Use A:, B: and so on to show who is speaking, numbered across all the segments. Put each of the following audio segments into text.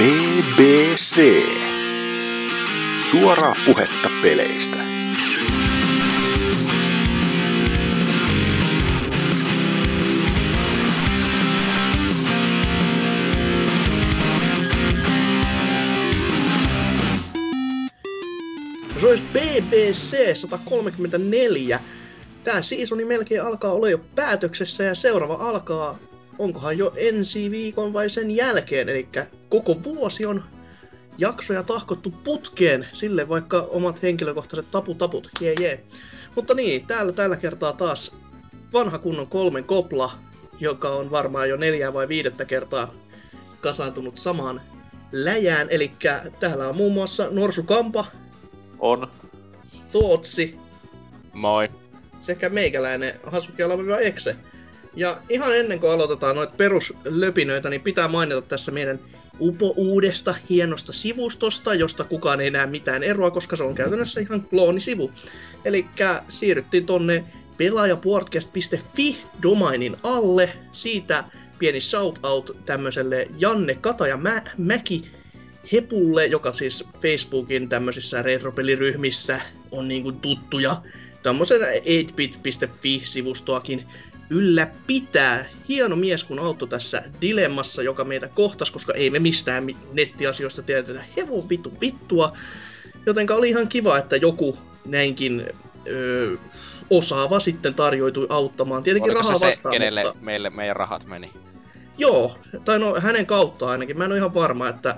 A: BBC. Suoraa puhetta peleistä.
B: Se olisi BBC 134. Tää seasoni melkein alkaa olla jo päätöksessä ja seuraava alkaa, onkohan jo ensi viikon vai sen jälkeen. Eli koko vuosi on jaksoja tahkottu putkeen, sille vaikka omat henkilökohtaiset taputaput, jee jee. Mutta niin, täällä tällä kertaa taas vanha kunnon kolmen kopla, joka on varmaan jo neljää vai viidettä kertaa kasaantunut samaan läjään. Eli täällä on muun muassa Norsu Kampa,
C: On.
B: Tootsi
D: Moi.
B: sekä meikäläinen Hasuki Exe. Ja ihan ennen kuin aloitetaan noita peruslöpinöitä, niin pitää mainita tässä meidän upo uudesta hienosta sivustosta, josta kukaan ei näe mitään eroa, koska se on käytännössä ihan kloonisivu. Eli siirryttiin tonne pelaajapodcast.fi domainin alle. Siitä pieni shoutout tämmöiselle Janne Kataja Mä- Mäki Hepulle, joka siis Facebookin tämmöisissä retropeliryhmissä on niinku tuttuja tämmöisen 8bit.fi-sivustoakin ylläpitää. Hieno mies, kun auttoi tässä dilemmassa, joka meitä kohtasi, koska ei me mistään mi- nettiasioista tiedetä hevon vittu vittua. Jotenka oli ihan kiva, että joku näinkin öö, osaava sitten tarjoitui auttamaan. Tietenkin
D: Oliko
B: rahaa
D: se se,
B: vastaan,
D: kenelle
B: mutta...
D: meille, meidän rahat meni?
B: Joo, tai no hänen kautta ainakin. Mä en ole ihan varma, että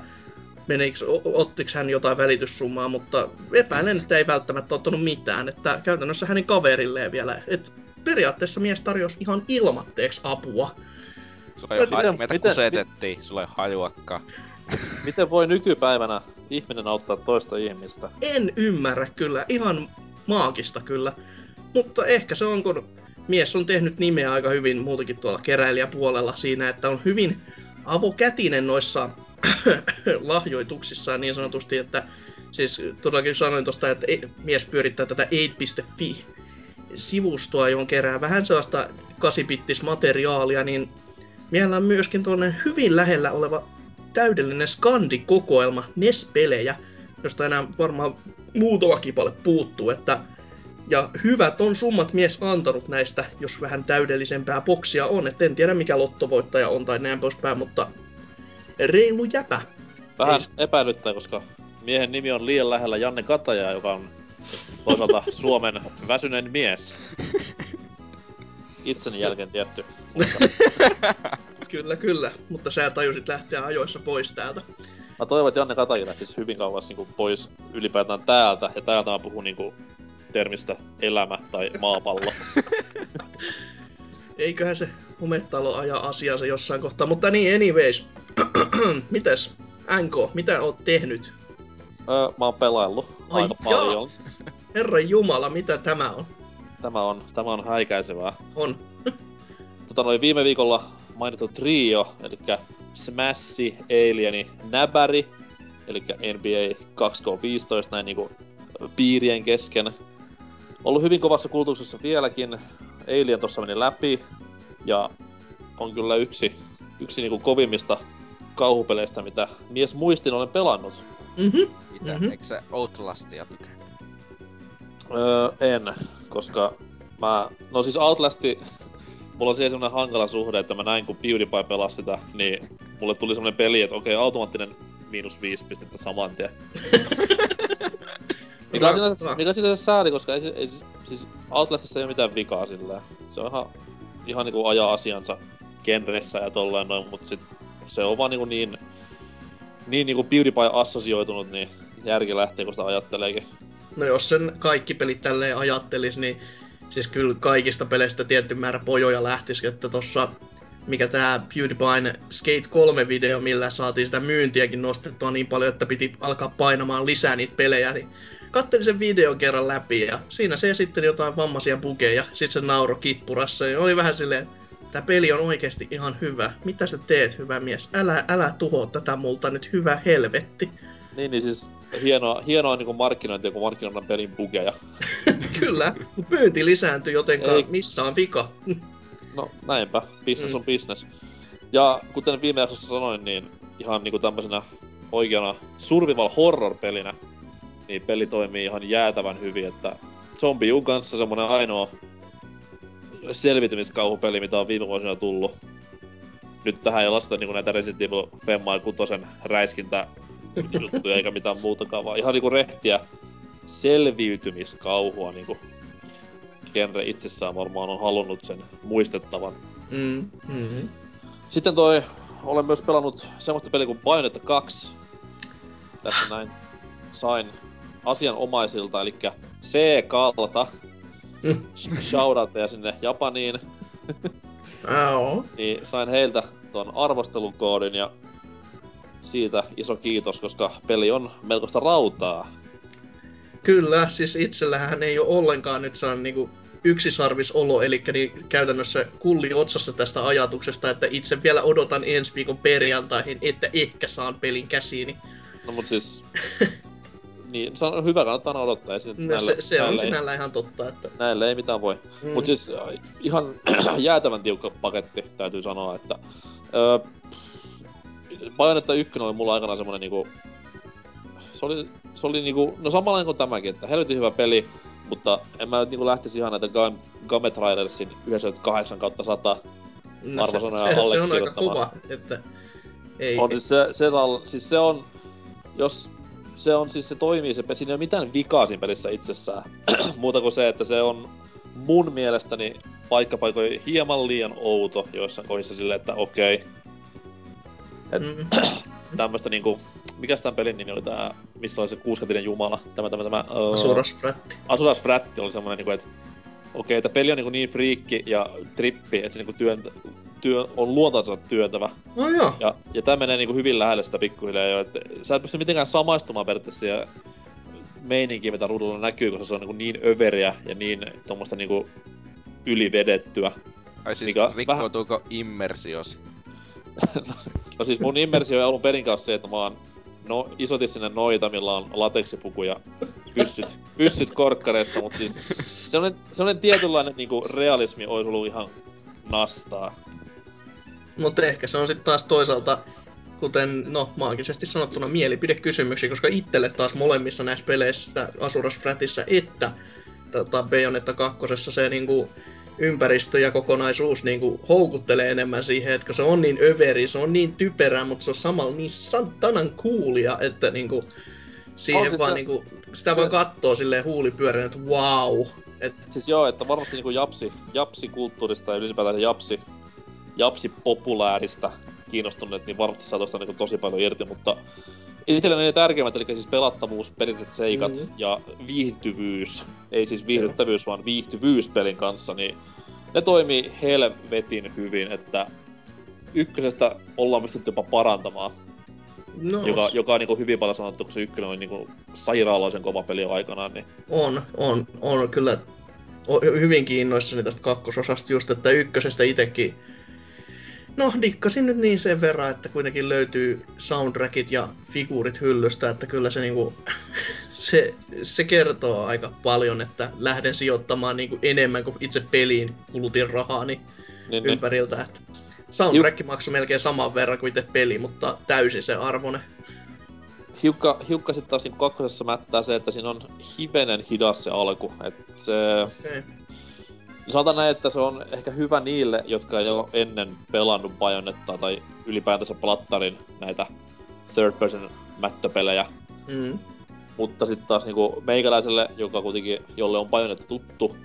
B: menikö, o- ottiks hän jotain välityssummaa, mutta epäilen, että ei välttämättä ottanut mitään. Että käytännössä hänen kaverilleen vielä. Et periaatteessa mies tarjosi ihan ilmatteeksi apua.
D: Sulla ei ole
B: Miten-
D: haju, meitä
C: miten-
D: kusetettiin, sulla ei ole hajuakaan.
C: Miten voi nykypäivänä ihminen auttaa toista ihmistä?
B: En ymmärrä kyllä, ihan maagista kyllä. Mutta ehkä se on, kun mies on tehnyt nimeä aika hyvin muutenkin tuolla keräilijäpuolella siinä, että on hyvin avokätinen noissa lahjoituksissaan niin sanotusti, että siis todellakin sanoin tuosta, että e- mies pyörittää tätä 8.fi sivustoa, johon kerää vähän sellaista 8 materiaalia, niin meillä on myöskin tuonne hyvin lähellä oleva täydellinen skandikokoelma NES-pelejä, josta enää varmaan muutama kipale puuttuu, että ja hyvät on summat mies antanut näistä, jos vähän täydellisempää boksia on. Et en tiedä mikä lottovoittaja on tai näin poispäin, mutta reilu jäpä.
C: Vähän
B: Ei-
C: epäilyttää, koska miehen nimi on liian lähellä Janne Kataja, joka on toisaalta Suomen väsyneen mies. Itseni jälkeen tietty.
B: Kyllä, kyllä. Mutta sä tajusit lähteä ajoissa pois täältä.
C: Mä toivon, että Janne Kataja lähtisi hyvin kauas niin pois ylipäätään täältä. Ja täältä mä puhun niin termistä elämä tai maapallo.
B: Eiköhän se hometalo aja asiansa jossain kohtaa. Mutta niin, anyways. Mites, NK, mitä oot tehnyt?
C: Öö, mä oon pelaillut
B: Ai
C: aika
B: jaa.
C: paljon.
B: Herran Jumala, mitä tämä on?
C: Tämä on, tämä on häikäisevää.
B: On.
C: Tota noin viime viikolla mainittu trio, eli Smassi, Alieni, Näbäri, eli NBA 2K15, näin niinku piirien kesken. Ollut hyvin kovassa kulutuksessa vieläkin. Alien tossa meni läpi, ja on kyllä yksi, yksi niinku kovimmista kauhupeleistä, mitä mies muistin olen pelannut.
B: Mhm.
D: Mitä?
B: Mhm.
D: Mm-hmm. Eikö se Outlastia tukea?
C: Öö, en, koska mä... No siis Outlasti... Mulla on siihen semmonen hankala suhde, että mä näin kun PewDiePie pelasi sitä, niin mulle tuli semmonen peli, että okei, automaattinen miinus viisi pistettä saman tien. Mikä on sinänsä, mikä on sinänsä sääli, koska ei, ei, siis Outlastissa ei ole mitään vikaa sillä. Se on ihan, ihan niinku ajaa asiansa genressä ja tolleen noin, mut sit se on vaan niinku niin, niin niinku PewDiePie assosioitunut, niin järki lähtee, kun sitä ajatteleekin.
B: No jos sen kaikki pelit tälleen ajattelis, niin siis kyllä kaikista peleistä tietty määrä pojoja lähtisi, että tossa mikä tää PewDiePien Skate 3-video, millä saatiin sitä myyntiäkin nostettua niin paljon, että piti alkaa painamaan lisää niitä pelejä, niin kattelin sen videon kerran läpi ja siinä se esitteli jotain vammaisia bugeja, sit se nauro kippurassa ja oli vähän silleen, Tää peli on oikeasti ihan hyvä. Mitä sä teet, hyvä mies? Älä, älä tuhoa tätä multa nyt, hyvä helvetti.
C: Niin, niin siis hienoa, hienoa niin markkinointia, kun markkinoidaan pelin bugeja.
B: Kyllä, myynti lisääntyi, jotenka
C: Ei.
B: missä on vika?
C: No näinpä, business
B: Mm.
C: on business. Ja kuten viime jaksossa sanoin, niin ihan niinku tämmöisenä oikeana survival horror-pelinä, niin peli toimii ihan jäätävän hyvin, että Zombie U kanssa semmonen ainoa selvitymiskauhupeli, mitä on viime vuosina tullut. Nyt tähän ei lasketa niinku näitä Resident Evil Femma ja Kutosen räiskintä juttuja eikä mitään muutakaan, vaan ihan niinku rehtiä selviytymiskauhua niinku genre itsessään varmaan on halunnut sen muistettavan.
B: Mm, mm.
C: Sitten toi, olen myös pelannut semmoista peliä kuin Bayonetta 2. Tässä näin sain asianomaisilta, eli C-kalta. Shoutoutteja sinne Japaniin. Niin sain heiltä ton arvostelukoodin ja siitä iso kiitos, koska peli on melkoista rautaa.
B: Kyllä, siis itsellähän ei ole ollenkaan nyt saanut niinku yksisarvisolo, eli niin käytännössä kulli otsassa tästä ajatuksesta, että itse vielä odotan ensi viikon perjantaihin, että ehkä saan pelin käsiini.
C: No mut siis... niin, se on hyvä, kannattaa odottaa. Nyt
B: No,
C: näille,
B: se, se on
C: ei,
B: sinällä ihan totta, että...
C: näille ei mitään voi.
B: Mm.
C: Mut siis äh, ihan jäätävän tiukka paketti, täytyy sanoa, että... Öö, Bayonetta 1 oli mulla aikanaan semmonen niinku... Se oli, se oli niinku, no samanlainen kuin tämäkin, että helvetin hyvä peli, mutta en mä nyt niinku lähtisi ihan näitä Game, Game Trailersin 98 kautta 100
B: no, se, se, se, on aika kova, että... Ei,
C: On siis se, se, saa, siis se on, jos se on siis se toimii, se, siinä ei ole mitään vikaa siinä pelissä itsessään. Muuta kuin se, että se on mun mielestäni paikkapaikoin hieman liian outo joissain kohdissa silleen, että okei,
B: Mm,
C: tämmöstä niinku, mikäs tämän pelin nimi oli tää, missä oli se kuuskatinen jumala, tämä tämä tämä, öö,
B: Asuras Fratti.
C: Asuras Fratti oli semmonen niinku, että okei, että peli on niinku niin friikki ja trippi, että se niinku työntä, työ, on luontaansa työntävä.
B: No joo.
C: Ja, ja tää menee niinku hyvin lähelle sitä pikkuhiljaa jo, että sä et pysty mitenkään samaistumaan periaatteessa siihen meininkiin, mitä ruudulla näkyy, koska se on niinku niin överiä ja niin tommoista niinku ylivedettyä.
D: Ai siis
C: Mikä-
D: rikkoutuuko immersios?
C: No siis mun immersio ei alun perin kanssa se, että mä oon no, isotin sinne noita, millä on lateksipuku ja pyssyt, pyssyt korkkareissa, mutta siis sellainen, sellainen tietynlainen niinku realismi olisi ollut ihan nastaa.
B: Mutta ehkä se on sitten taas toisaalta, kuten no maagisesti sanottuna mielipidekysymyksiä, koska itselle taas molemmissa näissä peleissä, Asuras Fratissa että tota, Bayonetta 2, se niinku ympäristö ja kokonaisuus niinku houkuttelee enemmän siihen, että kun se on niin överi, se on niin typerää, mutta se on samalla niin satanan coolia, että niinku siihen
C: On siis
B: vaan
C: se-
B: niinku, sitä
C: se-
B: vaan kattoo silleen huulipyörän, että wow. Et,
C: Siis joo, että varmasti niinku japsi, japsikulttuurista ja ylipäätään japsi, japsipopulaarista kiinnostuneet, niin varmasti saa tosta niinku tosi paljon irti, mutta itselleni ne tärkeimmät, eli siis pelattavuus, perilliset seikat
B: Mhm.
C: ja viihtyvyys, ei siis viihdyttävyys, vaan viihtyvyys pelin kanssa, niin ne toimii helvetin hyvin, että ykkösestä ollaan pystytty jopa parantamaan,
B: no,
C: joka, joka on niinku hyvin paljon sanottu, kun se ykkönen oli niinku sairaalaisen kova peli aikanaan, niin
B: On, on, on kyllä. Hyvin kiinnoissani tästä kakkososasta just, että ykkösestä itekin No, dikkasin nyt niin sen verran, että kuitenkin löytyy soundtrackit ja figuurit hyllystä, että kyllä se niinku, se, se kertoo aika paljon, että lähden sijoittamaan niinku enemmän kuin itse peliin kulutin rahaa niin
C: niin, niin.
B: ympäriltä, että soundtrack maksoi melkein saman verran kuin itse peli, mutta täysin se arvone.
C: hiukka, hiukka sitten taas kakkosessa mättää se, että siinä on hivenen hidas se alku. Et se,
B: Okay.
C: Sanotaan näin, että se on ehkä hyvä niille, jotka ei ole ennen pelannut Bajonettaa tai ylipäätänsä Plattarin näitä third person mättöpelejä.
B: Mm.
C: Mutta sitten taas niinku meikäläiselle, joka kuitenkin, jolle on Bajonetta tuttu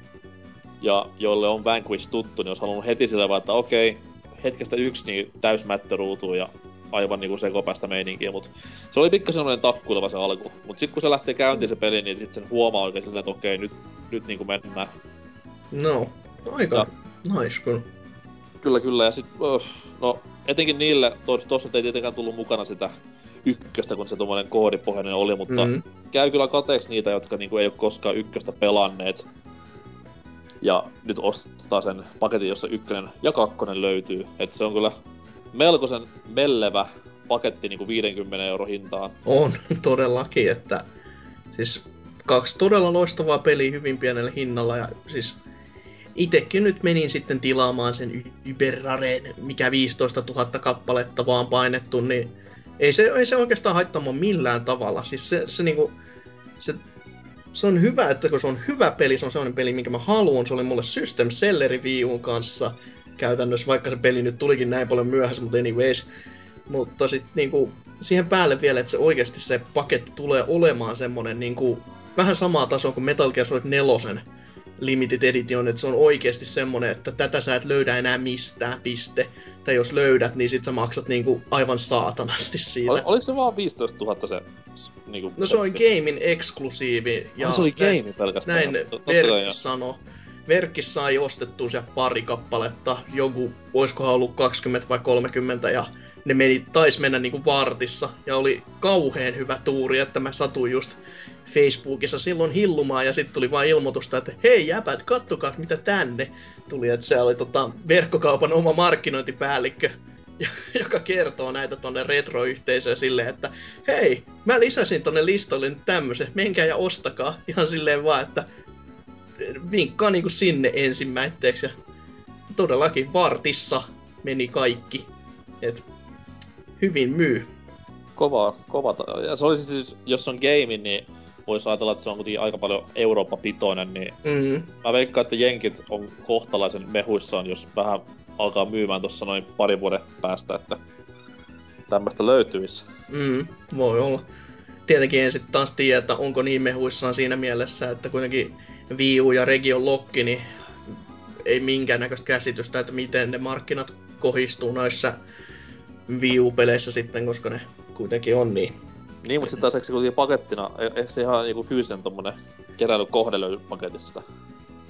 C: ja jolle on Vanquish tuttu, niin olisi halunnut heti sillä vaan, että okei, hetkestä yksi niin täys mättöruutuun ja aivan niinku sekopäistä meininkiä, mut se oli pikkasen semmonen takkuileva se alku. Mut sit kun se lähtee käyntiin se peli, niin sit sen huomaa oikein silleen, että okei, nyt, nyt niinku mennään.
B: No, aika
C: Ja-
B: nice kyllä.
C: Kyllä, kyllä, ja sit, öh, no etenkin niille, tuossa ei tietenkään tullut mukana sitä ykköstä, kun se tuommoinen koodipohjainen oli, mutta
B: Mm.
C: käy kyllä kateeksi niitä, jotka niinku ei ole koskaan ykköstä pelanneet. Ja nyt ostaa sen paketin, jossa ykkönen ja kakkonen löytyy. Et se on kyllä melkoisen mellevä paketti niinku 50 euro hintaan.
B: On todellakin, että siis kaksi todella loistavaa peliä hyvin pienellä hinnalla ja siis itekin nyt menin sitten tilaamaan sen Y- Yberraren, mikä 15 000 kappaletta vaan painettu, niin Ei se, ei se oikeastaan haittaa millään tavalla. Siis se, se niinku, se, se on hyvä, että kun se on hyvä peli, se on sellainen peli, minkä mä haluan. Se oli mulle System Selleri Viun kanssa käytännössä, vaikka se peli nyt tulikin näin paljon myöhässä, mutta anyways. Mutta sitten niinku, siihen päälle vielä, että se oikeasti se paketti tulee olemaan semmonen niinku, vähän samaa tasoa kuin Metal Gear Solid 4 Limited Edition, että se on oikeasti semmonen, että tätä sä et löydä enää mistään, piste. Tai jos löydät, niin sit sä maksat niinku aivan saatanasti siitä.
C: Ol, oliko se vaan 15 000 se niinku...
B: No se on Gamein eksklusiivi.
C: Ja se oli Game pelkästään.
B: Näin Verkkis sanoi. Verkkis sai ostettua se pari kappaletta, joku, oiskohan ollut 20 vai 30, ja ne meni, tais mennä niinku vartissa, ja oli kauheen hyvä tuuri, että mä satuin just Facebookissa silloin hillumaan ja sitten tuli vain ilmoitusta, että hei jäpät, kattokaa mitä tänne tuli, että se oli tota, verkkokaupan oma markkinointipäällikkö, joka kertoo näitä tonne retroyhteisöön silleen, että hei, mä lisäsin tonne listolle nyt tämmösen, menkää ja ostakaa. Ihan silleen vaan, että vinkkaa niinku sinne ensimmäitteeksi. Ja todellakin vartissa meni kaikki. Et hyvin myy.
C: Kova, kova. Ja se olisi siis, jos on game, niin voisi ajatella, että se on kuitenkin aika paljon Eurooppa-pitoinen, niin
B: mm-hmm.
C: mä veikkaan, että jenkit on kohtalaisen mehuissaan, jos vähän alkaa myymään tuossa noin pari vuoden päästä, että tämmöistä löytyisi.
B: Mm, voi olla. Tietenkin en sitten taas tiedä, että onko niin mehuissaan siinä mielessä, että kuitenkin Wii U ja Region Lokki, niin ei minkäännäköistä käsitystä, että miten ne markkinat kohistuu noissa Wii U-peleissä sitten, koska ne kuitenkin on niin
C: niin, mutta sitten taas eikö se pakettina, e- eikö se ihan niinku fyysinen tommonen keräilykohde löydy paketista?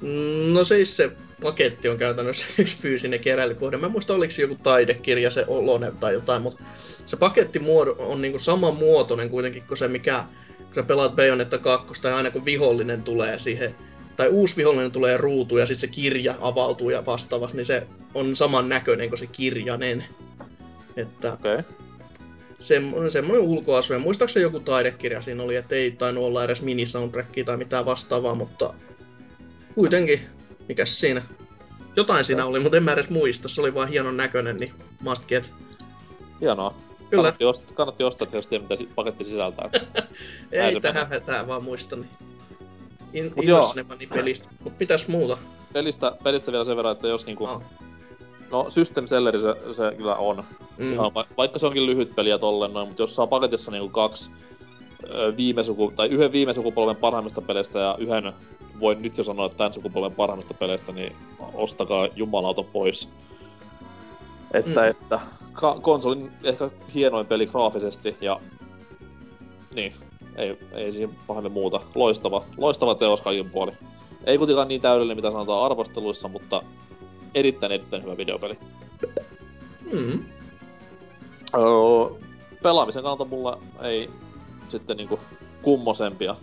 B: Mm, no siis se paketti on käytännössä yksi fyysinen keräilykohde. Mä en muista oliko se joku taidekirja, se olonen tai jotain, mutta se pakettimuodo on niinku saman muotoinen kuitenkin kuin se, mikä kun sä pelaat Bayonetta 2, tai aina kun vihollinen tulee siihen, tai uusi vihollinen tulee ruutuun ja sitten se kirja avautuu ja vastaavasti, niin se on saman näköinen kuin se kirjanen. Että
C: okay
B: semmoinen, semmoinen ulkoasu. Ja muistaakseni joku taidekirja siinä oli, että ei tainnut olla edes minisoundtrackia tai mitään vastaavaa, mutta kuitenkin, mikäs siinä? Jotain siinä oli, mutta en mä edes muista. Se oli vaan hienon näköinen, niin must get.
C: Hienoa. Kyllä. Kannatti ostaa, kannatti ostaa jos tiedä, mitä paketti sisältää.
B: ei tähän hätää, vaan muista. Niin. In, Mut pelistä. Mut mitäs muuta?
C: Pelistä, pelistä vielä sen verran, että jos niinku... Oh No, System Selleri se, se kyllä on. Mm. Ihan, vaikka se onkin lyhyt peli ja tolleen noin, mutta jos saa paketissa niinku kaksi viime suku, tai yhden viime sukupolven parhaimmista peleistä ja yhden voin nyt jo sanoa, että tämän sukupolven parhaimmista peleistä, niin ostakaa jumalauta pois. Että, mm. että ka- konsolin ehkä hienoin peli graafisesti ja niin, ei, ei siihen pahemmin muuta. Loistava, loistava teos kaikin puoli. Ei kuitenkaan niin täydellinen, mitä sanotaan arvosteluissa, mutta erittäin erittäin hyvä videopeli.
B: Mm.
C: Öö, pelaamisen kannalta mulla ei sitten niinku kummosempia.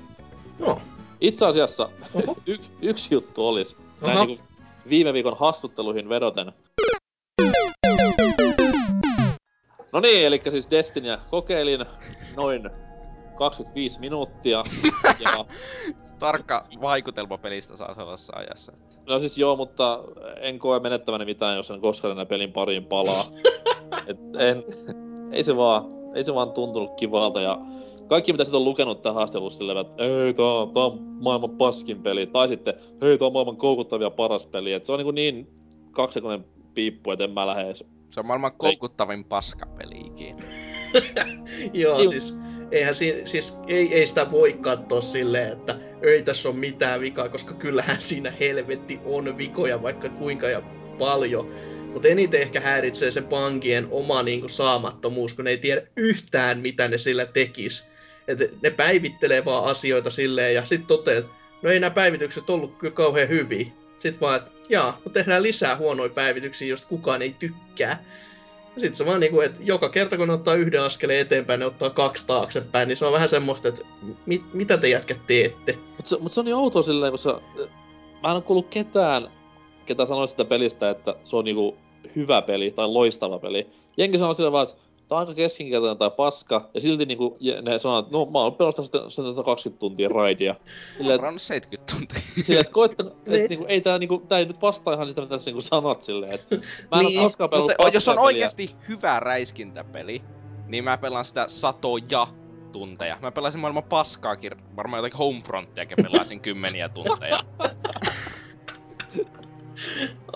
B: No.
C: Itse asiassa y- yksi juttu olisi, näin niinku viime viikon hassutteluihin vedoten. No niin, eli siis Destinyä kokeilin noin 25 minuuttia. ja...
D: Tarkka vaikutelma pelistä saa samassa ajassa.
C: No siis joo, mutta en koe menettäväni mitään, jos en koskaan enää pelin pariin palaa. Et en, ei se vaan, ei se vaan tuntunut kivalta ja kaikki mitä sitten on lukenut tähän haastelussa silleen, että ei, tää on, tää on maailman paskin peli. Tai sitten, hei, tää on maailman koukuttavia paras peli. Et se on niin, niin kaksikonen piippu, että en mä lähde edes.
D: Se on maailman koukuttavin paskapeli ikinä.
B: Joo, siis eihän si, siis ei, ei sitä voi katsoa silleen, että ei tässä ole mitään vikaa, koska kyllähän siinä helvetti on vikoja vaikka kuinka ja paljon. Mutta eniten ehkä häiritsee se pankien oma niinku saamattomuus, kun ne ei tiedä yhtään, mitä ne sillä tekis. Et ne päivittelee vaan asioita silleen ja sitten toteaa, no ei nämä päivitykset ollut kyllä kauhean hyviä. Sitten vaan, että jaa, no tehdään lisää huonoja päivityksiä, josta kukaan ei tykkää. Sitten se vaan niinku, että joka kerta kun ne ottaa yhden askeleen eteenpäin, ne ottaa kaksi taaksepäin, niin se on vähän semmoista, että mit, mitä te jätkät teette?
C: Mutta se, mut se on niin outoa silleen, koska mä en ole kuullut ketään, ketä sanoi sitä pelistä, että se on niinku hyvä peli tai loistava peli. Jenki sanoo silleen vaan, että tää on aika keskinkertainen tai paska, ja silti niinku ne sanoo, että no mä oon pelastanut sitä 120 tuntia raidia.
D: Silleen, mä 70 tuntia.
C: Silleen, että koetta, että niin. niinku, ei tää niinku, tää ei nyt vastaa ihan sitä, mitä sä niinku sanot silleen, että mä en
D: niin, koskaan pelannut Mutta jos on peliä. oikeasti hyvä räiskintäpeli, niin mä pelaan sitä satoja tunteja. Mä pelasin maailman paskaakin, varmaan jotakin Homefrontiakin pelasin kymmeniä tunteja.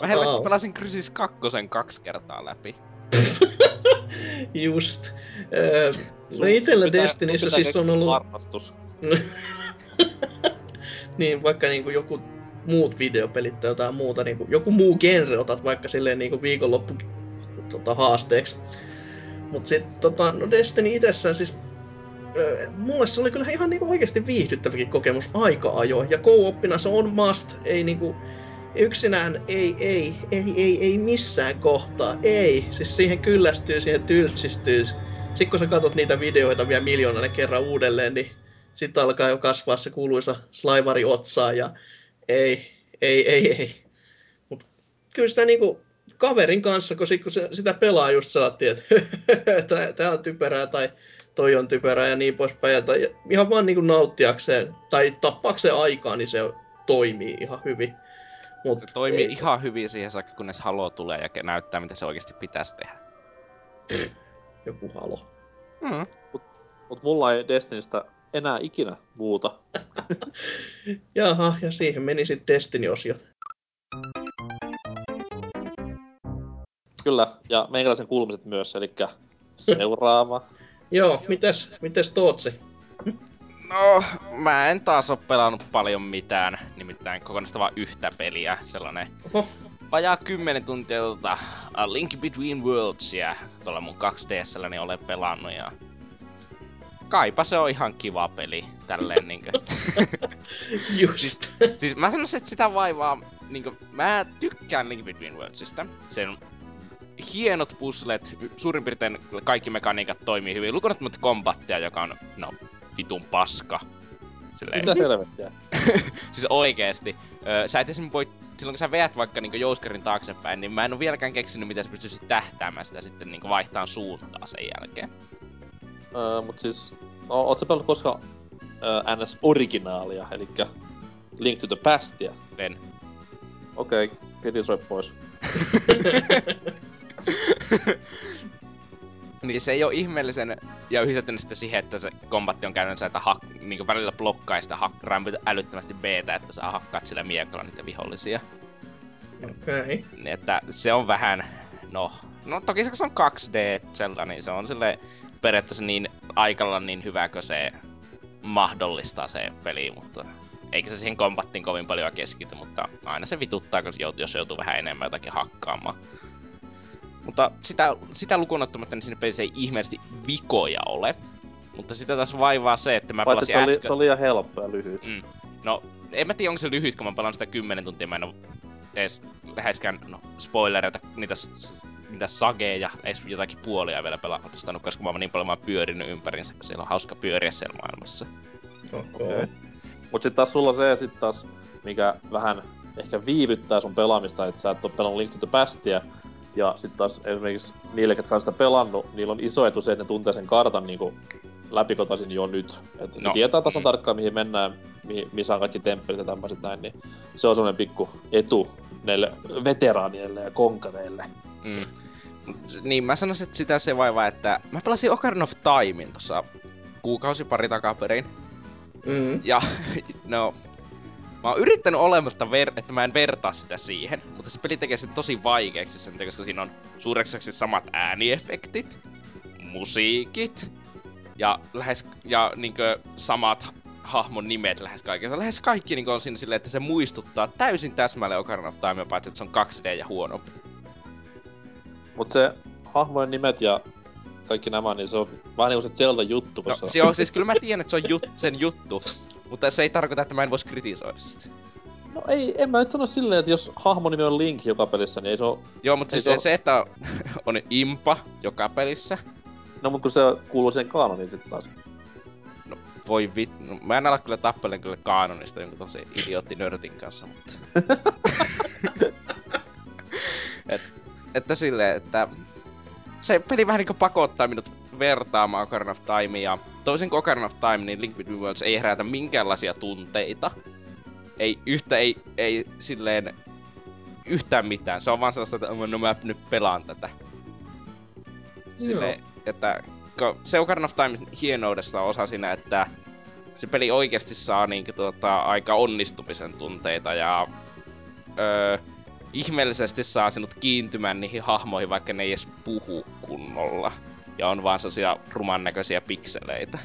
D: Mä
B: Au.
D: pelasin Crysis 2 kaksi kertaa läpi.
B: Just. Öö, no itellä
C: Pitää-
B: Destinissä siis on ollut...
C: Harrastus.
B: niin, vaikka niinku joku muut videopelit tai jotain muuta, niinku, joku muu genre otat vaikka silleen niinku viikonloppu tota, haasteeksi. Mut sit tota, no Destiny itsessään siis öö, mulle se oli kyllä ihan niinku oikeasti viihdyttäväkin kokemus aika ajoin. Ja co-oppina se on must, ei niinku yksinään ei, ei, ei, ei, ei missään kohtaa, ei. Siis siihen kyllästyy, siihen tylsistyy. Sitten kun sä katsot niitä videoita vielä miljoonainen kerran uudelleen, niin sitten alkaa jo kasvaa se kuuluisa slaivari otsaan ja ei, ei, ei, ei. Mut kyllä sitä niinku kaverin kanssa, kun, sit, kun se, sitä pelaa just saattiin, että tää on typerää tai toi on typerää ja niin poispäin. Ja, tai ihan vaan niinku nauttiakseen tai tappaakseen aikaa, niin se toimii ihan hyvin. Mut
D: Se toimii
B: ei,
D: ihan hyvin siihen saakka, kunnes Halo tulee ja näyttää, mitä se oikeasti pitäisi tehdä.
B: Joku halo.
D: Mm.
C: Mut mulla ei Destinistä enää ikinä muuta.
B: Jaha, ja siihen meni sitten Destiny-osiot.
C: Kyllä, ja meikäläisen kuulumiset myös, eli seuraava.
B: Joo, mitäs, mitäs Tootsi?
D: No, mä en taas oo pelannut paljon mitään, nimittäin kokonaista vaan yhtä peliä, sellainen
B: Oho,
D: vajaa 10 tuntia tota A Link Between Worldsia tuolla mun 2DSllä niin olen pelannut ja kaipa se on ihan kiva peli, tälleen niinkö.
B: just.
D: siis mä sanoisin, että sitä vaivaa, niinkö, mä tykkään Link Between Worldsista. Sen hienot puzzlet, suurin piirtein kaikki mekaniikat toimii hyvin, lukunottamatta kombattia, joka on, no, vitun paska. Silleen,
C: Mitä helvettiä?
D: siis oikeesti. Öö, sä et esimerkiksi voi, silloin kun sä veät vaikka niinku jouskarin taaksepäin, niin mä en oo vieläkään keksinyt, miten sä pystyisit tähtäämään sitä sitten niinku vaihtaa suuntaa sen jälkeen.
C: Öö, mut siis, no, oot sä pelannut koskaan öö, NS-originaalia, eli Link to the Pastia?
D: En.
C: Okei, okay, kritisoi pois.
D: Niin se ei oo ihmeellisen ja yhdistetty sitten siihen, että se kombatti on käytännössä, että hak, niinku välillä blokkaa sitä hak, älyttömästi b että saa hakkaat sillä miekalla niitä vihollisia.
B: Okei. Okay.
D: Niin että se on vähän, no, no toki se kun se on 2D sellainen, niin se on sille periaatteessa niin aikalla niin hyvä, kun se mahdollistaa se peli, mutta eikä se siihen kombattiin kovin paljon keskity, mutta aina se vituttaa, kun joutuu, jos joutuu vähän enemmän jotakin hakkaamaan. Mutta sitä, sitä lukuun ottamatta, niin siinä pelissä ei ihmeellisesti vikoja ole. Mutta sitä taas vaivaa se, että mä
C: Paitsi
D: pelasin
C: se oli,
D: äsken...
C: se oli liian helppo ja lyhyt.
D: Mm. No, en mä tiedä, onko se lyhyt, kun mä pelaan sitä 10 tuntia, mä en oo edes läheskään, no, spoilereita, niitä, niitä sageja, edes jotakin puolia vielä pelastanut, koska mä oon niin paljon vaan pyörinyt ympärinsä, kun siellä on hauska pyöriä siellä maailmassa.
B: Okay.
C: Okei. Mut sit taas sulla se sit taas, mikä vähän ehkä viivyttää sun pelaamista, että sä et oo pelannut Link to the Pastia. Ja sit taas esimerkiksi niille, ketkä on sitä pelannut, niillä on iso etu se, että ne tuntee sen kartan niinku läpikotaisin jo nyt. Et no. Ne tietää tasan tarkkaan, mihin mennään, mihin, missä on kaikki temppelit ja tämmöiset näin, niin se on semmonen pikku etu näille veteraaneille ja konkareille.
D: Mm. Niin, mä sanoisin, että sitä se vaivaa, että mä pelasin Ocarina of Timein tossa kuukausi pari takaperin.
B: Mm.
D: Ja no, mä oon yrittänyt olematta, ver- että mä en vertaa sitä siihen, mutta se peli tekee sen tosi vaikeaksi sen, koska siinä on suureksi samat ääniefektit, musiikit ja lähes ja niinkö samat ha- hahmon nimet lähes kaikessa. Lähes kaikki niinkö on siinä silleen, että se muistuttaa täysin täsmälleen Ocarina of Time, paitsi että se on 2D ja huonompi.
C: Mut se hahmojen nimet ja kaikki nämä, niin se on vähän niinku se Zelda-juttu,
D: No,
C: koska...
D: se on, siis kyllä mä tiedän, että se on jut- sen juttu, mutta se ei tarkoita, että mä en vois kritisoida sitä.
C: No ei, en mä nyt sano silleen, että jos hahmonimi on Link joka pelissä, niin ei se oo...
D: Joo, mutta siis
C: se
D: se, että on impa joka pelissä,
C: No mut kun se kuuluu siihen kaanoniin sit taas.
D: voi vit... No, mä en ala kyllä tappelen kyllä kaanonista jonkun tosi idiootti nörtin kanssa, mutta... Et, että silleen, että se peli vähän niinku pakottaa minut vertaamaan Ocarina of Timea, ja toisin kuin Ocarina of Time, niin Link Between Worlds ei herätä minkäänlaisia tunteita. Ei yhtä, ei, ei silleen yhtään mitään. Se on vaan sellaista, että no mä nyt pelaan tätä. Silleen, että kun se Ocarina of Time hienoudesta on osa siinä, että se peli oikeasti saa niinku tuota, aika onnistumisen tunteita ja öö, ihmeellisesti saa sinut kiintymään niihin hahmoihin, vaikka ne ei edes puhu kunnolla. Ja on vaan sellaisia ruman näköisiä pikseleitä.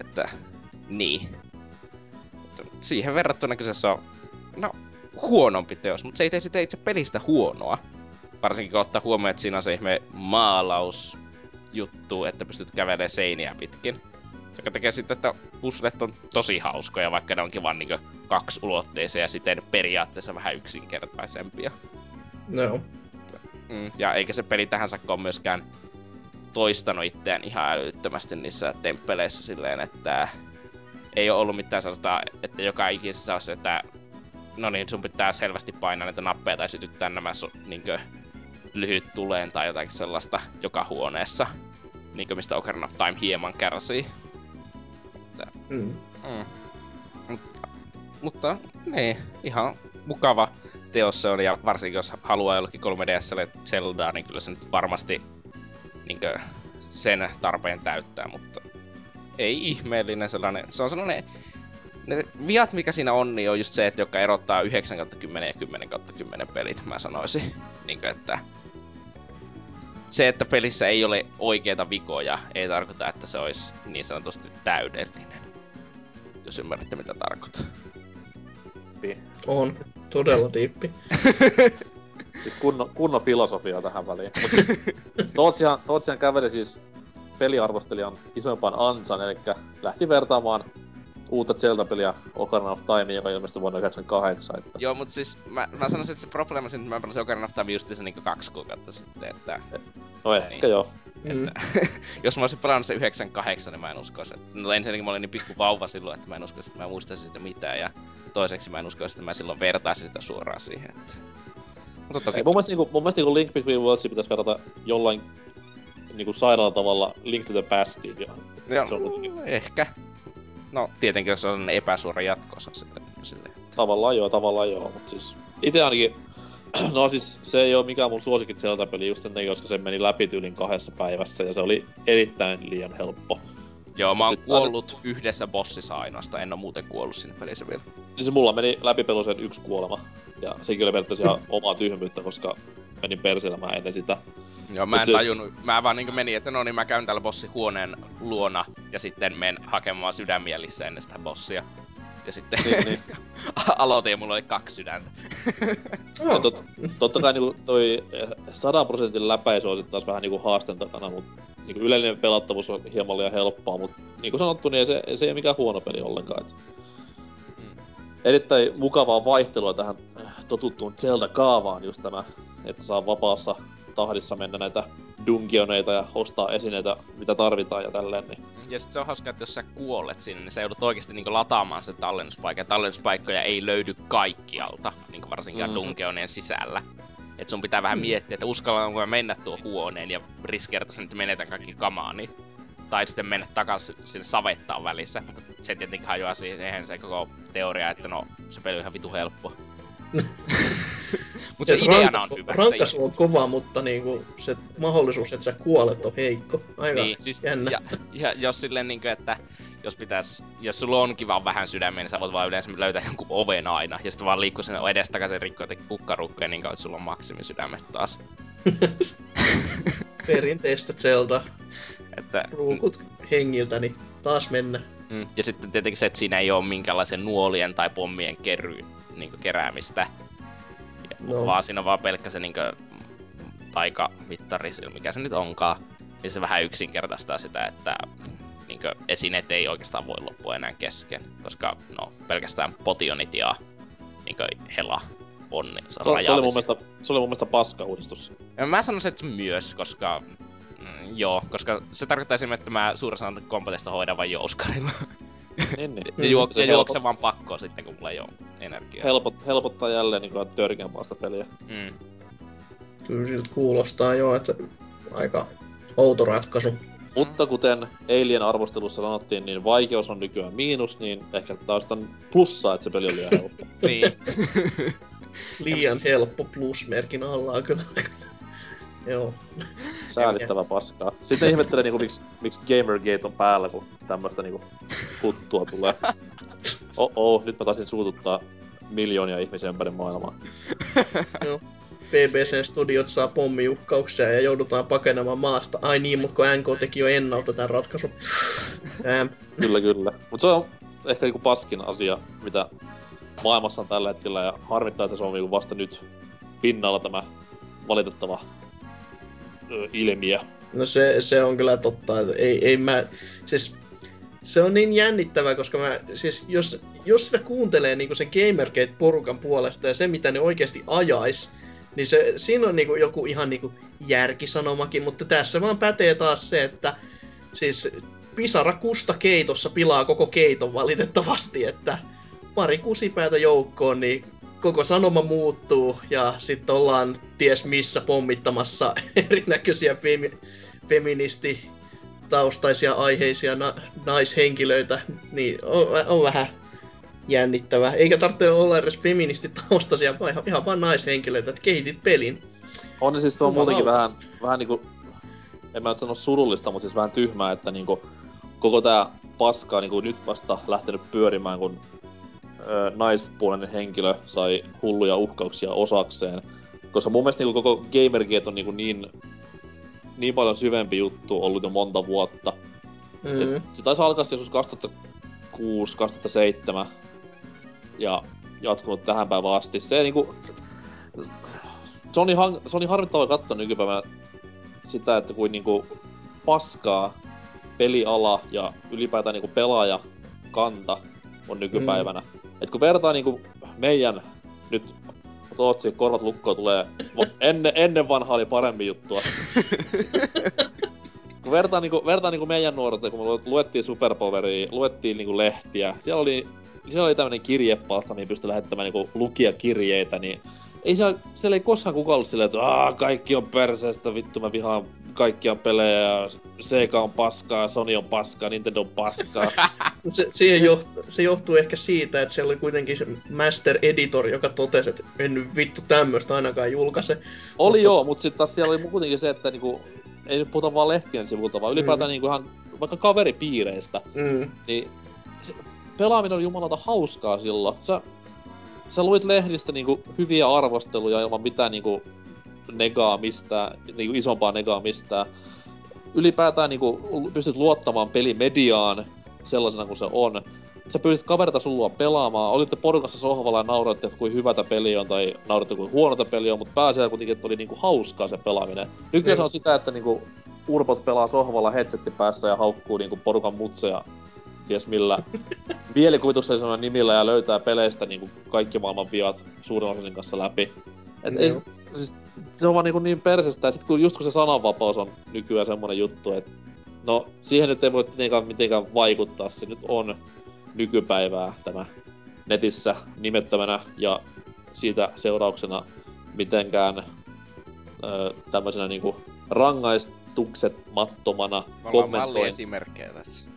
D: Että, niin. Siihen verrattuna kyseessä on, no, huonompi teos, mutta se ei tee sitä itse pelistä huonoa. Varsinkin kun ottaa huomioon, että siinä on se ihme maalausjuttu, että pystyt kävelemään seiniä pitkin. Joka tekee sitten, että puzzlet on tosi hauskoja, vaikka ne onkin vaan niinku ulotteisia ja siten periaatteessa vähän yksinkertaisempia.
B: No.
D: Mm, ja eikä se peli tähän saakka ole myöskään toistanut itseään ihan älyttömästi niissä temppeleissä silleen, että ei ole ollut mitään sellaista, että joka ikisessä se, että no niin, sun pitää selvästi painaa näitä nappeja tai sytyttää nämä su- niinkö, lyhyt tuleen tai jotakin sellaista joka huoneessa, niinkö mistä Ocarina of Time hieman kärsii.
B: Mm.
D: mm. Mutta, mutta niin, ihan mukava teos se on, ja varsinkin jos haluaa jollekin 3DSlle Zeldaa, niin kyllä se nyt varmasti niinkö, sen tarpeen täyttää, mutta ei ihmeellinen sellainen, se on sellainen, ne viat mikä siinä on, niin on just se, että joka erottaa 9 10 ja 10 10 pelit, mä sanoisin. Niinkö, että se, että pelissä ei ole oikeita vikoja, ei tarkoita, että se olisi niin sanotusti täydellinen. Jos ymmärrätte, mitä tarkoitan.
B: On. Todella diippi.
C: Siis kunnon, kunnon filosofia tähän väliin. Mut siis, Tootsihan, Tootsihan käveli siis peliarvostelijan isoimpaan ansan, eli lähti vertaamaan uutta Zelda-peliä Ocarina of Time, joka ilmestyi vuonna 1998. Että...
D: Joo, mutta siis mä, mä sanoisin, että se probleema siinä, että mä pelasin Ocarina of Time just se niinku kaksi kuukautta sitten, että...
C: No ehkä joo.
B: Mm.
D: jos mä olisin pelannut se 98, niin mä en uskoisi, että... No ensinnäkin mä olin niin pikku vauva silloin, että mä en uskoisi, että mä muistaisin sitä mitään, ja toiseksi mä en uskoisi, että mä silloin vertaisin sitä suoraan siihen, että... Mutta toki...
C: Ei, mun mielestä, niinku, mun mielestä niinku Link Between Worldsia pitäisi verrata jollain niinku sairaalla tavalla Link to the Pastiin. Ja
D: Joo,
C: se on kuitenkin-
D: ehkä. No, tietenkin jos on epäsuora jatkoosa sille, sille.
C: Tavallaan joo, tavallaan joo, mutta siis itse ainakin, no siis se ei ole mikään mun suosikit Zelda-peli just sen takia, koska se meni läpi tyylin kahdessa päivässä ja se oli erittäin liian helppo.
D: Joo, mä oon
C: Sitten-
D: kuollut yhdessä bossissa ainoastaan, en oo muuten kuollut sinne pelissä vielä.
C: Niin se mulla meni läpi peluseen yksi kuolema. Ja sekin oli periaatteessa ihan omaa tyhmyyttä, koska menin perselemään ennen sitä.
D: Joo, mä en
C: siis-
D: tajunnut, mä vaan niinku menin, että no niin mä käyn täällä bossihuoneen luona ja sitten menen hakemaan sydämielissä ennen sitä bossia. Ja sitten
C: Niin, niin.
D: aloitin ja mulla oli kaksi sydäntä.
C: Ja tot, totta kai niinku toi eh, 100 prosentin läpäisy on taas vähän niinku haasteen takana, mutta niinku yleinen pelattavuus on hieman liian helppoa, mutta niinku sanottu, niin ei se, se ei ole mikään huono peli ollenkaan. Et
D: Mm.
C: erittäin mukavaa vaihtelua tähän eh, totuttuun Zelda-kaavaan just tämä, että saa vapaassa tahdissa mennä näitä dungeoneita ja ostaa esineitä, mitä tarvitaan ja tälleen, niin
D: Ja sit se on hauska, että jos sä kuolet sinne, niin sä joudut oikeesti niinku lataamaan sen tallennuspaikan. Ja tallennuspaikkoja ei löydy kaikkialta, niinku varsinkin
C: Mhm.
D: mm-hmm. dungeonien sisällä. Et sun pitää vähän miettiä, että uskallanko mä mennä tuon huoneen ja riskeerata sen, että menetän kaikki kamaani. Tai sitten mennä takaisin sinne savettaan välissä. Mutta se tietenkin hajoaa siihen se koko teoria, että no se peli on ihan vitu helppo. Mutta se ideana
B: rankas-
D: on hyvä.
B: Rankas on kova, mutta niinku se mahdollisuus, että sä kuolet, on heikko. Aika
D: niin, siis,
B: jännä.
D: ja, ja, jos silleen niinkö, että jos pitäis, jos sulla onkin vaan vähän sydämiä, niin sä voit vaan yleensä löytää jonkun oven aina, ja sitten vaan liikkuu sinne edestakaisin rikkoa jotenkin kukkarukkoja, niin kauan, sulla on maksimisydämet taas.
B: Perinteistä Zelda
D: Että,
B: ruukut hengiltä, niin taas mennä.
D: mm, ja sitten tietenkin se, että siinä ei ole minkäänlaisen nuolien tai pommien kerry, niin keräämistä,
B: No.
D: no. vaan siinä on vaan pelkkä se niin taikamittari, mikä se nyt onkaan, niin se vähän yksinkertaistaa sitä, että niin esineet ei oikeastaan voi loppua enää kesken, koska no, pelkästään potionit ja niin hela on niin
C: se, se, oli mun mielestä, se oli mun mielestä paska uudistus.
D: Ja Mä sanoisin, että myös, koska... Mm, joo, koska se tarkoittaa esimerkiksi, että mä suurin osan kombatista hoidan vain jouskarilla.
C: Niin, niin.
D: ja, juok- ja juoksen vaan pakkoon sitten, kun mulla ei ole energiaa.
C: Helpot, helpottaa jälleen niin törkeämpää sitä peliä.
D: Mm.
B: Kyllä siltä kuulostaa jo, että aika outo ratkaisu.
C: Mutta kuten Alien arvostelussa sanottiin, niin vaikeus on nykyään miinus, niin ehkä taas on plussaa, että se peli oli liian helppo.
D: niin.
B: Liian helppo plusmerkin alla on kyllä aika Joo.
C: Säälittävä paskaa. Sitten ihmettelee niinku miksi miksi Gamergate on päällä, kun tämmöstä niinku kuttua tulee. Oh, oh nyt mä taisin suututtaa miljoonia ihmisiä ympäri maailmaa.
B: Joo. BBC Studiot saa pommiuhkauksia ja joudutaan pakenemaan maasta. Ai niin, mutta kun NK teki jo ennalta tämän ratkaisun. Ähm,
C: Kyllä, kyllä. Mut se on ehkä niinku paskin asia, mitä maailmassa on tällä hetkellä, ja harmittaa, että se on niinku vasta nyt pinnalla tämä valitettava ilmiö.
B: No se, se on kyllä totta, että ei, ei mä, siis se on niin jännittävää, koska mä, siis jos, jos sitä kuuntelee niin sen Gamergate-porukan puolesta ja se, mitä ne oikeasti ajais, niin se, siinä on niin joku ihan niin järkisanomakin, mutta tässä vaan pätee taas se, että siis pisara kusta keitossa pilaa koko keiton valitettavasti, että pari kusipäätä joukkoon, niin koko sanoma muuttuu ja sitten ollaan ties missä pommittamassa erinäköisiä femi- feministi taustaisia aiheisia na- naishenkilöitä, niin on, on vähän jännittävää. Eikä tarvitse olla edes feministitaustaisia, vaan ihan, ihan vaan naishenkilöitä, että kehitit pelin.
C: On siis se on
B: Jumalauta.
C: muutenkin vähän, vähän niinku, en mä nyt sano surullista, mutta siis vähän tyhmää, että niinku koko tää paska on niinku nyt vasta lähtenyt pyörimään, kun naispuolinen henkilö sai hulluja uhkauksia osakseen. Koska mun mielestä niinku koko Gamergate on niinku niin, niin paljon syvempi juttu ollut jo monta vuotta.
B: Mm.
C: Et se taisi alkaa joskus 2006-2007 ja jatkunut tähän päivään asti. Se niinku... Se on, niin, hang, se on niin harmittavaa katsoa nykypäivänä sitä, että kuin niinku paskaa peliala ja ylipäätään niinku pelaaja kanta on nykypäivänä. Mm. Et kun vertaa niinku meidän nyt Tootsi, korvat lukkoon tulee. Ennen, ennen vanhaa oli parempi juttua. kun vertaa, niinku, vertaa niinku meidän nuoruuteen, kun me lu- luettiin Superpoweria, luettiin niinku lehtiä, siellä oli, siellä oli tämmönen kirjepalsta, mihin pystyi lähettämään niinku lukijakirjeitä, niin ei siellä, siellä ei koskaan kukaan ollut silleen, että kaikki on perseestä, vittu mä vihaan kaikkia pelejä, ja Sega on paskaa, Sony on paskaa, Nintendo on paskaa.
B: Se, siihen johtuu, se johtuu ehkä siitä, että siellä oli kuitenkin se Master Editor, joka totesi, että en nyt vittu tämmöistä ainakaan julkaise.
C: Oli
B: Mutta-
C: joo, mutta sitten taas siellä oli kuitenkin se, että niinku, ei nyt puhuta vaan lehtien sivulta, vaan ylipäätään
B: Mm.
C: niinku ihan vaikka kaveripiireistä,
B: Mm.
C: niin se pelaaminen oli jumalauta hauskaa silloin. Sä, sä luit lehdistä niinku hyviä arvosteluja ilman mitään niinku negaa mistään, niinku isompaa negaa mistään. Ylipäätään niinku pystyt luottamaan pelimediaan sellaisena kuin se on. Sä pyysit kaverita sun luo pelaamaan, olitte porukassa sohvalla ja nauroitte, että kuin hyvätä peli on tai nauroitte kuin huonota peli on, mutta pääasiassa kuitenkin, että oli niinku hauskaa se pelaaminen. Nykyään se on sitä, että niinku urpot pelaa sohvalla headsetti päässä ja haukkuu niinku porukan mutseja ties millä mielikuvituksellisella nimillä ja löytää peleistä niinku kaikki maailman viat suurin osasin kanssa läpi. Et ei,
B: Joo.
C: siis, se on vaan niinku niin persestä, ja sit kun just kun se sananvapaus on nykyään semmonen juttu, että no siihen nyt ei voi mitenkään, mitenkään vaikuttaa, se nyt on nykypäivää tämä netissä nimettömänä ja siitä seurauksena mitenkään ö, tämmöisenä niinku rangaistuksetmattomana
D: ollaan
C: kommentoin.
D: malliesimerkkejä tässä.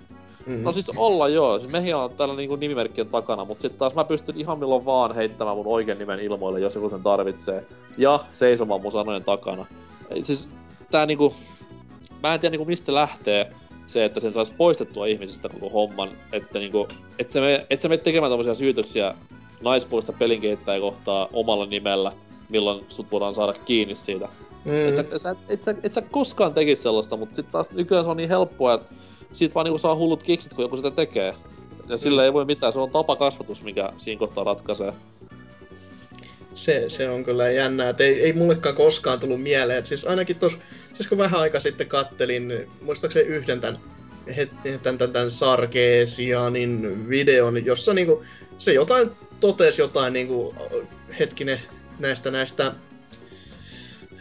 B: Mm.
C: No siis olla joo, siis mehin on täällä niinku nimimerkkien takana, mutta sitten taas mä pystyn ihan milloin vaan heittämään mun oikean nimen ilmoille, jos joku sen tarvitsee. Ja seisomaan mun sanojen takana. Siis tää niinku... Mä en tiedä niinku mistä lähtee se, että sen saisi poistettua ihmisistä koko homman. Että niinku... Et sä me, et sä mene tekemään tommosia syytöksiä naispuolista pelinkehittäjä kohtaa omalla nimellä, milloin sut voidaan saada kiinni siitä. Et sä,
B: Mm.
C: sä, et, sä, et sä koskaan tekis sellaista, mutta sitten taas nykyään se on niin helppoa, että siitä vaan niinku saa hullut kiksit, kun joku sitä tekee. Ja sillä ei voi mitään, se on tapa kasvatus, mikä siinä kohtaa ratkaisee.
B: Se, se on kyllä jännää, että ei, ei mullekaan koskaan tullut mieleen. Et siis ainakin tos, siis kun vähän aika sitten kattelin, muistaakseni yhden tämän, tämän, tämän, tämän Sarkeesianin videon, jossa niinku, se jotain totesi jotain niinku, hetkinen näistä näistä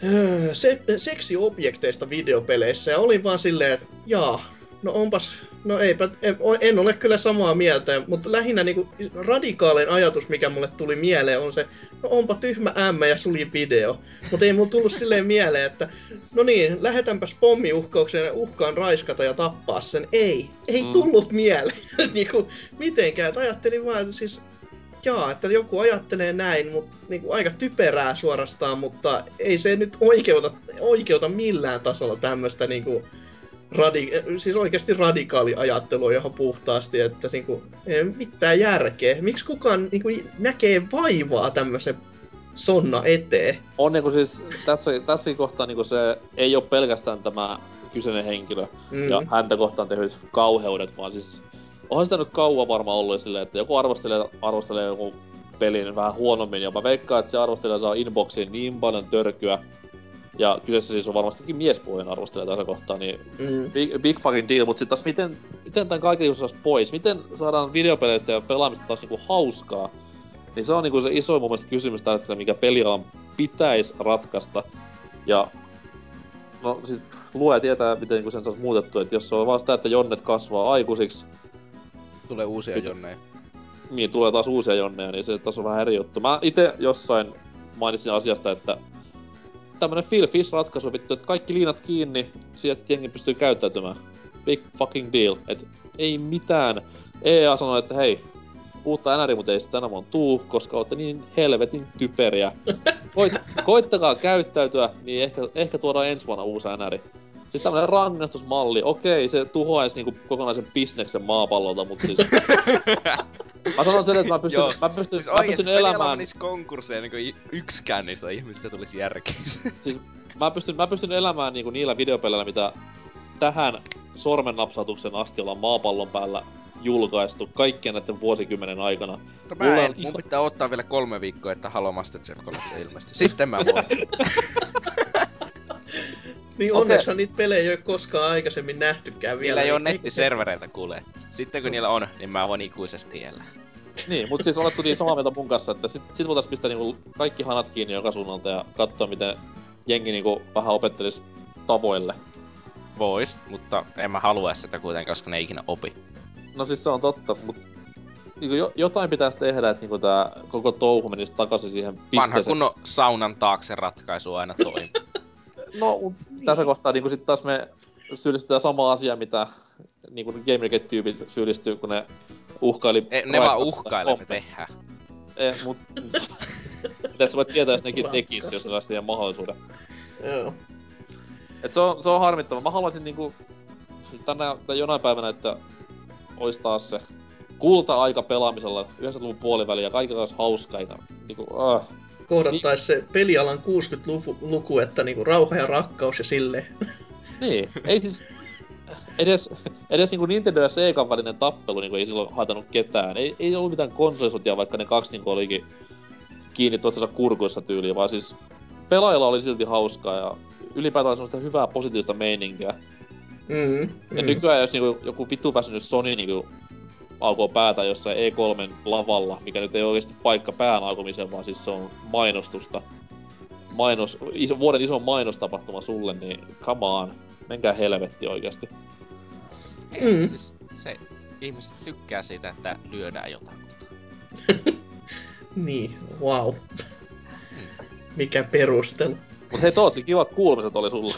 B: öö, se, seksiobjekteista videopeleissä ja olin vaan silleen, että jaa, no onpas, no eipä, en, en ole kyllä samaa mieltä, mutta lähinnä niinku radikaalein ajatus, mikä mulle tuli mieleen, on se, no onpa tyhmä ämmä ja suli video. Mutta ei mulla tullut silleen mieleen, että no niin, lähetänpäs pommiuhkaukseen ja uhkaan raiskata ja tappaa sen. Ei, ei
C: Mm.
B: tullut mieleen. niinku, mitenkään. Et ajattelin vaan, että siis jaa, että joku ajattelee näin, mutta niinku aika typerää suorastaan, mutta ei se nyt oikeuta, oikeuta millään tasolla tämmöistä niinku radi, siis oikeasti radikaali ajattelu ihan puhtaasti, että niinku, ei mitään järkeä. Miksi kukaan niinku näkee vaivaa tämmöisen sonna eteen?
C: On niinku siis, tässä, tässä kohtaa niinku se ei ole pelkästään tämä kyseinen henkilö mm. ja häntä kohtaan tehdyt kauheudet, vaan siis onhan sitä nyt kauan varmaan ollut silleen, että joku arvostelee, arvostelee joku pelin vähän huonommin, ja mä veikkaan, että se arvostelija saa inboxiin niin paljon törkyä, ja kyseessä siis on varmastikin miespuolen arvostelija tässä kohtaa, niin mm. big, big fucking deal, mutta sitten taas miten, miten tämän kaiken just pois? Miten saadaan videopeleistä ja pelaamista taas niinku hauskaa? Niin se on niinku se iso mun mielestä kysymys tällä hetkellä, mikä pelialan pitäisi ratkaista. Ja no siis luoja tietää, miten niinku sen saisi muutettua, että jos se on vaan sitä, että jonnet kasvaa aikuisiksi,
D: Tulee uusia jonneja.
C: Niin, tulee taas uusia jonneja, niin se taas on vähän eri juttu. Mä itse jossain mainitsin asiasta, että tämmönen Phil Fish-ratkaisu vittu, että kaikki liinat kiinni, sieltä jengi pystyy käyttäytymään. Big fucking deal. Et ei mitään. EA sanoi, että hei, uutta NRI, mutta ei sitä tänä vuonna tuu, koska olette niin helvetin typeriä. Koit, koittakaa käyttäytyä, niin ehkä, ehkä tuodaan ensi vuonna uusi NRI. Siis tämmönen rangaistusmalli, okei, se tuhoaisi niinku kokonaisen bisneksen maapallolta, mutta siis... mä sanon sen, että mä pystyn, Joo. mä pystyn, siis mä pystyn elämään...
D: Siis konkursseja, niin yksikään niistä ihmisistä tulisi järkeä.
C: siis mä pystyn, mä pystyn elämään niinku niillä videopeleillä, mitä tähän sormennapsautuksen asti ollaan maapallon päällä julkaistu kaikkien näiden vuosikymmenen aikana.
D: No mä en, mun pitää ottaa vielä kolme viikkoa, että Halo Masterchef Collection ilmestyy. Sitten mä voin.
B: Niin onneksi niitä pelejä ei ole koskaan aikaisemmin nähtykään vielä.
D: Niillä ei niin ole nettiservereitä kuule. Sitten kun niillä on, niin mä voin ikuisesti elää.
C: niin, mutta siis oletko niin samaa mieltä mun kanssa, että sit, sit voitais pistää niinku kaikki hanat kiinni joka suunnalta ja katsoa miten jengi niinku vähän opettelis tavoille.
D: Vois, mutta en mä halua sitä kuitenkaan, koska ne ei ikinä opi.
C: No siis se on totta, mutta niinku jo, jotain pitäisi tehdä, että niinku tää koko touhu menisi takaisin siihen pisteeseen.
D: Vanha kunnon saunan taakse ratkaisu aina toimii.
C: No, niin. tässä kohtaa niin sitten taas me syyllistetään samaa asiaa, mitä niin kuin Gamergate-tyypit syyllistyy, kun ne uhkaili...
D: E, ne vaan uhkailee, me tehdään.
C: Eh, mut... Mitä sä voit tietää, jos nekin tekis, jos ne siihen mahdollisuuden.
B: Joo.
C: Et se on, se on harmittava. Mä haluaisin niinku... Tänä tai jonain päivänä, että ois taas se kulta-aika pelaamisella 90-luvun puoliväli ja kaikilla olisi hauskaa. Niinku, uh,
B: kohdattaisi se pelialan 60-luku, että niinku rauha ja rakkaus ja sille.
C: Niin, ei siis... Edes, edes niinku Nintendo ja Sega välinen tappelu niinku ei silloin haitannut ketään. Ei, ei ollut mitään konsolisotia, vaikka ne kaksi niinku olikin kiinni tuossa kurkuissa tyyliin, vaan siis pelaajilla oli silti hauskaa ja ylipäätään semmoista hyvää positiivista meininkiä.
B: Mm, mm.
C: Ja nykyään jos niinku joku vittu päässyt Sony niinku aukoo päätä jossain E3 lavalla, mikä nyt ei oikeasti paikka pään aukomiseen, vaan siis se on mainostusta. Mainos, iso, vuoden iso mainostapahtuma sulle, niin come on, menkää helvetti oikeasti.
D: Mm. Siis se, ihmiset tykkää siitä, että lyödään jotain.
B: niin, wow. Mikä perustelu.
C: Mut hei Tootsi, kivat kuulumiset oli sulla.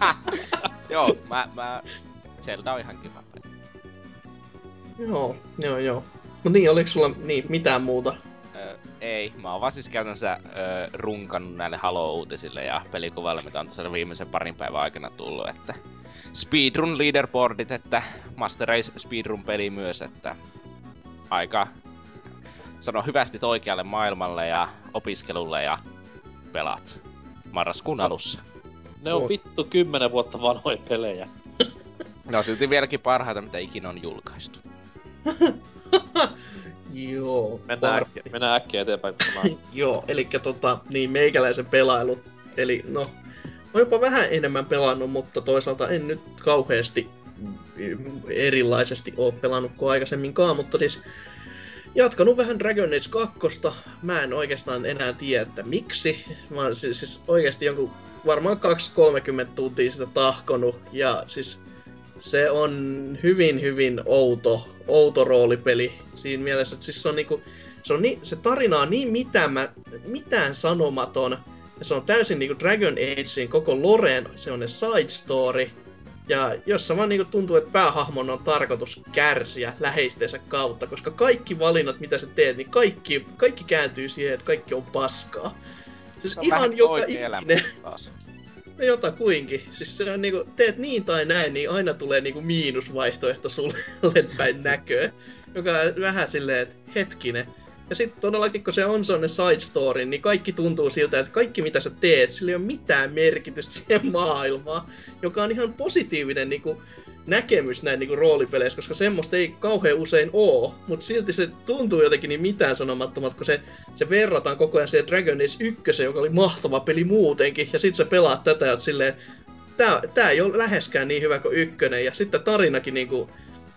D: Joo, mä, mä... Zelda on ihan kiva.
B: Joo, joo, joo. Mut niin, oliko sulla niin, mitään muuta?
D: Öö, ei, mä oon vaan siis käytännössä öö, runkannut näille Halo-uutisille ja pelikuvaille, mitä on tässä viimeisen parin päivän aikana tullut, että speedrun leaderboardit, että Master Race speedrun peli myös, että aika sano hyvästi oikealle maailmalle ja opiskelulle ja pelaat marraskuun alussa.
C: Ne on vittu kymmenen vuotta vanhoja pelejä.
D: Ne on silti vieläkin parhaita, mitä ikinä on julkaistu.
B: Joo,
C: mennään, äkkiä, mennään äkkiä eteenpäin.
B: Joo, eli tota, niin meikäläisen pelailu. Eli no, mä jopa vähän enemmän pelannut, mutta toisaalta en nyt kauheasti erilaisesti ole pelannut kuin aikaisemminkaan, mutta siis jatkanut vähän Dragon Age 2. Mä en oikeastaan enää tiedä, että miksi. Mä oon siis, siis oikeasti jonkun varmaan 2-30 tuntia sitä tahkonut. Ja siis se on hyvin, hyvin outo, outo roolipeli siinä mielessä, että siis se on niinku, se, on ni, se tarina on niin mitään, mitään sanomaton, ja se on täysin niinku Dragon Agein koko Loreen, se on ne side story, Ja jossa vaan niinku tuntuu, että päähahmon on tarkoitus kärsiä läheistensä kautta, koska kaikki valinnat, mitä sä teet, niin kaikki, kaikki kääntyy siihen, että kaikki on paskaa. Siis
D: Se on
B: ihan joka ikinen,
D: taas.
B: No jotakuinkin. Siis se on niinku, teet niin tai näin, niin aina tulee niinku miinusvaihtoehto sulle päin näköä. Joka on vähän silleen, että hetkinen. Ja sitten todellakin, kun se on sellainen side story, niin kaikki tuntuu siltä, että kaikki mitä sä teet, sillä ei ole mitään merkitystä siihen maailmaan. Joka on ihan positiivinen niinku, näkemys näin niinku roolipeleissä, koska semmoista ei kauhean usein oo, mutta silti se tuntuu jotenkin niin mitään sanomattomat, kun se, se verrataan koko ajan siihen Dragon Age 1, joka oli mahtava peli muutenkin, ja sit sä pelaat tätä, ja oot silleen, tää, tää ei ole läheskään niin hyvä kuin ykkönen, ja sitten tarinakin niinku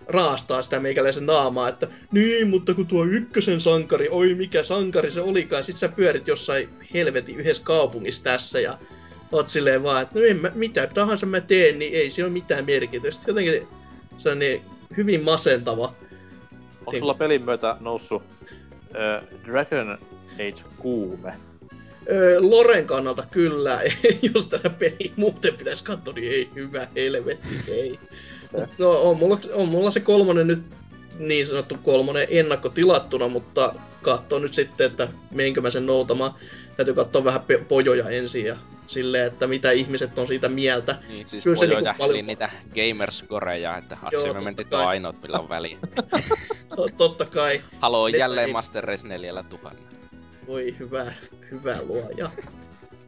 B: raastaa sitä meikäläisen naamaa, että niin, mutta kun tuo ykkösen sankari, oi mikä sankari se olikaan, sit sä pyörit jossain helvetin yhdessä kaupungissa tässä ja oot silleen vaan, että no en mä, mitä tahansa mä teen, niin ei sillä ole mitään merkitystä. Jotenkin se on niin hyvin masentava.
C: Onko sulla pelin myötä noussut äh, Dragon Age kuume?
B: Öö, Loren kannalta kyllä, jos tätä peliä muuten pitäisi katsoa, niin ei hyvä helvetti, ei. No, on mulla, on mulla se kolmonen nyt niin sanottu kolmonen ennakkotilattuna, mutta katso nyt sitten, että menkö mä sen noutamaan. Täytyy katsoa vähän pe- pojoja ensin ja silleen, että mitä ihmiset on siitä mieltä.
D: Niin, siis
B: Kyllä se niinku paljon-
D: niitä gamerscoreja, että
B: Joo,
D: Hatsime
B: totta
D: mentit
B: kai.
D: on ainoat, millä on väliä.
B: To- totta kai.
D: Haloo
B: Ne-
D: jälleen
B: ei-
D: Master Race 4000.
B: Voi hyvä, hyvä luoja.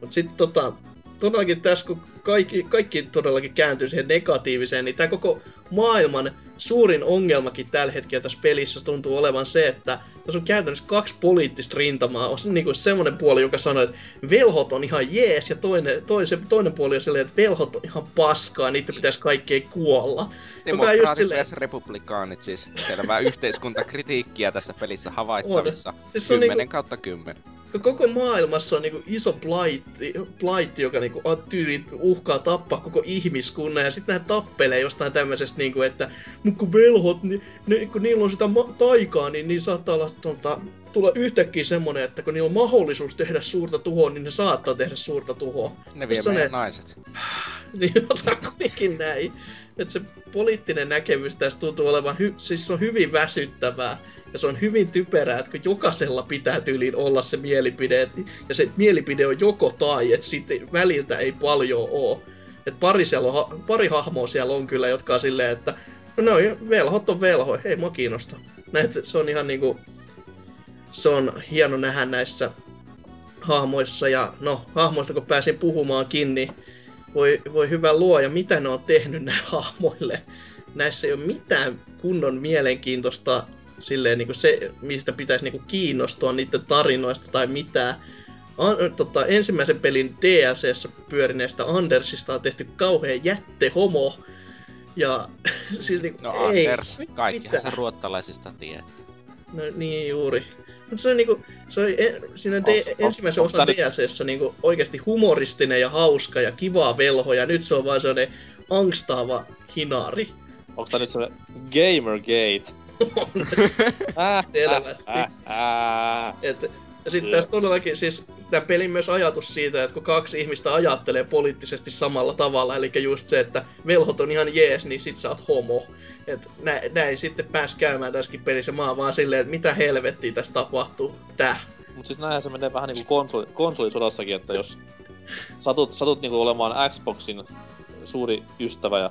B: Mut sit tota, todellakin tässä kun kaikki, kaikki todellakin kääntyy siihen negatiiviseen, niin tämä koko maailman suurin ongelmakin tällä hetkellä tässä pelissä tuntuu olevan se, että tässä on käytännössä kaksi poliittista rintamaa. On niinku semmoinen puoli, joka sanoo, että velhot on ihan jees, ja toinen, toinen, toinen puoli on silleen, että velhot on ihan paskaa, niitä pitäisi kaikkeen kuolla. On just
D: Demokraatit
B: silleen-
D: republikaanit, siis selvää yhteiskuntakritiikkiä tässä pelissä havaittavissa.
B: Siis se on
D: 10
B: niinku-
D: kautta 10.
B: koko maailmassa on niinku iso plaitti, plaitti joka niinku tyyli uhkaa tappaa koko ihmiskunnan ja sitten nämä tappelee jostain tämmöisestä niinku, että mut kun velhot, niin ne, kun niillä on sitä ma- taikaa, niin, niin saattaa olla tuolta, tulla yhtäkkiä semmonen, että kun niillä on mahdollisuus tehdä suurta tuhoa, niin ne saattaa tehdä suurta tuhoa.
D: Ne vie meidän
B: ne-
D: naiset.
B: Niin jotain kuitenkin näin. Että se poliittinen näkemys tässä tuntuu olevan, hy- siis se on hyvin väsyttävää. Ja se on hyvin typerää, että kun jokaisella pitää tyyliin olla se mielipide, et- ja se mielipide on joko tai, että sitten väliltä ei paljon oo. Et pari, siellä on, pari hahmoa siellä on kyllä, jotka on silleen, että no velhot on velho, ei mua kiinnosta. Näet, se on ihan niinku, se on hieno nähdä näissä hahmoissa, ja no, hahmoista kun pääsin puhumaankin, niin voi, voi hyvä luoja, mitä ne on tehnyt näille hahmoille. Näissä ei ole mitään kunnon mielenkiintoista silleen niin kuin se, mistä pitäisi niin kuin kiinnostua niiden tarinoista tai mitään. An, tota, ensimmäisen pelin DLCssä pyörineestä Andersista on tehty kauhean jättehomo. Ja siis niinku,
D: No
B: ei,
D: Anders,
B: mit-
D: kaikkihan
B: mitä?
D: se ruottalaisista tietää.
B: No niin juuri. Mutta se on niinku, se oli en, siinä
C: Onks-
B: D,
C: onks-
B: ensimmäisen
C: onks
B: osan DLCssä niinku oikeasti humoristinen ja hauska ja kivaa velho, ja nyt se on vaan sellainen angstaava hinari.
C: Onko tää nyt se Gamergate? Äh,
B: Selvästi.
C: Äh, äh, äh.
B: Et, ja sitten tässä todellakin siis tämän pelin myös ajatus siitä, että kun kaksi ihmistä ajattelee poliittisesti samalla tavalla, eli just se, että velhot on ihan jees, niin sit sä oot homo. Et nä, näin sitten pääs käymään tässäkin pelissä. Oon vaan silleen, että mitä helvettiä tässä tapahtuu. Tää.
C: Mut siis näinhän se menee vähän niinku konsoli, konsolisodassakin, että jos satut, satut niinku olemaan Xboxin suuri ystävä ja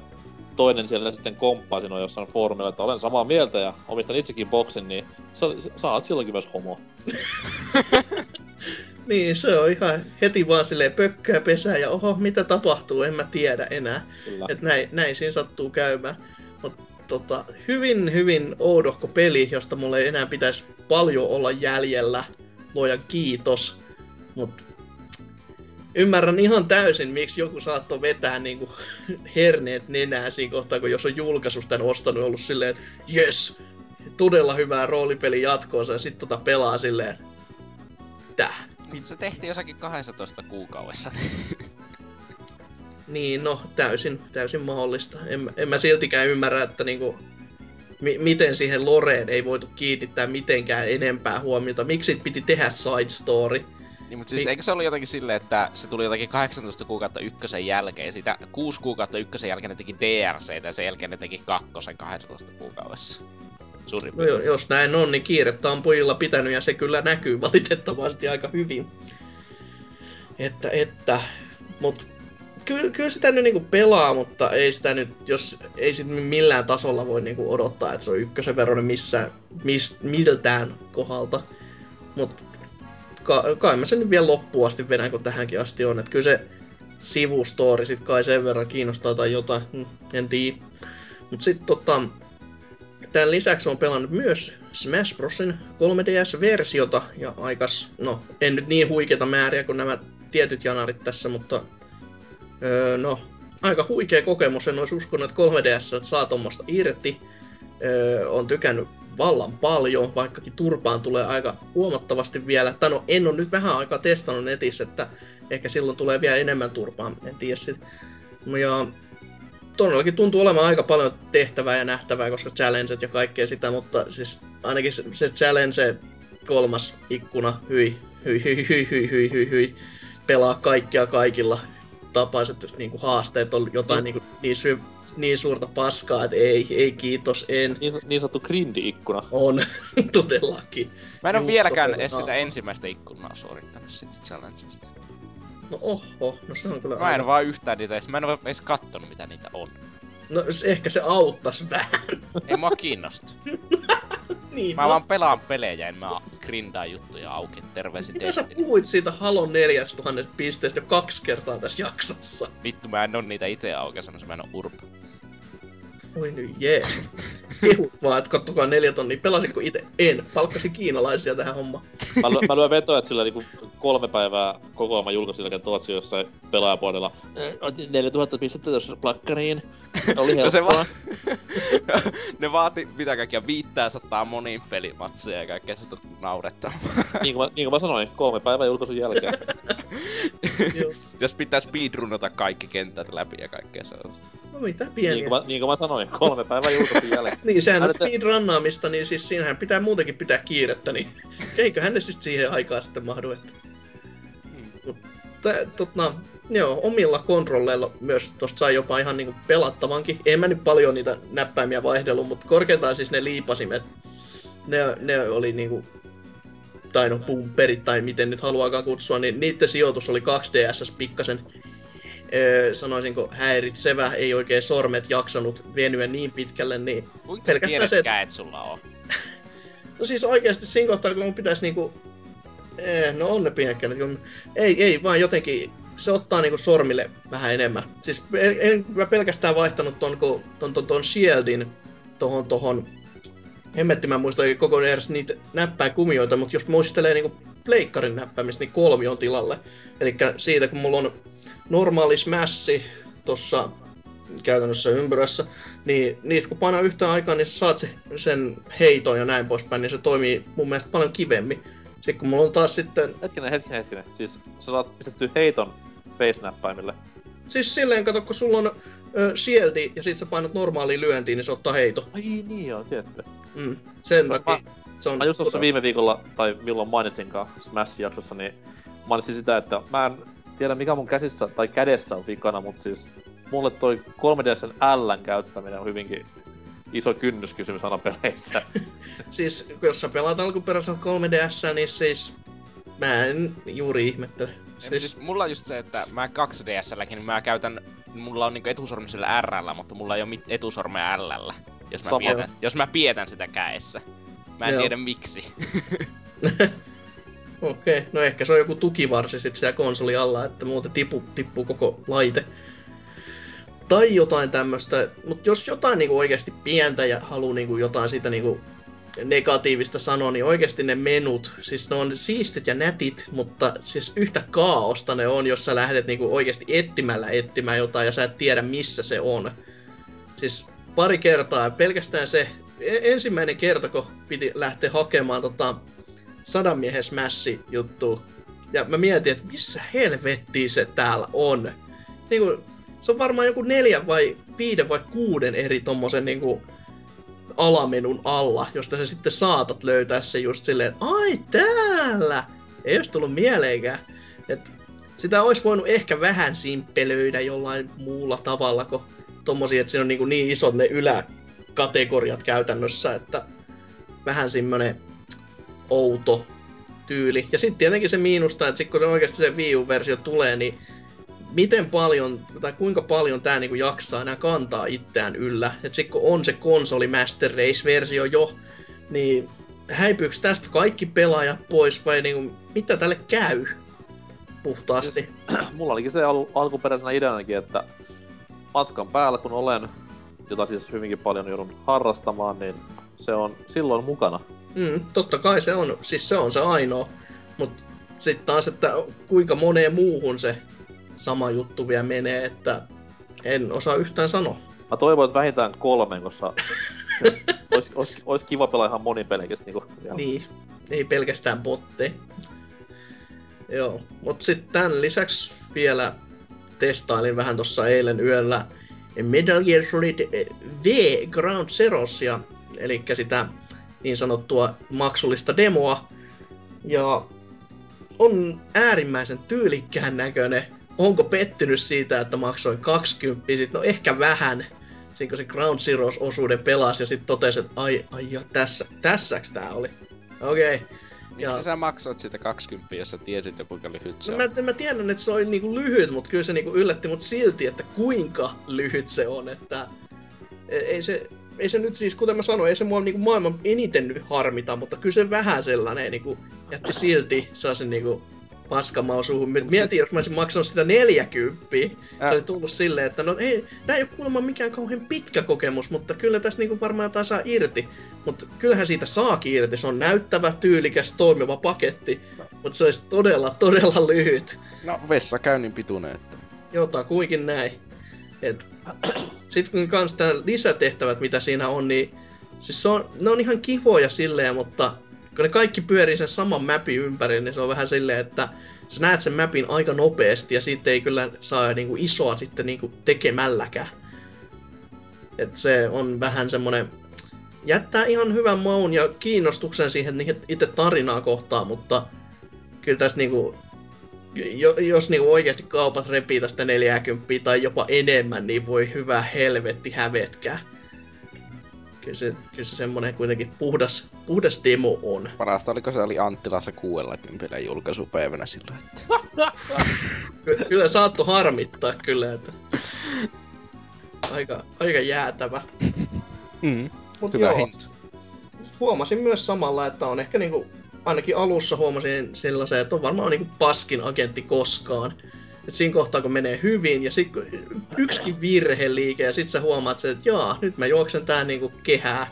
C: toinen siellä sitten komppaa sinua jossain foorumilla, että olen samaa mieltä ja omistan itsekin boksin, niin sä, sä oot silloinkin myös homo.
B: Niin, se on ihan heti vaan silleen pökkää pesää ja oho, mitä tapahtuu, en mä tiedä enää.
C: Kyllä.
B: Et näin, näin siinä sattuu käymään. Mut tota, hyvin, hyvin oudohko peli, josta mulle ei enää pitäisi paljon olla jäljellä. Luojan kiitos. Mut ymmärrän ihan täysin, miksi joku saattoi vetää niinku herneet nenää siinä kohtaa, kun jos on julkaisusta ostanut ollut silleen, että jes, todella hyvää roolipeli jatkoonsa ja sit tota pelaa silleen, tää.
D: Mutta se tehtiin jossakin 12 kuukaudessa.
B: Niin, no täysin, täysin mahdollista. En, en mä siltikään ymmärrä, että niinku, mi- miten siihen Loreen ei voitu kiinnittää mitenkään enempää huomiota. Miksi piti tehdä side story?
D: Niin, mutta siis
B: Niin.
D: eikö se ollut jotenkin silleen, että se tuli jotenkin 18 kuukautta ykkösen jälkeen, sitä 6 kuukautta ykkösen jälkeen ne teki DRC ja sen jälkeen ne teki kakkosen 12 kuukaudessa. Suurin
B: No, jos näin on, niin kiirettä on pojilla pitänyt ja se kyllä näkyy valitettavasti aika hyvin. Että, että. Mut kyllä, kyllä sitä nyt niinku pelaa, mutta ei sitä nyt, jos ei sit millään tasolla voi niinku odottaa, että se on ykkösen veronen missään, mis, miltään kohdalta. Mut ka, kai mä sen nyt vielä loppuun asti vedän, kun tähänkin asti on. Että kyllä se sivustoori sit kai sen verran kiinnostaa tai jotain, hm, en tiedä. Mut sit tota, Tämän lisäksi on pelannut myös Smash Brosin 3DS-versiota ja aikas, no en nyt niin huikeita määriä kuin nämä tietyt janarit tässä, mutta öö, no aika huikea kokemus, en olisi uskonut, että 3DS saa tuommoista irti. Öö, on tykännyt vallan paljon, vaikkakin turpaan tulee aika huomattavasti vielä. Tai no en ole nyt vähän aikaa testannut netissä, että ehkä silloin tulee vielä enemmän turpaan, en tiedä sit. Ja todellakin tuntuu olemaan aika paljon tehtävää ja nähtävää, koska challenget ja kaikkea sitä, mutta siis ainakin se, se challenge kolmas ikkuna, hyi, hyi, hyi, hyi, hyi, hyi, hyi, hyi, pelaa kaikkia kaikilla tapaiset niin kuin haasteet on jotain niin, kuin, niin, sy- niin suurta paskaa, että ei, ei kiitos, en.
C: Niin, niin sanottu grindi-ikkuna.
B: On, todellakin.
D: Mä en
B: Just
D: vieläkään edes sitä ensimmäistä ikkunaa suorittanut siitä challengesta.
B: No oho, no se on kyllä
D: Mä en
B: aika-
D: vaan yhtään niitä edes, mä en oo edes kattonut mitä niitä on.
B: No ehkä se auttas vähän.
D: Ei mua kiinnosta.
B: niin,
D: Mä
B: no.
D: vaan pelaan pelejä, en mä grindaa juttuja auki. Terveisin
B: Mitä sä
D: Destiny.
B: puhuit siitä Halon 4000 pisteestä jo kaksi kertaa tässä jaksossa?
D: Vittu, mä en oo niitä itse auki sanoisin, mä en oo urpa.
B: Oi nyt jees. Kehut vaan, että kattokaa neljä tonnia. Pelasinko itse? En. Palkkasin kiinalaisia tähän hommaan.
C: Mä, lyön, mä lyön vetoa, että sillä niinku kolme päivää kokoelma julkaisin jälkeen Tootsi jossain pelaajapuolella. "Eh, Otin 4000 pistettä tuossa plakkariin. Oli
D: No se va- ne vaati mitä kaikkia 500 monin pelimatseja ja kaikkea se on naurettavaa.
C: niin, kuin mä, niin kuin mä sanoin, kolme päivää julkaisun jälkeen.
D: Jos pitää speedrunata kaikki kentät läpi ja kaikkea sellaista.
B: No mitä
C: niin,
B: pieniä.
C: kuin mä, niin kuin mä sanoin, kolme päivää julkaisun jälkeen.
B: Niin, sehän on speedrunnaamista, niin siis siinähän pitää muutenkin pitää kiirettä, niin eiköhän ne sitten siihen aikaan sitten mahdu, että... Mutta, tota, joo, omilla kontrolleilla myös tosta sai jopa ihan niinku pelattavankin. En mä nyt paljon niitä näppäimiä vaihdellut, mutta korkeintaan siis ne liipasimet, ne, ne oli niinku tai no bumperit tai miten nyt haluaakaan kutsua, niin niiden sijoitus oli 2DS pikkasen öö, sanoisinko häiritsevä, ei oikein sormet jaksanut venyä niin pitkälle, niin
D: Kuinka
B: Pelkästään se, että-
D: sulla on?
B: No siis oikeasti siinä kohtaa, kun mun pitäisi niinku... Eh, no on ne pienekkäät, kun... Ei, ei, vaan jotenkin se ottaa niinku sormille vähän enemmän. Siis en, en mä pelkästään vaihtanut ton, kun, ton, ton, ton shieldin tohon, tohon... Hemmetti mä muistan koko edes niitä näppäinkumioita, mutta jos muistelee niinku pleikkarin näppäimistä, niin kolmion tilalle. Eli siitä, kun mulla on normaali smassi tossa käytännössä ympyrässä, niin niistä kun painaa yhtä aikaa, niin saat se, sen heiton ja näin poispäin, niin se toimii mun mielestä paljon kivemmin. Sitten kun mulla on taas sitten,
C: Hetkinen, hetkinen, hetkinen. Siis sä saat pistetty heiton face-näppäimille.
B: siis silleen kato, kun sulla on ö, shieldi ja sit sä painat normaaliin lyöntiin, niin se ottaa heito.
C: Ai niin joo, tietty.
B: Mm. Sen takia se on...
C: Mä just tuossa viime viikolla, tai milloin mainitsinkaan Smash-jaksossa, niin mainitsin sitä, että mä en tiedä mikä mun käsissä tai kädessä on vikana, mutta siis mulle toi 3DSn Ln käyttäminen on hyvinkin iso kynnyskysymys aina peleissä.
B: Siis jos sä pelaat alkuperäisellä 3DS, niin siis mä en juuri ihmettele.
D: Siis...
B: Siis,
D: siis mulla on just se, että mä 2DSlläkin, niin mä käytän, mulla on niinku etusormi sillä R, mutta mulla ei ole mit- etusormea L. Jos mä,
C: Sama.
D: pietän, jos mä pietän sitä käessä. Mä en
B: Joo.
D: tiedä miksi.
B: Okei, okay. no ehkä se on joku tukivarsi sit siellä konsoli alla, että muuten tipu, tippuu koko laite. Tai jotain tämmöstä, mutta jos jotain niinku oikeasti pientä ja haluaa niinku jotain siitä niinku negatiivista sanoa, niin oikeasti ne menut, siis ne on siistit ja nätit, mutta siis yhtä kaaosta ne on, jos sä lähdet niinku oikeasti etsimällä etsimään jotain ja sä et tiedä missä se on. Siis pari kertaa, pelkästään se e- ensimmäinen kerta, kun piti lähteä hakemaan tota, sadan miehen smashi juttu. Ja mä mietin, että missä helvettiin se täällä on. Niinku, se on varmaan joku neljän vai viiden vai kuuden eri tommosen niinku alamenun alla, josta sä sitten saatat löytää se just silleen, ai täällä! ei olisi tullut mieleenkään. Et sitä olisi voinut ehkä vähän simppelöidä jollain muulla tavalla kuin tommosia, että siinä on niin, niin isot ne yläkategoriat käytännössä, että vähän semmonen outo tyyli. Ja sitten tietenkin se miinusta, että sit kun se oikeasti se Wii U-versio tulee, niin miten paljon, tai kuinka paljon tämä niinku jaksaa enää kantaa itseään yllä. Että sitten kun on se konsoli Master Race-versio jo, niin häipyykö tästä kaikki pelaajat pois vai niinku, mitä tälle käy puhtaasti?
C: Siis, mulla olikin se al- alkuperäisenä ideanakin, että matkan päällä kun olen, jota siis hyvinkin paljon joudun harrastamaan, niin se on silloin mukana.
B: Mm, totta kai se on, siis se on se ainoa. Mutta sitten taas, että kuinka moneen muuhun se sama juttu vielä menee, että en osaa yhtään sanoa.
C: Mä toivon, että vähintään kolmen, koska olisi olis, olis kiva pelaa ihan monipelikäs. Niin,
B: niin, ei pelkästään botte. Joo, mutta sitten tämän lisäksi vielä testailin vähän tuossa eilen yöllä Metal Gear Solid V Ground Zeroesia, eli sitä niin sanottua maksullista demoa. Ja on äärimmäisen tyylikkään näköinen. Onko pettynyt siitä, että maksoin 20? Sit, no ehkä vähän. Siinä kun se Ground Zeroes osuuden pelasi ja sitten totesi, että ai, ai ja tässä, tässäks tää oli. Okei. Okay.
D: Miksi ja... sä maksoit sitä 20, jos sä tiesit jo kuinka lyhyt se
B: no,
D: on?
B: Mä, mä tiedän, että se oli niinku lyhyt, mutta kyllä se niinku yllätti mut silti, että kuinka lyhyt se on. Että e, ei se, ei se nyt siis, kuten mä sanoin, ei se mua niinku maailman eniten nyt harmita, mutta kyllä se vähän sellainen niinku, jätti silti sellaisen niinku paskamaa suuhun. Mietin, jos mä olisin maksanut sitä 40, se olisi tullut silleen, että no ei, tää ei ole kuulemma mikään kauhean pitkä kokemus, mutta kyllä tässä niinku varmaan jotain saa irti. Mutta kyllähän siitä saakin irti, se on näyttävä, tyylikäs, toimiva paketti, mutta se olisi todella, todella lyhyt.
E: No vessakäynnin pituinen, että...
B: kuikin näin. Et, sitten kun kans tää lisätehtävät, mitä siinä on, niin siis se on, ne on ihan kivoja silleen, mutta kun ne kaikki pyörii sen saman mapin ympäri, niin se on vähän silleen, että sä näet sen mapin aika nopeasti ja siitä ei kyllä saa niinku isoa sitten niinku tekemälläkään. Et se on vähän semmonen, jättää ihan hyvän maun ja kiinnostuksen siihen itse tarinaa kohtaan, mutta kyllä tässä niinku, jos niinku oikeasti kaupat repii tästä 40 tai jopa enemmän, niin voi hyvä helvetti hävetkää kyllä se, kyllä se semmonen kuitenkin puhdas, puhdas demo on.
E: Parasta oliko se oli Anttilassa 60 julkaisupäivänä sillä, että...
B: Ky- kyllä saatto harmittaa kyllä, että... Aika, aika jäätävä.
E: Mm.
B: Mut Hyvä joo, hinta. huomasin myös samalla, että on ehkä niinku, ainakin alussa huomasin sellaisen, että on varmaan niinku paskin agentti koskaan et siinä kohtaa, kun menee hyvin, ja sitten yksikin virheliike, ja sitten sä huomaat että jaa, nyt mä juoksen tää niinku kehää,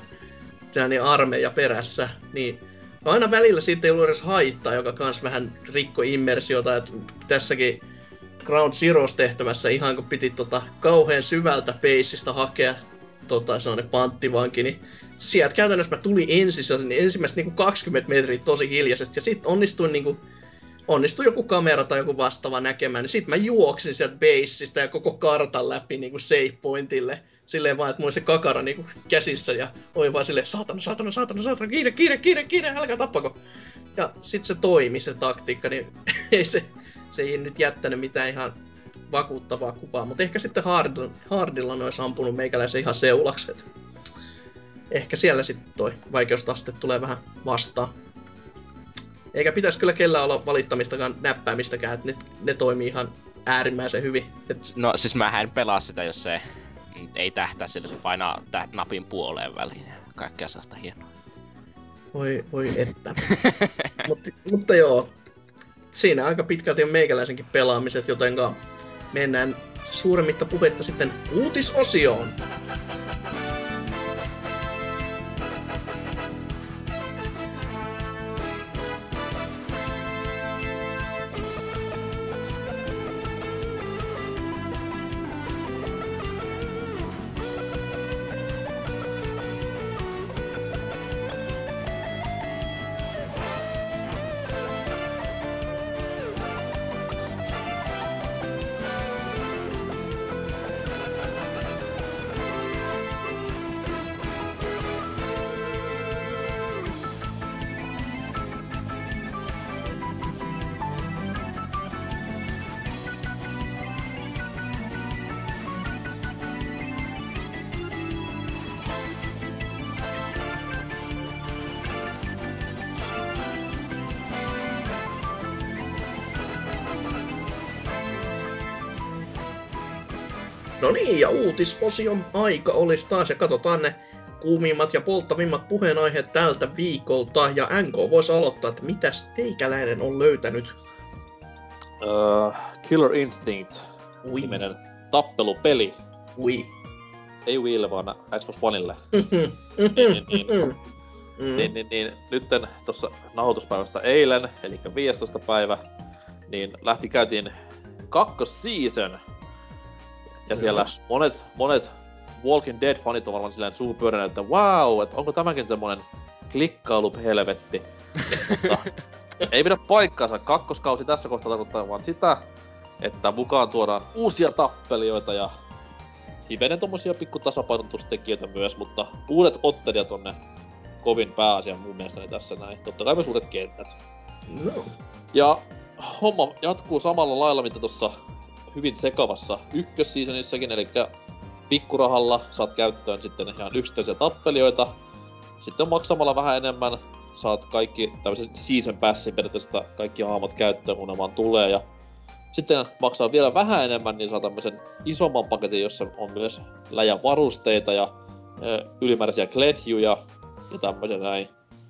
B: niin armeija perässä, niin aina välillä siitä ei ollut edes haittaa, joka kans vähän rikko immersiota, että tässäkin Ground Zeroes tehtävässä ihan kun piti tota kauhean syvältä peissistä hakea tota, sellainen panttivanki, niin sieltä käytännössä mä tulin ensin ensimmäiset niin 20 metriä tosi hiljaisesti, ja sitten onnistuin niin kuin, onnistui joku kamera tai joku vastaava näkemään, niin sit mä juoksin sieltä baseista ja koko kartan läpi niinku save pointille. Silleen vaan, että mulla oli se kakara niinku käsissä ja oli vaan silleen, saatana, saatana, saatana, saatana, kiire, kiire, kiire, kiire, älkää tappako. Ja sit se toimi se taktiikka, niin ei se, se ei nyt jättänyt mitään ihan vakuuttavaa kuvaa, mutta ehkä sitten Hard, Hardilla ne olisi ampunut meikäläisen ihan seulakset. Ehkä siellä sitten toi vaikeustaste tulee vähän vastaan. Eikä pitäisi kyllä kellä olla valittamistakaan näppäämistäkään, että ne, ne toimii ihan äärimmäisen hyvin. Et...
D: No siis mä en pelaa sitä, jos se ei tähtää sille, se painaa tä- napin puoleen väliin. Kaikkea sellaista hienoa.
B: Voi, voi että. Mut, mutta joo, siinä aika pitkälti on meikäläisenkin pelaamiset, jotenka mennään suuremmitta puhetta sitten uutisosioon. Uutisosion aika olisi taas, ja katsotaan ne kuumimmat ja polttavimmat puheenaiheet tältä viikolta. Ja NK voisi aloittaa, että mitäs teikäläinen on löytänyt?
C: Uh, Killer Instinct
B: Ui,
C: nimenen tappelupeli.
B: ui.
C: Ei Wiille, vaan Xbox Oneille. niin, niin, niin,
B: Mm.
C: niin, niin, niin, nytten tuossa nauhoituspäivästä eilen, eli 15. päivä, niin lähti käytiin kakkosseason. Ja siellä monet, monet Walking Dead-fanit on varmaan silleen suu pyöränä, että wow, että onko tämäkin semmonen klikkailup-helvetti. Mutta ei pidä paikkaansa. Kakkoskausi tässä kohtaa tarkoittaa vaan sitä, että mukaan tuodaan uusia tappelijoita ja hivenen tommosia pikku tasapainotustekijöitä myös, mutta uudet ottelijat on ne kovin pääasia mun mielestäni tässä näin. Totta kai myös uudet kentät.
B: No.
C: Ja homma jatkuu samalla lailla, mitä tuossa hyvin sekavassa ykkösseasonissakin, eli pikkurahalla saat käyttöön sitten ihan yksittäisiä tappelijoita. Sitten maksamalla vähän enemmän saat kaikki tämmöisen season passin periaatteessa kaikki hahmot käyttöön, kun ne vaan tulee. Ja sitten maksaa vielä vähän enemmän, niin saa tämmöisen isomman paketin, jossa on myös läjän varusteita ja ö, ylimääräisiä kledjuja ja tämmöisiä näin.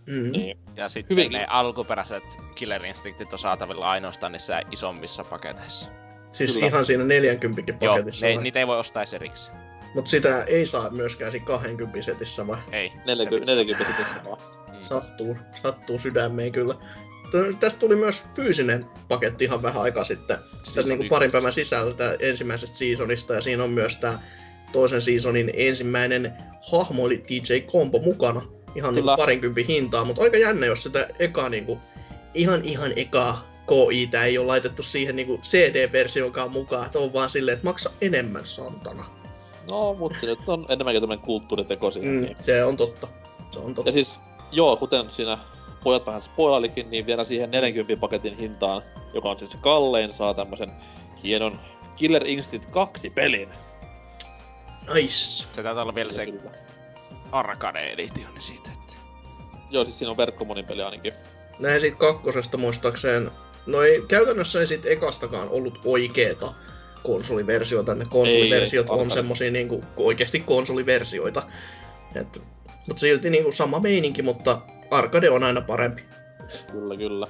B: Mm.
C: Niin.
D: Ja sitten
C: Hyvin.
D: ne alkuperäiset Killer Instinctit on saatavilla ainoastaan niissä isommissa paketeissa.
B: Siis
C: Kyllä.
B: ihan siinä 40
D: Joo,
B: paketissa.
D: ne,
B: vai?
D: niitä ei voi ostaa erikseen.
B: Mutta sitä ei saa myöskään siinä 20 setissä vai?
D: Ei.
C: 40, 40 sitten vaan.
D: Mm.
B: Sattuu, sattuu sydämeen kyllä. Tästä tuli myös fyysinen paketti ihan vähän aikaa sitten. Tässä
D: Season
B: niinku parin päivän sisällä tää ensimmäisestä seasonista ja siinä on myös tää toisen seasonin ensimmäinen hahmo eli DJ Combo mukana. Ihan niinku
C: Kyllä.
B: parinkympin hintaa, mutta aika jännä, jos sitä ekaa niinku, ihan ihan ekaa KItä ei ole laitettu siihen niinku CD-versioonkaan mukaan, että on vaan silleen, että maksa enemmän santana.
C: No, mutta se nyt on enemmänkin tämmönen kulttuuriteko siihen.
B: Mm,
C: Niin.
B: se on totta. Se on totta.
C: Ja siis, joo, kuten siinä pojat vähän spoilalikin, niin vielä siihen 40 paketin hintaan, joka on siis se kallein, saa tämmösen hienon Killer Instinct 2 pelin.
B: Nice.
D: Se taitaa olla vielä se arcade editioni siitä. Että...
C: Joo, siis siinä on verkkomonipeli ainakin.
B: Näin siitä kakkosesta muistaakseen, no ei, käytännössä ei siitä ekastakaan ollut oikeeta konsoliversiota. Ne konsoliversiot
C: Ei, ei,
B: on semmosia niinku oikeesti konsoliversioita. Et, mut silti niinku sama meininki, mutta arcade on aina parempi.
C: Kyllä, kyllä.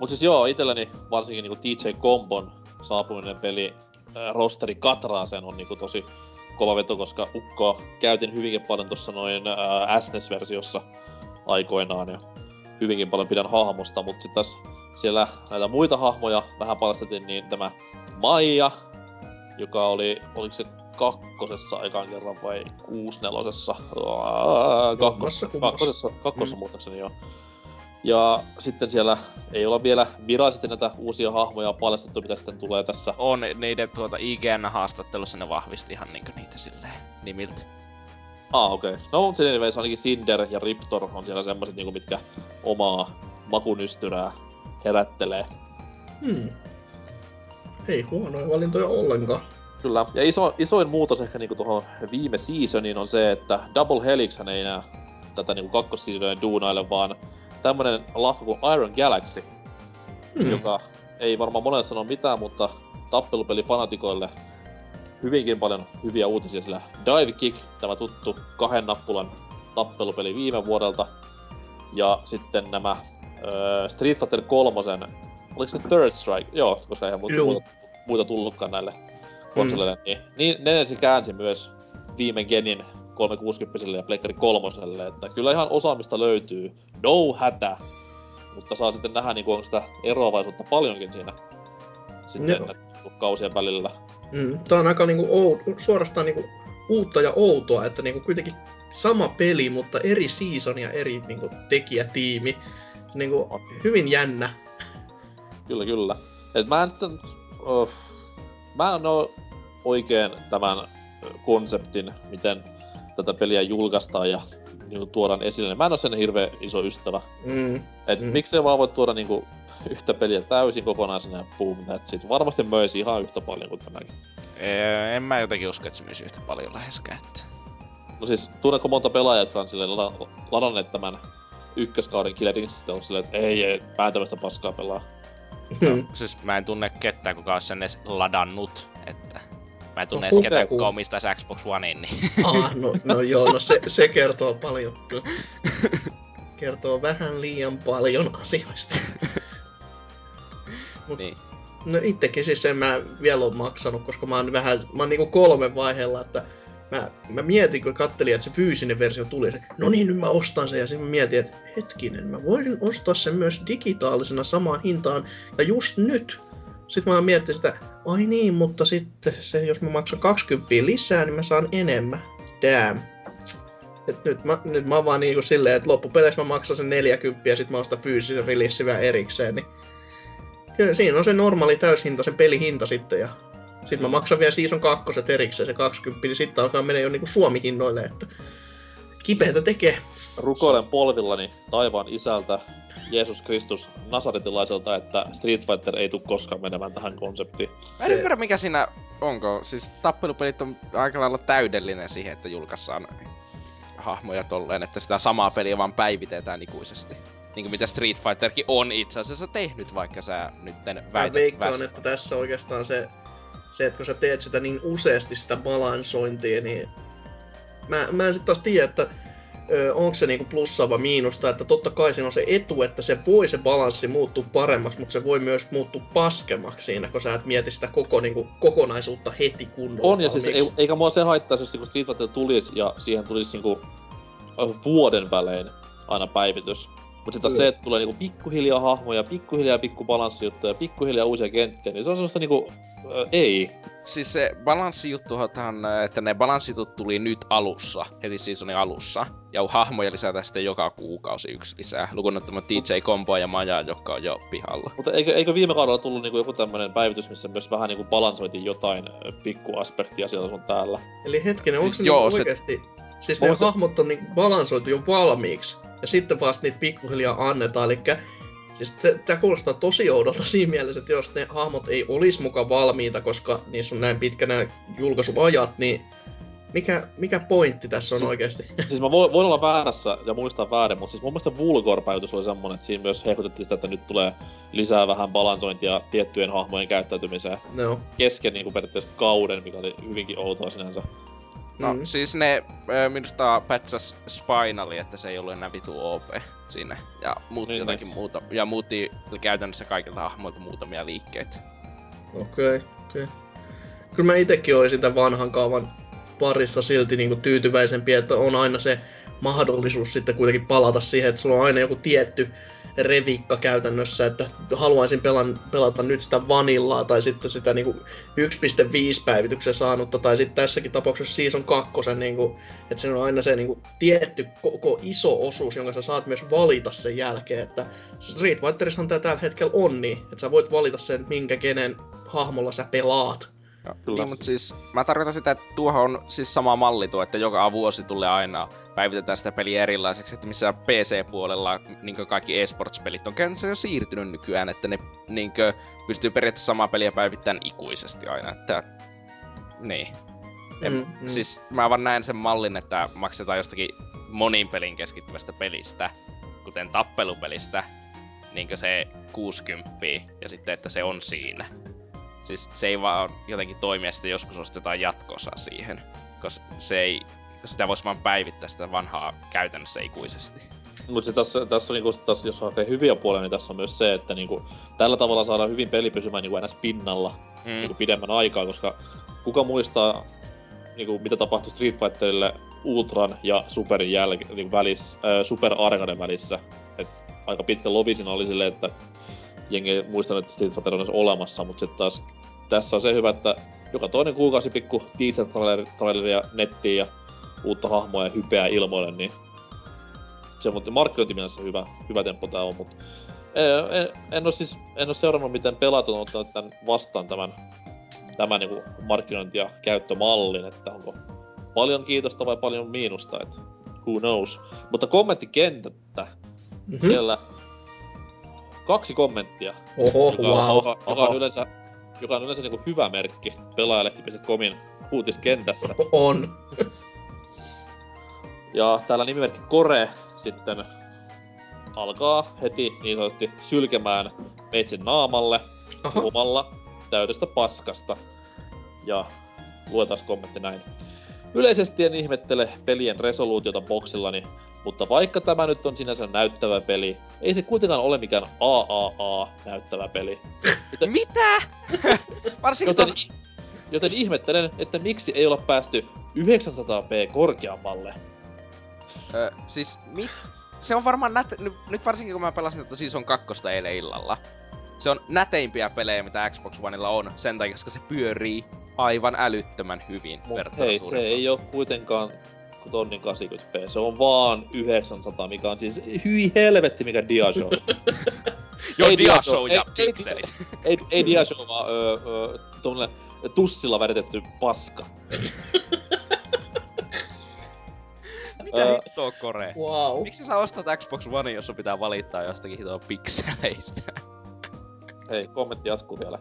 C: Mut siis joo, itselläni varsinkin niinku DJ Kombon saapuminen peli äh, rosteri Katraaseen on niinku tosi kova veto, koska Ukkoa käytin hyvinkin paljon tuossa noin äh, SNES-versiossa aikoinaan ja hyvinkin paljon pidän hahmosta, mutta sitten taas siellä näitä muita hahmoja vähän paljastettiin, niin tämä Maija, joka oli, oliko se kakkosessa ekan kerran vai kuusnelosessa? Kakkosessa, kakkosessa, kakkosessa
B: Mm.
C: muistaakseni joo. Ja sitten siellä ei olla vielä virallisesti näitä uusia hahmoja paljastettu, mitä sitten tulee tässä.
D: On niiden tuota IGN-haastattelussa ne vahvisti ihan niinku niitä silleen nimiltä.
C: Ah, okei. Okay. No, mutta anyways, ainakin Cinder ja Riptor on siellä semmoset, niinku, mitkä omaa makunystyrää herättelee.
B: Hmm. Ei huonoja valintoja ollenkaan.
C: Kyllä. Ja iso, isoin muutos ehkä niinku tuohon viime seasoniin on se, että Double Helix ei enää tätä niinku kakkosseasonia duunaille, vaan tämmönen lafka kuin Iron Galaxy,
B: Hmm.
C: joka ei varmaan monelle sano mitään, mutta tappelupelifanatikoille hyvinkin paljon hyviä uutisia, sillä Dive Kick, tämä tuttu kahden nappulan tappelupeli viime vuodelta, ja sitten nämä öö, Street Fighter 3, oliko se Third Strike? Joo, koska eihän muuta, muuta, muita tullutkaan näille konsoleille, niin, niin ne se käänsi myös viime genin 360 ja Pleikkari 3, että kyllä ihan osaamista löytyy, no hätä, mutta saa sitten nähdä, niin onko sitä eroavaisuutta paljonkin siinä sitten niinku kausien välillä.
B: Mm. Tää on aika niinku ou, suorastaan niinku uutta ja outoa, että niinku kuitenkin sama peli, mutta eri season ja eri niinku tekijätiimi. Niinku hyvin jännä.
C: Kyllä, kyllä. Et mä en sitten... Oh, mä en oo oikein tämän konseptin, miten tätä peliä julkaistaan ja niinku tuodaan esille. Mä en oo sen hirveän iso ystävä.
B: Mm.
C: Et
B: Mm.
C: miksei vaan voi tuoda niinku yhtä peliä täysin kokonaisena ja boom, that's it. Varmasti möisi ihan yhtä paljon kuin tämäkin.
D: Ee, en mä jotenkin usko, että se myisi yhtä paljon läheskään. Että...
C: No siis, tunnetko monta pelaajaa, jotka on silleen lada- ladanneet tämän ykköskauden Killer Instinct on silleen, että ei, ei, mä en tämmöstä paskaa pelaa.
B: Mm.
D: Siis mä en tunne ketään, kuka olisi sen edes ladannut. Että... Mä en tunne
B: No,
D: edes ketään, kuka omistaisi Xbox Onein, niin
B: Ah, no, no joo, no se, se kertoo paljon. kyllä. Kertoo vähän liian paljon asioista.
D: niin.
B: No ittekin siis en mä vielä ole maksanut, koska mä oon vähän, mä oon niinku kolmen vaiheella, että mä, mä mietin, kun kattelin, että se fyysinen versio tuli, se, no niin, nyt mä ostan sen, ja sitten mietin, että hetkinen, mä voisin ostaa sen myös digitaalisena samaan hintaan, ja just nyt. Sitten mä mietin sitä, ai niin, mutta sitten se, jos mä maksan 20 lisää, niin mä saan enemmän. Damn. Et nyt, mä, nyt mä oon vaan niinku silleen, että loppupeleissä mä maksan sen 40 ja sit mä ostan fyysisen release vielä erikseen, niin Kyllä siinä on se normaali täyshinta, sen pelihinta sitten ja sitten mä maksan vielä Season 2 erikseen se 20, niin sitten alkaa mennä jo niinku Suomi-hinnoille, että kipeätä tekee.
C: Rukoilen polvillani taivaan isältä, Jeesus Kristus Nasaretilaiselta, että Street Fighter ei tule koskaan menemään tähän konseptiin.
D: Mä en ymmärrä mikä siinä onko. Siis tappelupelit on aika lailla täydellinen siihen, että julkaissaan hahmoja tolleen, että sitä samaa peliä vaan päivitetään ikuisesti. Niin kuin mitä Street Fighterkin on itse asiassa tehnyt, vaikka sä nytten
B: Mä
D: väität
B: veikkaan,
D: väs-
B: että tässä oikeastaan se, se, että kun sä teet sitä niin useasti sitä balansointia, niin mä, mä en sitten taas tiedä, että onko se niinku plussaa vai miinusta, että totta kai siinä on se etu, että se voi se balanssi muuttua paremmaksi, mutta se voi myös muuttua paskemmaksi siinä, kun sä et mieti sitä koko niinku, kokonaisuutta heti kunnolla
C: On, ja siis ei, eikä mua se haittaisi, jos niinku Street Fighter tulisi ja siihen tulisi niinku vuoden välein aina päivitys. Mutta sitten se, että tulee niinku pikkuhiljaa hahmoja, pikkuhiljaa pikku balanssijuttuja, pikkuhiljaa uusia kenttiä, niin se on semmoista niinku, äh, ei.
D: Siis se balanssijuttuhan, että ne balanssitut tuli nyt alussa, heti seasonin alussa. Ja hahmoja lisätään sitten joka kuukausi yksi lisää, lukuun ottamatta DJ Komboa ja Majaa, jotka on jo pihalla.
C: Mutta eikö, eikö viime kaudella tullut niinku joku tämmönen päivitys, missä myös vähän niinku balansoitiin jotain pikkuaspektia siellä sun täällä?
B: Eli hetkinen, onko se
D: Joo,
B: niinku
D: se-
B: oikeasti... Siis
C: Mä
B: ne hahmot on niinku balansoitu jo valmiiksi, ja sitten vasta niitä pikkuhiljaa annetaan, eli Siis tämä kuulostaa tosi oudolta siinä mielessä, että jos ne hahmot ei olisi mukaan valmiita, koska niissä on näin pitkä nämä julkaisuajat, niin mikä, mikä pointti tässä on
C: Siis-
B: oikeasti?
C: Siis mä voin, voin olla väärässä ja muistaa väärin, mutta siis mun mielestä Vulgor-päivitys oli semmonen, että siinä myös hehkutettiin sitä, että nyt tulee lisää vähän balansointia tiettyjen hahmojen käyttäytymiseen
B: no.
C: kesken niin kuin periaatteessa kauden, mikä oli hyvinkin outoa sinänsä.
D: No
B: Mm.
D: siis ne ö, minusta patchas Spinali, että se ei ollut enää vitu OP siinä. Ja muutti
C: Niin,
D: jotakin muuta. Ja muutti käytännössä kaikilta hahmoilta muutamia liikkeitä.
B: Okei, okay, okei. Okay. Kyllä mä itekin olisin tämän vanhan kaavan parissa silti niinku tyytyväisempi, että on aina se mahdollisuus sitten kuitenkin palata siihen, että sulla on aina joku tietty revikka käytännössä, että haluaisin pelan, pelata nyt sitä vanillaa tai sitten sitä niinku 1.5 päivityksen saanutta tai sitten tässäkin tapauksessa Season 2, niinku, että siinä on aina se niinku tietty koko iso osuus, jonka sä saat myös valita sen jälkeen, että Street Fighterissahan tää tällä hetkellä on niin, että sä voit valita sen, minkä kenen hahmolla sä pelaat.
D: Joo,
C: Kyllä.
D: Niin, mutta siis mä tarkoitan sitä, että tuohon on siis sama malli tuo, että joka vuosi tulee aina päivitetään sitä peliä erilaiseksi, että missä PC-puolella niin kaikki esports-pelit on käytännössä jo siirtynyt nykyään, että ne niin pystyy periaatteessa samaa peliä päivittämään ikuisesti aina, että niin. En,
B: mm.
D: mm. Siis mä vaan näen sen mallin, että maksetaan jostakin monin pelin keskittyvästä pelistä, kuten tappelupelistä, niin se 60 ja sitten, että se on siinä. Siis se ei vaan jotenkin toimi ja sitten joskus ostetaan jatkossa siihen, koska se ei, sitä voisi vaan päivittää sitä vanhaa käytännössä ikuisesti.
C: Mutta tässä, tässä on niinku, taas, jos hakee hyviä puolia, niin tässä on myös se, että niinku, tällä tavalla saadaan hyvin peli pysymään niinku ns. pinnalla
D: Mm.
C: niinku pidemmän aikaa, koska kuka muistaa, niinku, mitä tapahtui Street Fighterille Ultran ja Superin jälkeen, niinku välissä, ää, Super Arcaden välissä. Et aika pitkä lovi siinä oli silleen, että jengi ei muistanut, että Street Fighter on edes olemassa, mutta sitten taas tässä on se hyvä, että joka toinen kuukausi pikku teaser-traileria nettiin ja uutta hahmoa ja hypeää ilmoille, niin se on markkinointimielessä hyvä, hyvä temppu tää on, mutta en, en, ole siis, en ole seurannut, miten pelaat on ottanut tämän vastaan tämän, tämän niin markkinointi- ja käyttömallin, että onko paljon kiitosta vai paljon miinusta, että who knows. Mutta kommenttikentättä,
B: Mhm.
C: siellä kaksi kommenttia,
B: Oho,
C: joka,
B: wow.
C: joka, joka on yleensä, joka on yleensä niin hyvä merkki pelaajalehti.comin uutiskentässä.
B: On.
C: Ja täällä nimimerkki Kore sitten alkaa heti niin sanotusti sylkemään meitsin naamalle
B: Aha.
C: puhumalla täydestä paskasta. Ja luetaan kommentti näin. Yleisesti en ihmettele pelien resoluutiota boksillani, mutta vaikka tämä nyt on sinänsä näyttävä peli, ei se kuitenkaan ole mikään AAA-näyttävä peli.
D: Mitä? Varsinkin
C: Joten,
D: tos...
C: joten ihmettelen, että miksi ei olla päästy 900p korkeammalle.
D: Ö, siis mi... Se on varmaan näte... Nyt, varsinkin kun mä pelasin tätä Season 2 eilen illalla. Se on näteimpiä pelejä, mitä Xbox Oneilla on, sen takia, koska se pyörii aivan älyttömän hyvin
C: Mut hei, se ei oo kuitenkaan tonnin 80p. Se on vaan 900, mikä on siis hyi helvetti mikä Diashow.
D: Joo,
C: Ei
D: Dia
C: Dia
D: Show
C: Show,
D: ja
C: ei- ei
D: pikselit.
C: ei, ei Diashow, vaan öö, öö, tommonen tussilla väritetty paska.
D: Mitä
C: Ö,
D: hittoa Kore?
B: Wow.
D: Miksi sä ostat Xbox One, jos sun pitää valittaa jostakin hitoa pikseleistä?
C: Hei, kommentti jatkuu vielä.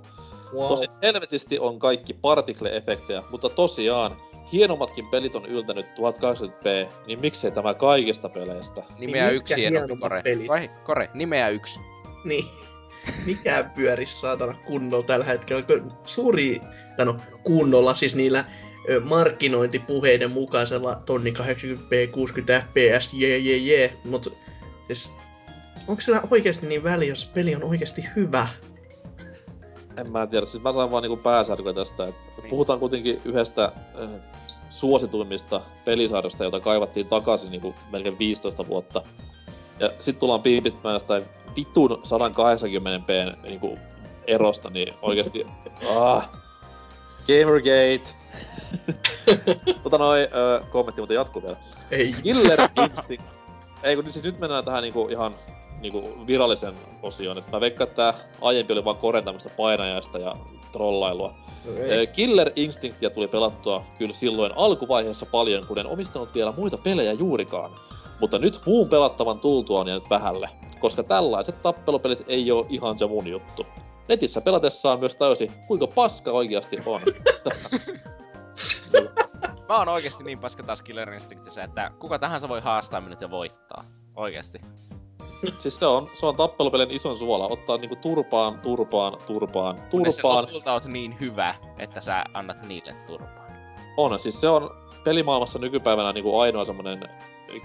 B: wow.
C: Tosi helvetisti on kaikki particle-efektejä, mutta tosiaan, hienommatkin pelit on yltänyt 1080p, niin miksei tämä kaikista peleistä?
D: Nimeä
B: mitkä
D: yksi hienompi Kore.
B: pelit?
D: Vai, Kore, nimeä yksi.
B: Niin. Mikään pyöris saatana kunnolla tällä hetkellä. kun Suuri, tai no kunnolla siis niillä markkinointipuheiden mukaisella tonni 80p, 60 fps, jee jee jee. Mut siis, onko sillä oikeasti niin väliä, jos peli on oikeasti hyvä?
C: En mä tiedä, siis mä saan vaan niinku pääsärkyä tästä, että
D: Niin.
C: puhutaan kuitenkin yhdestä äh, suosituimmista pelisarjoista, jota kaivattiin takaisin niinku melkein 15 vuotta. Ja sit tullaan piipittämään jostain vitun 180p niinku erosta, niin oikeesti... Ah, Gamergate! tota noin, äh, kommentti muuten jatkuu vielä.
B: Ei.
C: Killer Instinct. Ei kun siis nyt mennään tähän niinku ihan niinku virallisen osioon. Et mä veikkaan, että tää aiempi oli vaan korentamista painajaista ja trollailua. Killer Instinctia tuli pelattua kyllä silloin alkuvaiheessa paljon, kun en omistanut vielä muita pelejä juurikaan. Mutta nyt muun pelattavan tultua on jäänyt vähälle, koska tällaiset tappelupelit ei oo ihan se mun juttu. Netissä pelatessaan myös tajusi, kuinka paska oikeasti on.
D: Mä oon oikeesti niin paska taas Killer Instinctissä, että kuka tahansa voi haastaa minut ja voittaa. Oikeesti.
C: Siis se on, se on tappelupelin ison suola. Ottaa niinku turpaan, turpaan, turpaan,
D: Kunnes sä
C: turpaan.
D: lopulta oot niin hyvä, että sä annat niille turpaan.
C: On, siis se on pelimaailmassa nykypäivänä niinku ainoa semmonen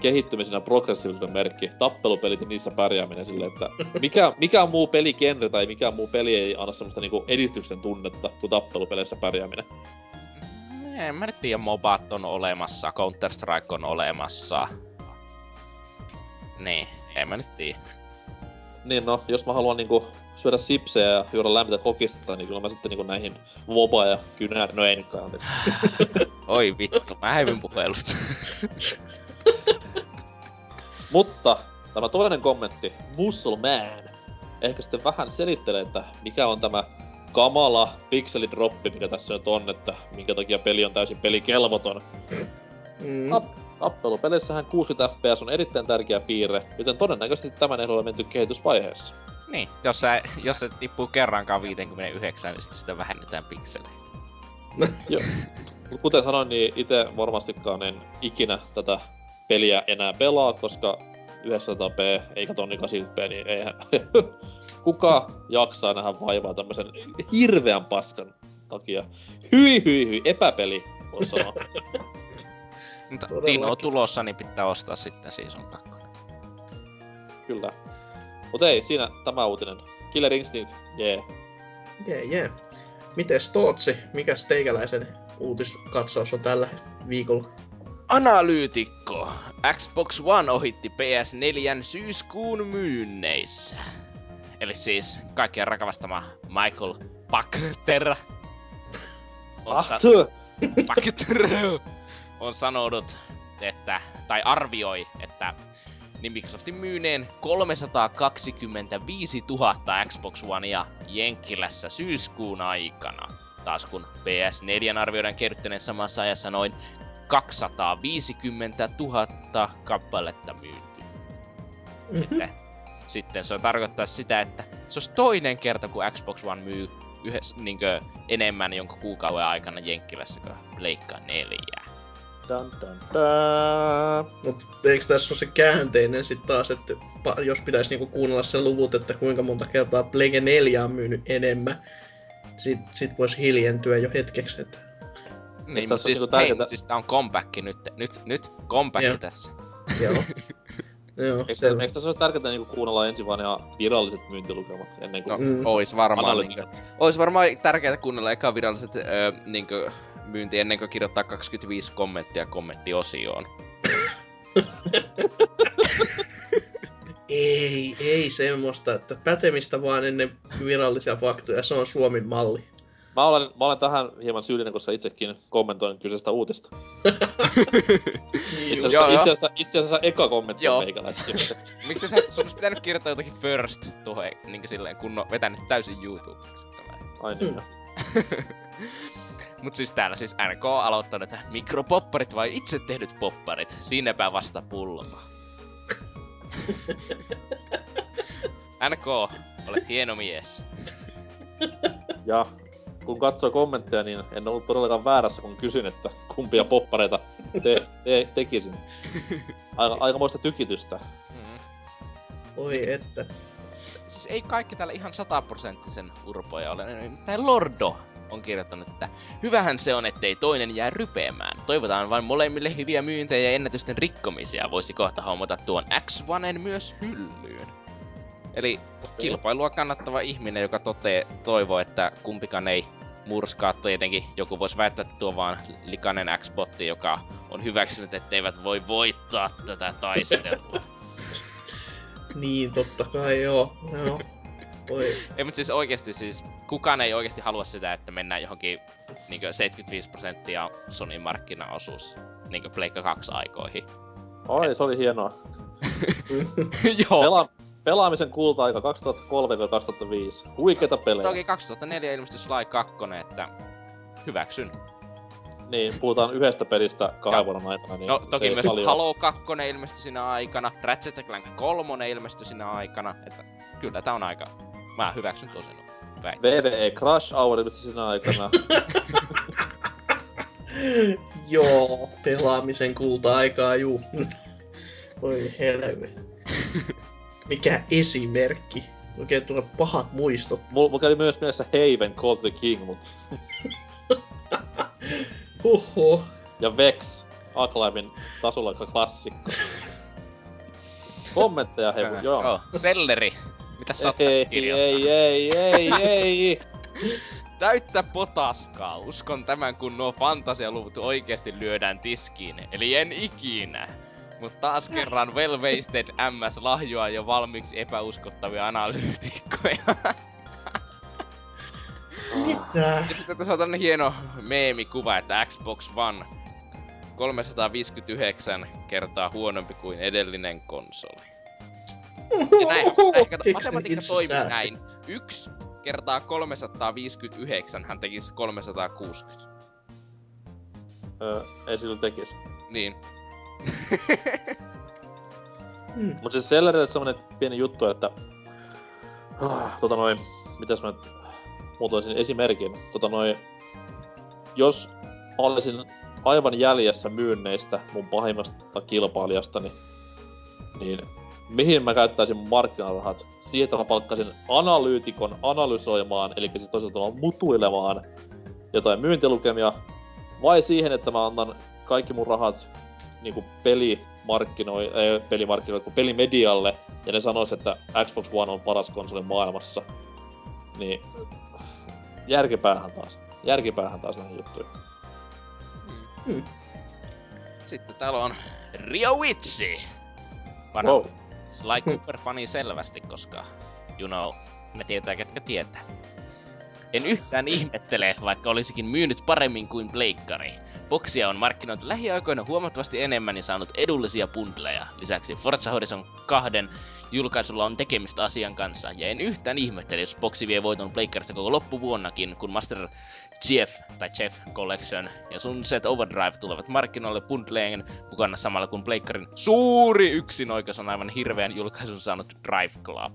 C: kehittymisen ja progressiivisuuden merkki. Tappelupelit ja niissä pärjääminen silleen, että mikä, mikä muu peligenre tai mikä muu peli ei anna semmoista niinku edistyksen tunnetta kuin tappelupeleissä pärjääminen.
D: En mä nyt tiedä, mobat on olemassa, Counter-Strike on olemassa. Niin, en mä nyt tiedä.
C: Niin no, jos mä haluan niinku syödä sipsejä ja juoda lämmintä kokista, niin kyllä mä sitten niinku näihin moba ja kynär, no ei nytkään.
D: Oi vittu, mä häivyn puhelusta.
C: Mutta tämä toinen kommentti, Muscle Man, ehkä sitten vähän selittelee, että mikä on tämä kamala pikselidroppi, mikä tässä nyt on, että minkä takia peli on täysin pelikelvoton.
B: Mm.
C: Tappelupeleissähän 60 fps on erittäin tärkeä piirre, joten todennäköisesti tämän ehdolla on menty kehitysvaiheessa.
D: niin, jos, sä, jos se tippuu kerrankaan 59, niin sitten sitä vähennetään pikseleitä.
C: Joo. Kuten sanoin, niin itse varmastikaan en ikinä tätä peliä enää pelaa, koska 900p eikä tonni 80p, niin eihän kuka jaksaa nähdä vaivaa tämmösen hirveän paskan takia. Hyi hyi hyi, epäpeli, voi sanoa.
D: Mutta. Tino on tulossa, niin pitää ostaa sitten Season 2.
C: Kyllä. Mut ei, siinä tämä uutinen. Killer Instinct, jee. Yeah.
B: Jee, jee. Mites Tootsi, mikäs teikäläisen uutiskatsaus on tällä viikolla?
D: Analyytikko. Xbox One ohitti PS4 syyskuun myynneissä. Eli siis kaikkien rakastama Michael Pachter
C: Ahtu!
D: Pachter on sanonut, että, tai arvioi, että niin Microsoftin myyneen 325 000 Xbox Onea Jenkkilässä syyskuun aikana. Taas kun PS4 arvioidaan kerryttäneen samassa ajassa noin 250 000 kappaletta myyty.
B: Mhm.
D: Että sitten se tarkoittaa sitä, että se olisi toinen kerta, kun Xbox One myy yhdessä, niinkö, enemmän jonkun kuukauden aikana Jenkkilässä kuin Pleikka 4.
C: Dun, dun, dun.
B: Mut eikö tässä ole se käänteinen sit taas, että jos pitäisi niinku kuunnella sen luvut, että kuinka monta kertaa Plege 4 on myynyt enemmän, sit, sit voisi hiljentyä jo hetkeksi, että
D: Niin, mutta siis,
C: niinku
D: hei, mut siis tää on comeback nyt. Nyt, nyt comeback
B: Joo.
D: tässä.
B: Joo. Joo,
C: Eikö, tässä ole tärkeää niinku kuunnella ensin vaan ihan viralliset myyntilukemat ennen kuin...
D: No,
B: Mm.
D: ois varmaan niinkö, ois varmaan tärkeää kuunnella eka viralliset öö, niinkö, myynti ennen kuin kirjoittaa 25 kommenttia kommenttiosioon.
B: Ei, ei semmoista, että pätemistä vaan ennen virallisia faktoja, se on Suomen malli.
C: Mä olen, mä olen tähän hieman syyllinen, koska itsekin kommentoin kyseistä uutista. Itse
D: Joo,
C: asiassa, itse asiassa, itse asiassa eka kommentti on.
D: Miksi sä, sun olisi pitänyt kirjoittaa jotakin first tuohon, niinkö silleen, kun on vetänyt täysin YouTubeksi tämä.
C: Ai niin,
B: Hmm.
D: Mut siis täällä siis NK on aloittanut, että mikropopparit vai itse tehdyt popparit, siinäpä vasta pulma. NK, olet hieno mies.
C: Ja kun katsoo kommentteja, niin en ollut todellakaan väärässä, kun kysyin, että kumpia poppareita te, te, tekisin. Aika, aikamoista tykitystä.
D: Mm.
B: Oi että.
D: Siis ei kaikki täällä ihan sataprosenttisen urpoja ole. Tää Lordo on kirjoittanut, että hyvähän se on, ettei toinen jää rypeämään. Toivotaan vain molemmille hyviä myyntejä ja ennätysten rikkomisia. Voisi kohta hommata tuon X1 myös hyllyyn. Eli kilpailua kannattava ihminen, joka totee, toivoo, että kumpikaan ei murskaa. Tietenkin joku voisi väittää, että tuo vaan likainen X-botti, joka on hyväksynyt, etteivät voi voittaa tätä taistelua.
B: Niin, totta kai joo. joo. Oi.
D: Ei, mutta siis oikeesti siis, kukaan ei oikeesti halua sitä, että mennään johonkin niinkö 75 prosenttia Sonin markkinaosuus niinkö Pleikka 2 aikoihin.
C: Oi, se oli hienoa.
D: Joo.
C: Pela- pelaamisen kulta-aika 2003-2005. Huikeita pelejä.
D: Toki 2004 ilmestyi Sly 2, että hyväksyn.
C: Niin, puhutaan yhdestä pelistä kahden vuoden aikana. Niin
D: No toki myös
C: paljon-
D: Halo 2 ilmestyi siinä aikana, Ratchet Clank 3 ilmestyi siinä aikana, että kyllä tää on aika... Mä hyväksyn tosin väit.
C: VVE Crash Hour ilmestyi siinä aikana.
B: Joo, pelaamisen kulta-aikaa, juu. Oi helve. Mikä esimerkki. Oikein tulee pahat muistot.
C: Mulla, mulla kävi myös mielessä Haven Call the King, mut...
B: Huhhuh.
C: Ja Vex, Acclaimin tasolla klassikko. Kommentteja hei, joo.
D: Selleri. Mitä sä oot
C: Ei,
D: kirjoittanut?
C: ei, ei, ei, ei.
D: Täyttä potaskaa. Uskon tämän, kun nuo fantasialuvut oikeasti lyödään tiskiin. Eli en ikinä. Mutta taas kerran Well Wasted MS lahjoaa jo valmiiksi epäuskottavia analyytikkoja.
B: Mitä?
D: ja sitten tässä on tämmönen hieno meemikuva, että Xbox One 359 kertaa huonompi kuin edellinen konsoli. Ja näin, näin kato, matematiikka toimii näin. Yksi kertaa 359 hän tekisi 360.
C: Öö, ei sillä tekis.
D: Niin.
B: Hmm.
C: Mut siis Sellerille semmonen pieni juttu, että... Ah, tota noin... Mitäs mä nyt muotoisin esimerkin? Tota noin... Jos olisin aivan jäljessä myynneistä mun pahimmasta kilpailijastani, niin mihin mä käyttäisin markkinarahat? Siihen, että mä palkkaisin analyytikon analysoimaan, eli siis toisaalta mutuilemaan jotain myyntilukemia, vai siihen, että mä annan kaikki mun rahat niinku pelimarkkinoi, ei pelimarkkinoi, kun pelimedialle, ja ne sanois, että Xbox One on paras konsoli maailmassa, niin järkipäähän taas. Järkipäähän taas näihin juttuihin.
B: Hmm.
D: Sitten täällä on Rio Witsi. Vanha
C: Wow.
D: Sly Cooper-fani selvästi, koska, you know, me tietää ketkä tietää. En yhtään ihmettele, vaikka olisikin myynyt paremmin kuin Pleikkari. Boksia on markkinoitu lähiaikoina huomattavasti enemmän ja saanut edullisia bundleja. Lisäksi Forza Horizon 2 julkaisulla on tekemistä asian kanssa, ja en yhtään ihmettele, jos Boksi vie voiton Pleikkarista koko loppuvuonnakin, kun Master Chief tai Chef Collection ja Sunset Overdrive tulevat markkinoille bundleen mukana samalla kun Pleikkarin suuri yksinoikeus on aivan hirveän julkaisun saanut Drive Club.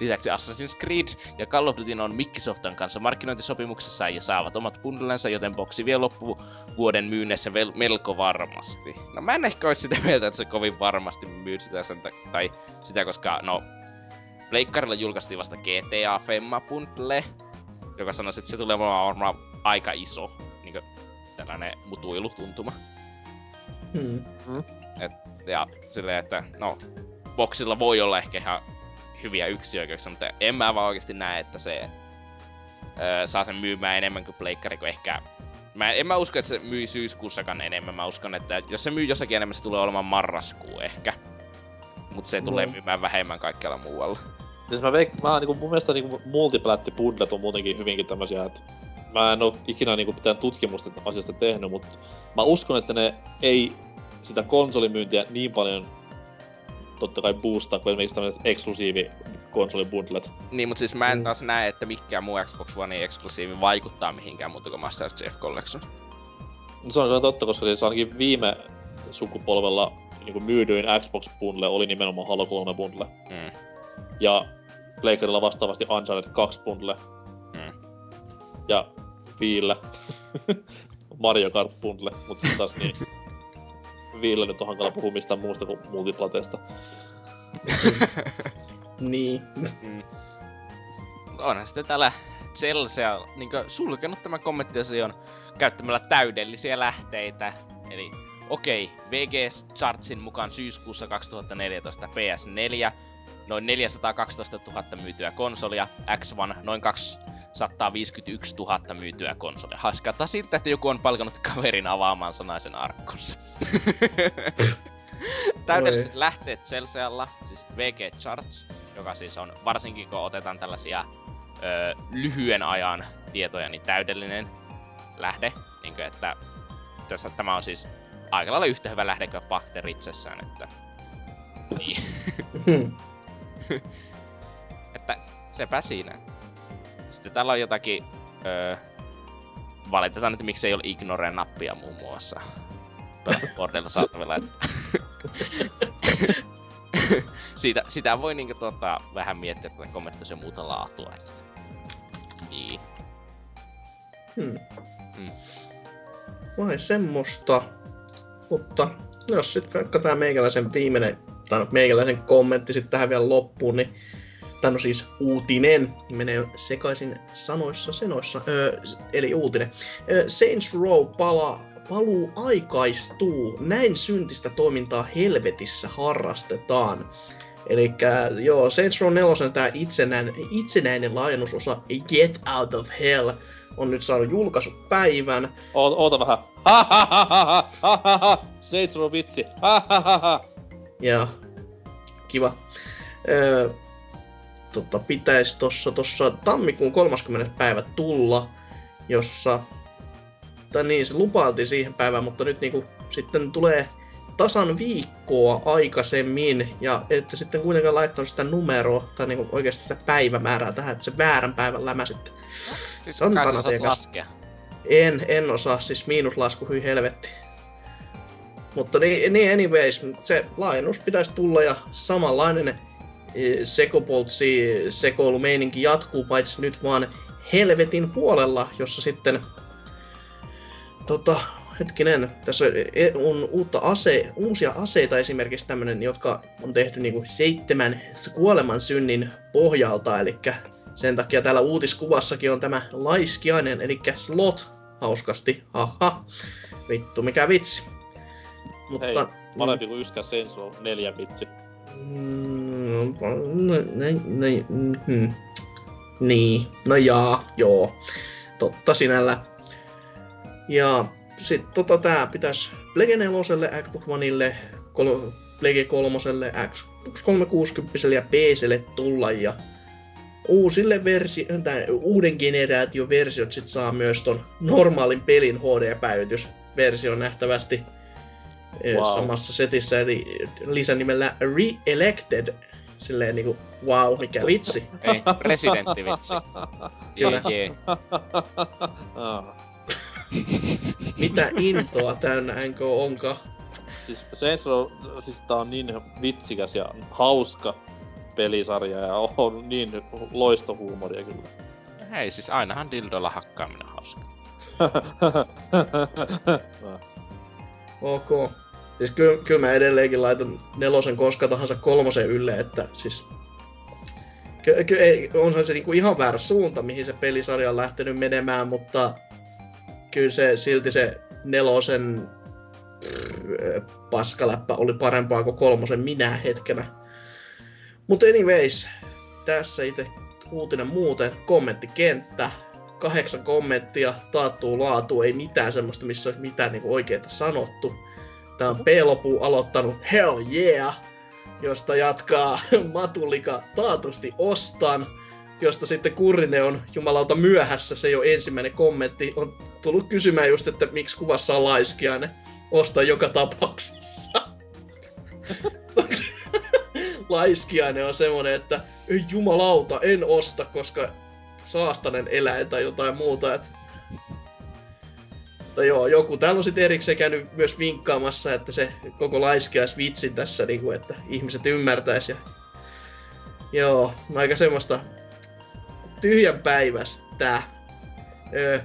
D: Lisäksi Assassin's Creed ja Call of Duty on Microsoftin kanssa markkinointisopimuksessa ja saavat omat bundlensa, joten boksi vie loppuvuoden myynnissä vel- melko varmasti. No mä en ehkä olisi sitä mieltä, että se kovin varmasti myy sitä, sen, ta- tai sitä, koska no, Pleikkarilla julkaistiin vasta GTA Femma Bundle, joka sanoisi, että se tulee olemaan varmaan aika iso niin tällainen mutuilutuntuma.
B: Hmm.
D: Ja silleen, että no, boksilla voi olla ehkä ihan hyviä yksioikeuksia, mutta en mä vaan oikeasti näe, että se öö, saa sen myymään enemmän kuin pleikkari, kuin ehkä... Mä, en mä usko, että se myy syyskuussakaan enemmän. Mä uskon, että jos se myy jossakin enemmän, se tulee olemaan marraskuu ehkä. Mutta se tulee
B: No.
D: myymään vähemmän kaikkialla muualla.
C: Siis mä veik, mä niinku, mun mielestä niinku multiplättibundlet on muutenkin hyvinkin tämmösiä, että mä en oo ikinä niinku mitään tutkimusta asiasta tehnyt, mutta mä uskon, että ne ei sitä konsolimyyntiä niin paljon totta kai boostaa kuin esimerkiksi tämmöiset eksklusiivi konsolibundlet.
D: Niin, mutta siis mä en
B: Mm.
D: taas näe, että mikään muu Xbox One eksklusiivi vaikuttaa mihinkään muuta kuin Master Chief Collection.
C: No se on kyllä totta, koska siis ainakin viime sukupolvella niinku myydyin Xbox bundle oli nimenomaan Halo 3 bundle.
D: Mm.
C: Ja Playcarilla vastaavasti Uncharted 2 bundle.
D: Mm.
C: Ja Viillä Mario Kart bundle, mutta sitten taas niin Viillä nyt on hankala puhua mistään muusta kuin multiplateesta.
B: Niin.
D: onhan sitten täällä Chelsea niin sulkenut tämän kommenttiosion käyttämällä täydellisiä lähteitä. Eli okei, VG Chartsin mukaan syyskuussa 2014 PS4 noin 412 000 myytyä konsolia, X1 noin 251 000 myytyä konsolia. Haskata siltä, että joku on palkannut kaverin avaamaan sanaisen arkkunsa. Täydelliset lähteet Chelsealla, siis VG Charts, joka siis on varsinkin kun otetaan tällaisia ö, lyhyen ajan tietoja, niin täydellinen lähde. Niin kuin, että tässä, tämä on siis aika lailla yhtä hyvä lähde kuin Bakter itsessään, että... Niin, että sepä siinä. Sitten täällä on jotakin... Öö, valitetaan nyt, miksi ei ole Ignore-nappia muun muassa. Bordella saatavilla, että... siitä, sitä voi niinku tota, vähän miettiä, että kommentoisi muuta laatua. Että... Niin.
B: Hmm.
D: Mm.
B: Vai semmoista. Mutta jos sitten vaikka tää meikäläisen viimeinen, tai meikäläisen kommentti sitten tähän vielä loppuun, niin tai no siis uutinen, menee sekaisin sanoissa senoissa, öö, eli uutinen. Öö, Saints Row pala, paluu aikaistuu, näin syntistä toimintaa helvetissä harrastetaan. Eli joo, Saints Row 4 tämä itsenäinen, itsenäinen laajennusosa Get Out of Hell on nyt saanut julkaisupäivän.
C: Oot, oota vähän. Ha ha ha ha ha ha ha ha Saints Row vitsi. Ha ha ha ha
B: Ja kiva. Öö, tota, pitäisi tossa, tossa tammikuun 30. päivä tulla, jossa... Tai niin, se lupailtiin siihen päivään, mutta nyt niinku sitten tulee tasan viikkoa aikaisemmin, ja ette sitten kuitenkaan laittanut sitä numeroa, tai niinku oikeasti sitä päivämäärää tähän, että se väärän päivän lämä sitten.
D: Sitten
B: Se on
D: laskea.
B: En, en osaa, siis miinuslasku hyi helvetti. Mutta niin, niin anyways, se laajennus pitäisi tulla ja samanlainen sekopoltsi sekoilumeininki jatkuu, paitsi nyt vaan helvetin puolella, jossa sitten tota, hetkinen, tässä e- on uutta ase, uusia aseita esimerkiksi tämmönen, jotka on tehty niinku seitsemän kuoleman synnin pohjalta, eli sen takia täällä uutiskuvassakin on tämä laiskiainen, eli slot, hauskasti, haha, vittu mikä vitsi. Mutta,
C: Hei, Parempi kuin yskä Row 4 vitsi.
B: Mm, no, ne- ne- mhm. Niin, no jaa, joo. Totta sinällä. Ja sit tota tää pitäis Plege 4, Xbox Oneille, Plege 3, Xbox 360 ja PClle tulla ja uusille versi- tai uuden generaation versiot sit saa myös ton normaalin pelin HD-päivitysversion nähtävästi
C: Wow.
B: samassa setissä, eli lisänimellä Re-Elected. Silleen niinku, wow, mikä vitsi.
D: Ei, presidentti vitsi.
B: Kyllä.
D: Jee.
B: Mitä intoa tän NK onka.
C: Siis Saints Row, siis tää on niin vitsikäs ja hauska pelisarja ja on niin loistohuumoria kyllä.
D: Hei, siis ainahan dildolla hakkaaminen on hauska.
B: Ok. Siis kyllä, kyllä mä edelleenkin laitan nelosen koska tahansa kolmosen ylle, että siis... Ei, onhan se niinku ihan väärä suunta, mihin se pelisarja on lähtenyt menemään, mutta kyllä se silti se nelosen pff, paskaläppä oli parempaa kuin kolmosen minä hetkenä. Mutta anyways, tässä itse uutinen muuten, kommenttikenttä, kahdeksan kommenttia, taattuu laatu, ei mitään semmoista, missä olisi mitään niinku oikeeta sanottu. Tää on P-lopu aloittanut Hell yeah, josta jatkaa Matulika taatusti ostan, josta sitten Kurrinen on jumalauta myöhässä, se ole ensimmäinen kommentti. On tullut kysymään just, että miksi kuvassa on laiskiainen. Osta joka tapauksessa. laiskiainen on semmonen, että ei jumalauta, en osta, koska saastanen eläin tai jotain muuta. Et... Tai joo, joku täällä on sitten erikseen käynyt myös vinkkaamassa, että se koko laiskiais vitsin tässä, niin kuin, että ihmiset ymmärtäis. Ja... Joo, aika semmoista tyhjän päivästä. Öö,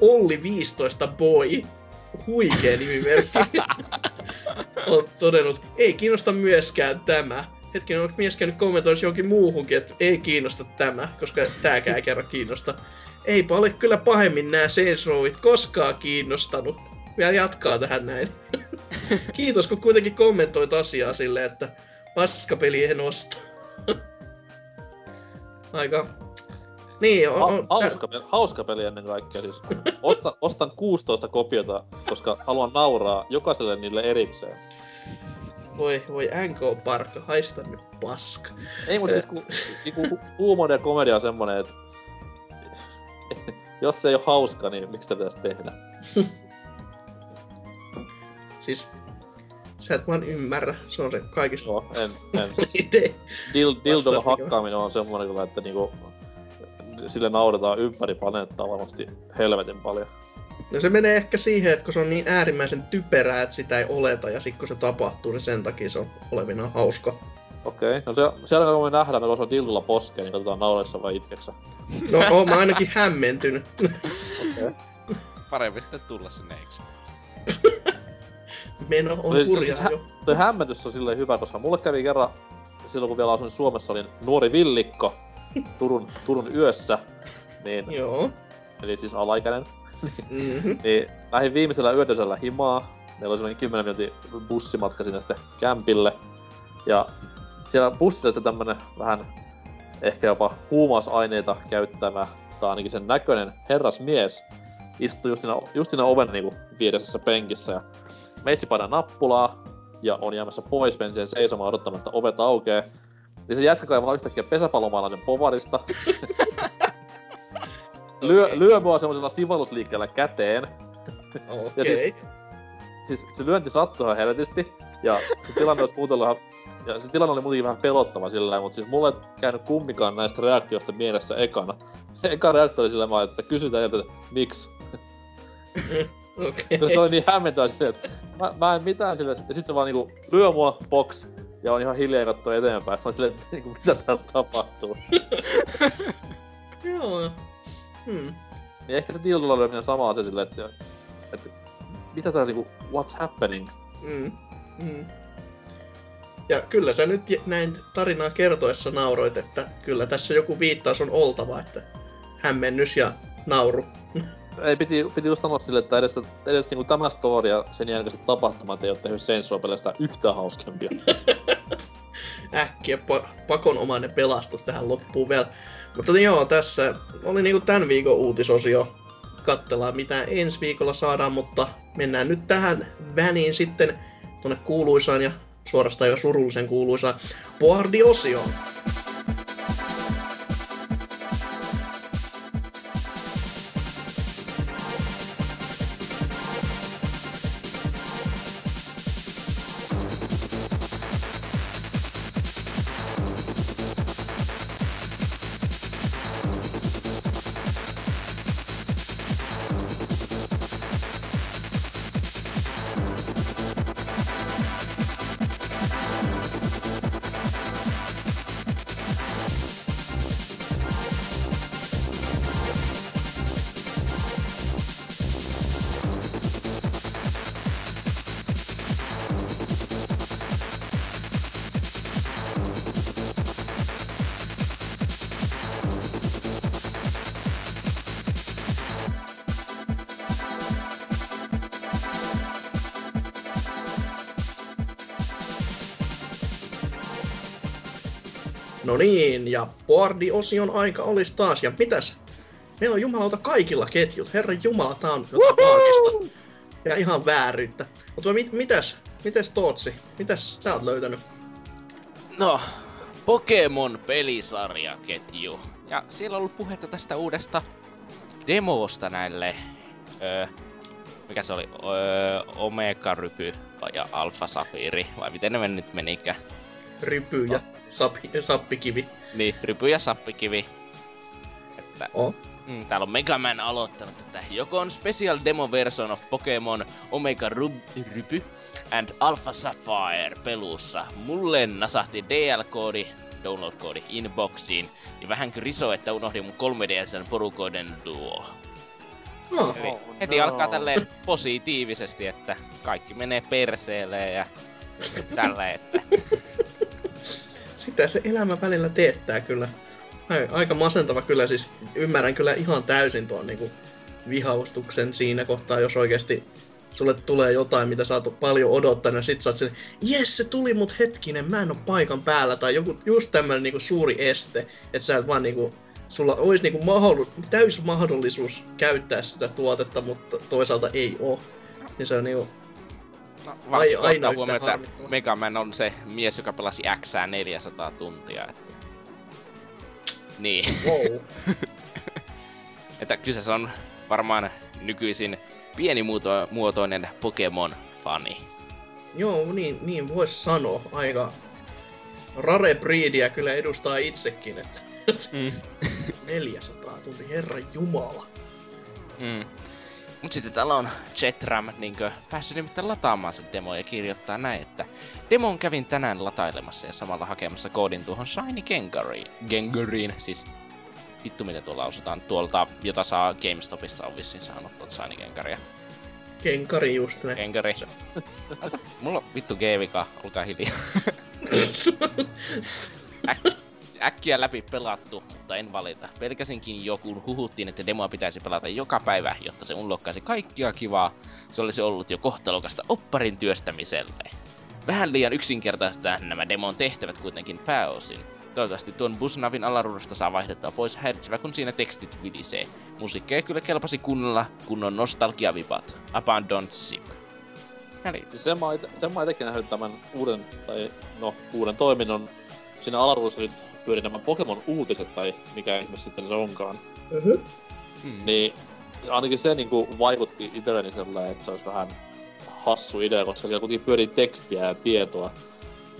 B: Olli 15 boy, huikea nimimerkki, on todennut, ei kiinnosta myöskään tämä. Hetken, onko mies käynyt kommentoissa jonkin muuhunkin, että ei kiinnosta tämä, koska tääkään ei kerran kiinnosta. Eipä ole kyllä pahemmin nämä Saints Rowit koskaan kiinnostanut. Vielä jatkaa tähän näin. Kiitos, kun kuitenkin kommentoit asiaa silleen, että paskapeli en osta. Aika niin, on, on,
C: ha- hauska, peli, hauska peli ennen kaikkea. Siis ostan, ostan 16 kopiota, koska haluan nauraa jokaiselle niille erikseen.
B: Voi, voi NK Parkka, haista nyt paska.
C: Ei, mutta siis kun, niinku, huumori ja komedia on semmonen, että jos se ei ole hauska, niin miksi sitä pitäisi tehdä?
B: siis, sä et vaan ymmärrä, se on se kaikista.
C: Joo, en, en. Dil, dildolla hakkaaminen on semmonen kyllä, että niinku, sille nauretaan ympäri planeettaa varmasti helvetin paljon.
B: No se menee ehkä siihen, että kun se on niin äärimmäisen typerää, että sitä ei oleta, ja sitten kun se tapahtuu, niin sen takia se on olevinaan hauska.
C: Okei, okay. no se, siellä kun me nähdään, meillä on dildolla poskeen, niin katsotaan nauressa vai itkeksä.
B: No oon mä ainakin hämmentynyt.
D: Okei. Okay. Parempi sitten tulla sinne, eiks?
B: Meno on siis, hurjaa siis, jo.
C: Toi hämmentys on silleen hyvä, koska mulle kävi kerran, silloin kun vielä asuin Suomessa, olin nuori villikko, Turun, Turun yössä, niin...
B: Joo.
C: Eli siis alaikäinen.
B: Mm-hmm.
C: niin lähdin viimeisellä yötösellä himaa. Meillä oli semmoinen 10 minuutin bussimatka sinne sitten kämpille. Ja siellä bussissa että tämmönen vähän ehkä jopa huumausaineita käyttävä, tai ainakin sen näköinen herrasmies, istui just siinä, just siinä oven niinku vieressä penkissä ja meitsi painaa nappulaa ja on jäämässä pois, meni seisomaan odottamaan, että ovet aukeaa. Niin se jätkä kaivaa yhtäkkiä pesäpallomaalainen povarista. lyö, lyö mua semmoisella sivallusliikkeellä käteen.
B: Okay. Ja
C: siis, siis se lyönti sattui ihan helvetisti. Ja se tilanne olisi muuten ihan, ja se tilanne oli muutenkin vähän pelottava sillä mutta siis mulle ei käynyt kummikaan näistä reaktioista mielessä ekana. Eka reaktio oli sillä että kysytään että miksi.
B: Okei. Okay.
C: Se oli niin hämmentävä silleen, että mä, mä en mitään sille, ja sit se vaan niinku lyö mua, box, ja on ihan hiljaa katsoa eteenpäin. Mä silleen, että niinku, mitä täällä tapahtuu.
B: Joo. Hmm.
C: Niin ehkä se dildolla lyöminen sama asia silleen, että, että mitä tää niinku, what's happening?
B: Mm. Mm. Ja kyllä sä nyt näin tarinaa kertoessa nauroit, että kyllä tässä joku viittaus on oltava, että hämmennys ja nauru.
C: Ei, piti, piti just sanoa sille, että edes, edes niinku tämä story ja sen jälkeiset tapahtumat ei ole tehnyt Row yhtään hauskempia.
B: Äkkiä pa- pakonomainen pelastus tähän loppuun vielä. Mutta niin joo, tässä oli niinku tämän viikon uutisosio. Kattellaan mitä ensi viikolla saadaan, mutta mennään nyt tähän väliin sitten tuonne kuuluisaan ja suorastaan jo surullisen kuuluisaan Boardi-osioon. Boardi-osion aika olisi taas. Ja mitäs? Meillä on jumalauta kaikilla ketjut. Herran jumala, tää on jotain maagista. Ja ihan vääryyttä. Mutta mit, mitäs? Mitäs Tootsi? Mitäs sä oot löytänyt?
D: No, Pokemon pelisarjaketju. Ja siellä on ollut puhetta tästä uudesta demosta näille, öö, mikä se oli, öö, Omega Rypy ja Alpha Safiri, vai miten ne nyt menikään?
B: Rypy ja sappi, sappikivi.
D: Niin, Rypy ja Sappikivi. Että,
B: Oh.
D: mm, täällä on Mega Man aloittanut, että joko on special demo version of Pokemon Omega Rub- Rypy and Alpha Sapphire pelussa. Mulle nasahti DL-koodi, download-koodi inboxiin, ja vähän riso, että unohdin mun 3DSn porukoiden duo.
B: Oh.
D: Eli
C: Oh,
D: heti
C: no.
D: alkaa tälleen positiivisesti, että kaikki menee perseelle ja tälleen, että
B: Sitä se elämä välillä teettää kyllä. Ai- Aika masentava kyllä, siis ymmärrän kyllä ihan täysin tuon niinku vihaustuksen siinä kohtaa, jos oikeasti sulle tulee jotain, mitä sä oot paljon odottanut, ja sit sä oot silleen, jes se tuli mut hetkinen, mä en oo paikan päällä, tai joku just tämmönen niinku suuri este, että sä et vaan niinku, sulla olisi niinku mahdollu- täys mahdollisuus käyttää sitä tuotetta, mutta toisaalta ei oo. Niin se on niinku,
D: varsinkin
B: aina
D: huomioon, että. Mega Man on se mies, joka pelasi X 400 tuntia. Että... Niin,
B: wow.
D: että kyseessä on varmaan nykyisin pienimuotoinen Pokemon-fani.
B: Joo, niin, niin vois sanoa. Aika rare breedia kyllä edustaa itsekin, että
D: Mm.
B: 400 tunti, herran jumala.
D: Mm. Mut sitten täällä on Jetram niinkö päässyt nimittäin lataamaan se demo ja kirjoittaa näin, että Demon kävin tänään latailemassa ja samalla hakemassa koodin tuohon Shiny Gengariin. Gengariin, siis vittu miten tuolla lausutaan tuolta, jota saa GameStopista on vissiin saanut tuolta Shiny Gengaria.
B: Kenkari just ne.
D: Gengari. Ota, mulla on vittu G-vika, olkaa hiljaa. äkkiä läpi pelattu, mutta en valita. Pelkäsinkin jo, kun huhuttiin, että demoa pitäisi pelata joka päivä, jotta se unlokkaisi kaikkia kivaa. Se olisi ollut jo kohtalokasta opparin työstämiselle. Vähän liian yksinkertaista nämä demon tehtävät kuitenkin pääosin. Toivottavasti tuon busnavin alaruudusta saa vaihdettua pois häiritsevä, kun siinä tekstit vilisee. Musiikki ei kyllä kelpasi kunnolla, kunnon nostalgiavipat. Abandon Ship. Eli
C: Siis sen mä, ite, mä nähnyt tämän uuden, tai no, uuden toiminnon. Siinä alaruudessa nyt pyörii nämä Pokemon uutiset, tai mikä ihme sitten se onkaan.
B: Mhm.
D: mm.
C: Niin ainakin se niinku vaikutti itselleni sellainen, että se olisi vähän hassu idea, koska siellä kuitenkin pyörii tekstiä ja tietoa.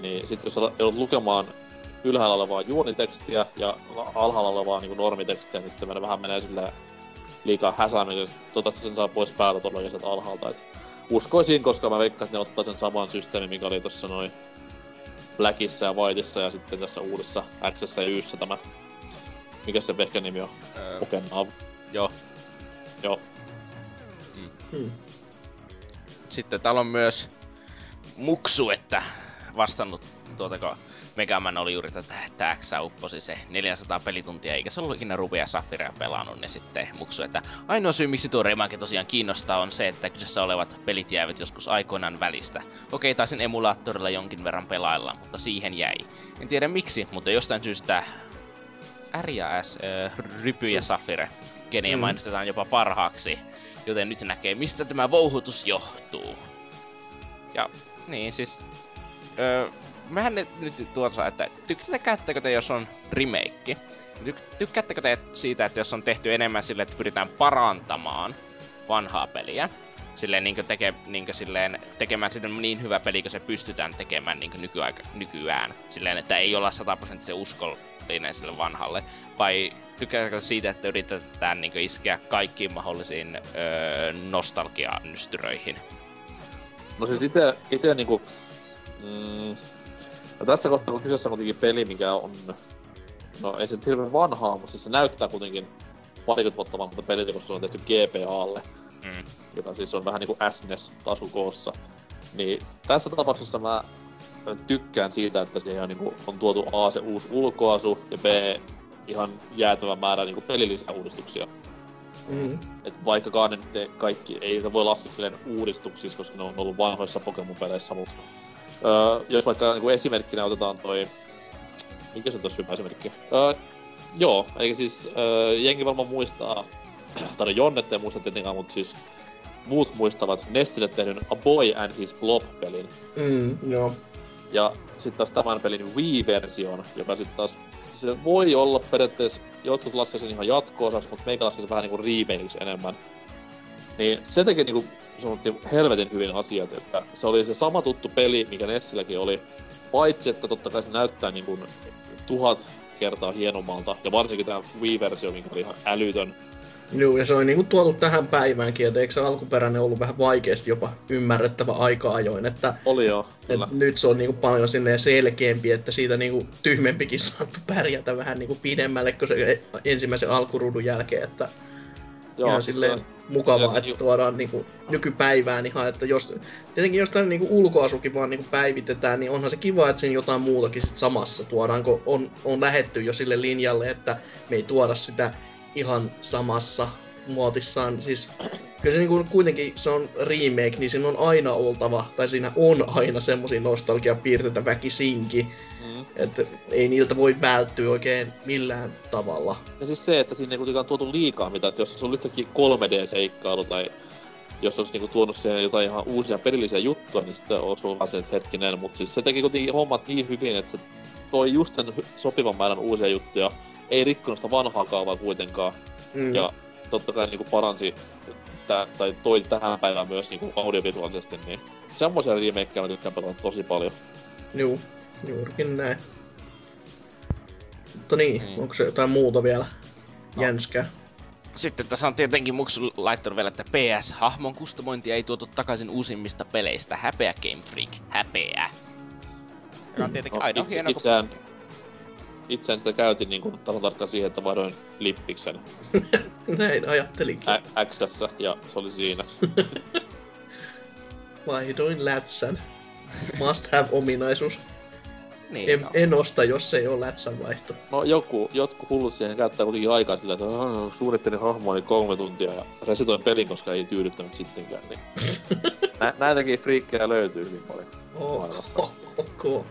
C: Niin sit jos joudut lukemaan ylhäällä olevaa juonitekstiä ja alhaalla olevaa niinku normitekstiä, niin sitten vähän menee silleen liikaa häsääminen. Toivottavasti sen saa pois päältä todellakin sieltä alhaalta. Et uskoisin, koska mä veikkaan, että ne ottaa sen saman systeemin, mikä oli tossa noin Blackissa ja Whiteissa ja sitten tässä uudessa X ja Yssä tämä... Mikä se vehkä nimi on?
D: Öö,
C: Pokenav.
D: joo.
C: Joo.
B: Hmm.
D: Sitten täällä on myös Muksu, että vastannut tuota, kun Mega Man oli juuri tätä, että X upposi se 400 pelituntia, eikä se ollut ikinä Rubia ja Saphirea pelannut, niin sitten Muksu, että ainoa syy miksi tuo remake tosiaan kiinnostaa on se, että kyseessä olevat pelit jäävät joskus aikoinaan välistä. Okei, taisin emulaattorilla jonkin verran pelailla, mutta siihen jäi. En tiedä miksi, mutta jostain syystä R ja S, äh, Rypy ja Safire, geniä
B: Mm.
D: mainostetaan jopa parhaaksi, joten nyt näkee, mistä tämä vouhutus johtuu. Ja niin siis, öö, mehän nyt, nyt tuossa, että tykkäättekö te, jos on remake? Tyk- tykkäättekö te siitä, että jos on tehty enemmän sille, että pyritään parantamaan vanhaa peliä? Silleen niin teke, niin silleen, tekemään sitä niin hyvä peli, kun se pystytään tekemään niin nykyaika, nykyään. Silleen, että ei olla sataprosenttisen uskollinen sille vanhalle. Vai tykkääkö siitä, että yritetään niin iskeä kaikkiin mahdollisiin öö, nostalgia-nystyröihin?
C: No siis ite, ite niinku... Mm, no tässä kohtaa, kun kyseessä on kuitenkin peli, mikä on... No ei se nyt hirveän vanhaa, mutta siis se näyttää kuitenkin parikymmentä vuotta vanhalta peliltä, koska se on tehty GPAlle,
D: Mm.
C: joka siis on vähän niinku SNES tasukoossa. Niin tässä tapauksessa mä tykkään siitä, että siihen on, niinku, on tuotu A se uusi ulkoasu ja B ihan jäätävä määrä niinku pelilisäuudistuksia.
B: Mm.
C: Et vaikkakaan ne nyt kaikki, ei se voi laskea silleen uudistuksissa, koska ne on ollut vanhoissa Pokemon-peleissä, mutta öö, jos vaikka niinku esimerkkinä otetaan toi, mikä se tossa hyvä esimerkki? Öö, joo, eli siis öö, jengi varmaan muistaa, tai no Jonne ei muista tietenkään, mutta siis muut muistavat Nessille tehdyn A Boy and His Blob-pelin.
B: Mm, joo.
C: Ja sitten taas tämän pelin Wii-version, joka sitten taas se voi olla periaatteessa, jotkut laskee sen ihan jatko mutta meikä laskee sen vähän niinku remakeiksi enemmän. Niin se teki niinku sanottiin helvetin hyvin asiat, että se oli se sama tuttu peli, mikä Nessilläkin oli, paitsi että totta kai se näyttää niinku tuhat kertaa hienommalta, ja varsinkin tämä Wii-versio, mikä oli ihan älytön.
B: Joo, ja se on niinku tuotu tähän päiväänkin, että eikö se alkuperäinen ollut vähän vaikeasti jopa ymmärrettävä aika ajoin, että
C: Oli joo,
B: et nyt se on niinku paljon sinne selkeämpi, että siitä niinku tyhmempikin saattu pärjätä vähän niinku pidemmälle kuin se ensimmäisen alkuruudun jälkeen, että
C: joo,
B: ihan
C: siis
B: silleen mukavaa, että
C: ju-
B: tuodaan niinku nykypäivään ihan, että jos, tietenkin jos tämän niinku ulkoasukin vaan niinku päivitetään, niin onhan se kiva, että siinä jotain muutakin sit samassa tuodaan, kun on, on lähetty jo sille linjalle, että me ei tuoda sitä ihan samassa muotissaan, siis kyllä se niinku kuitenkin se on remake, niin siinä on aina oltava, tai siinä on aina semmosia nostalgiapiirteitä väkisinkin,
C: Mm.
B: että ei niiltä voi välttyä oikein millään tavalla.
C: Ja siis se, että siinä ei kuitenkaan tuotu liikaa mitään, että jos se on yhtäkkiä 3D-seikkailu tai jos olisi niinku tuonut siihen jotain ihan uusia pelillisiä juttuja, niin sitten olisi ollut se, hetkinen, mutta siis se teki kuitenkin hommat niin hyvin, että se toi just sen sopivan määrän uusia juttuja, ei rikkonut sitä vanhaa kaavaa kuitenkaan,
B: Mm.
C: ja totta kai niinku paransi tä- tai toi tähän päivään myös niinku audiovisuaalisesti, niin semmoisia remakeja mä tykkään pelata tosi paljon.
B: Juu, juurikin näin. Mutta niin,
D: Niin.
B: onko se jotain muuta vielä
D: No.
B: jänskää?
D: Sitten tässä on tietenkin Muksu laittanut vielä, että PS-hahmon kustomointia ei tuotu takaisin uusimmista peleistä. Häpeä Game Freak, häpeä. Ja on tietenkin aina
C: itse,
D: hieno, kun-
C: itseään, itseään sitä käytin niinku tasan tarkkaan siihen, että vaihdoin lippiksen
B: Näin ajattelinkin.
C: Ä- Xssä ja se oli siinä.
B: Vaihdoin lätsän. Must have ominaisuus.
D: Niin,
B: En,
D: no.
B: en osta, jos ei ole lätsän vaihto.
C: No joku, jotkut hullut siihen käyttää kuitenkin aikaa sillä, että "Aah, suunnittelin hahmoani kolme tuntia ja resetoin pelin, koska ei tyydyttänyt sittenkään. Niin. Nä, näitäkin friikkejä löytyy hyvin paljon.
B: Oh, ok.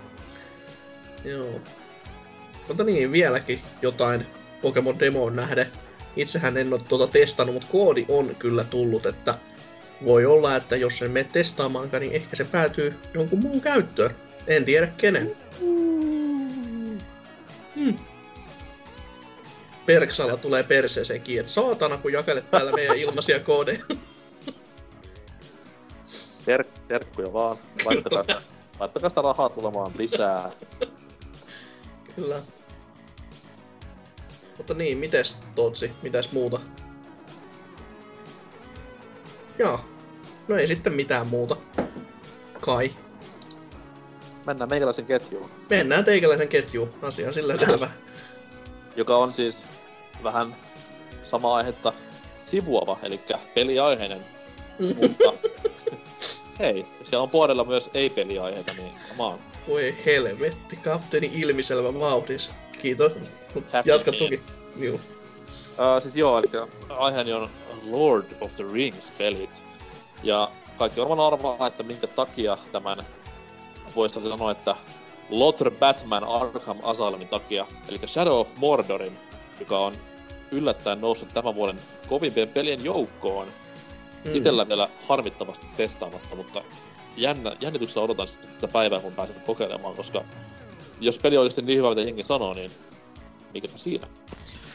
B: Joo. Mutta niin, vieläkin jotain Pokemon Demoon nähden. Itsehän en ole tuota testannut, mutta koodi on kyllä tullut, että voi olla, että jos en mene testaamaankaan, niin ehkä se päätyy jonkun muun käyttöön. En tiedä kenen. Hmm. Perksalla tulee perseeseenkin, että saatana kun jakelet täällä meidän ilmaisia koodeja.
C: Ter, terkkuja vaan. Laittakaa sitä, laittakaa sitä rahaa tulemaan lisää.
B: Kyllä. Mutta niin, mites Totsi, mitäs muuta? Joo. No ei sitten mitään muuta. Kai.
C: Mennään meikäläisen ketjuun,
B: Mennään teikäläisen ketjuun. Asia sillä selvä.
C: joka on siis vähän samaa aihetta sivuava, eli peliaiheinen, mutta hei, siellä on puolella myös ei-peliaiheita, niin come on.
B: Voi helvetti, kapteeni ilmiselvä vauhdissa. Kiitos.
C: Happy
B: jatka toki. Juu.
C: Uh, siis joo, eli aiheeni on Lord of the Rings-pelit. Ja kaikki varmaan arvaa, että minkä takia tämän voisi sanoa, että Lothar Batman Arkham Asylumin takia, eli Shadow of Mordorin, joka on yllättäen noussut tämän vuoden kovimpien pelien joukkoon.
B: Mm.
C: Itellä vielä harmittavasti testaamatta, mutta jännä, jännityksellä odotan sitä päivää, kun pääsen kokeilemaan, koska jos peli on oikeasti niin hyvä, mitä jengi sanoo, niin mikäpä siinä.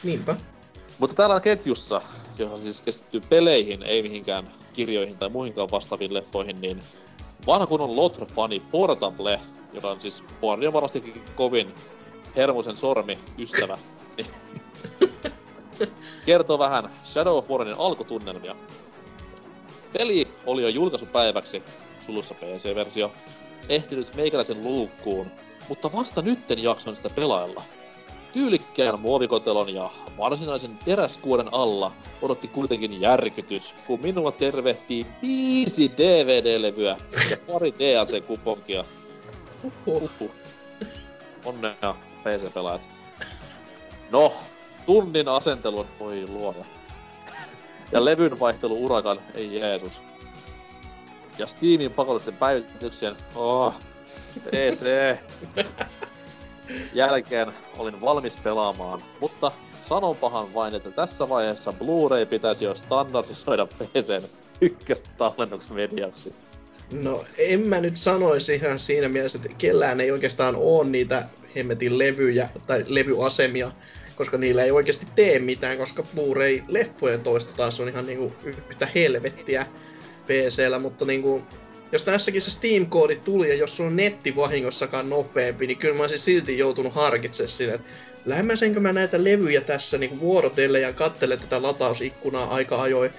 B: Niinpä.
C: Mutta täällä ketjussa, johon siis keskittyy peleihin, ei mihinkään kirjoihin tai muihinkaan vastaaviin leffoihin, niin vanha kunnon Lothar-fani Portable, joka on siis Porni on varmastikin kovin hermosen sormi ystävä, niin kertoo vähän Shadow of Warnin alkutunnelmia. Peli oli jo julkaisupäiväksi, sulussa PC-versio, ehtinyt meikäläisen luukkuun, mutta vasta nytten jaksoin sitä pelailla. Tyylikkään muovikotelon ja varsinaisen teräskuoren alla odotti kuitenkin järkytys, kun minua tervehtii viisi DVD-levyä ja pari DLC-kuponkia. Onnea PC-pelaajat. No, tunnin asentelun, voi luoja. Ja levyn vaihtelu urakan, ei Jeesus. Ja Steamin pakollisten päivityksien, oh, PC. Jälkeen olin valmis pelaamaan, mutta sanonpahan vain, että tässä vaiheessa Blu-ray pitäisi jo standardisoida PCn ykköstallennuksmediaksi.
B: No en mä nyt sanoisi ihan siinä mielessä, että kellään ei oikeastaan ole niitä hemmetin levyjä tai levyasemia, koska niillä ei oikeasti tee mitään, koska Blu-ray-leffojen toista taas on ihan niinku yhtä helvettiä PCllä, mutta niinku, jos tässäkin se Steam-koodi tuli ja jos on netti vahingossakaan nopeampi, niin kyllä mä olisin silti joutunut harkitsemaan sinne, että lämmäsenkö mä näitä levyjä tässä niinku vuorotelle ja kattelen tätä latausikkunaa aika ajoin,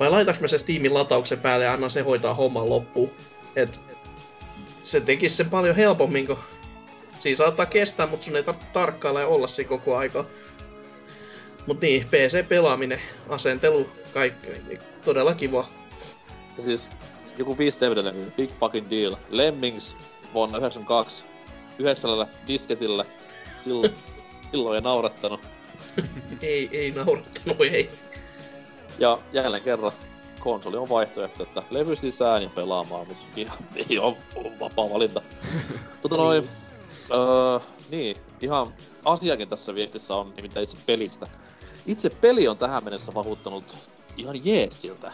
B: vai laitaks mä se Steamin latauksen päälle ja annan se hoitaa homman loppuun. Et se tekisi sen paljon helpommin, kun siinä saattaa kestää, mutta sun ei tarvitse tarkkailla ja olla siinä koko aika. Mut niin, PC-pelaaminen, asentelu, kaikki, niin todella kiva.
C: Siis joku 5 dvd big fucking deal. Lemmings vuonna 92 yhdeksällä disketillä. Silloin, silloin ei naurattanut.
B: ei, ei naurattanut, ei.
C: Ja jälleen kerran konsoli on vaihtoehto, että levy sisään ja pelaamaan, mutta ihan, ihan on vapaa valinta. tota noin, öö, niin, ihan asiakin tässä viestissä on nimittäin itse pelistä. Itse peli on tähän mennessä vakuuttanut ihan jeesiltä.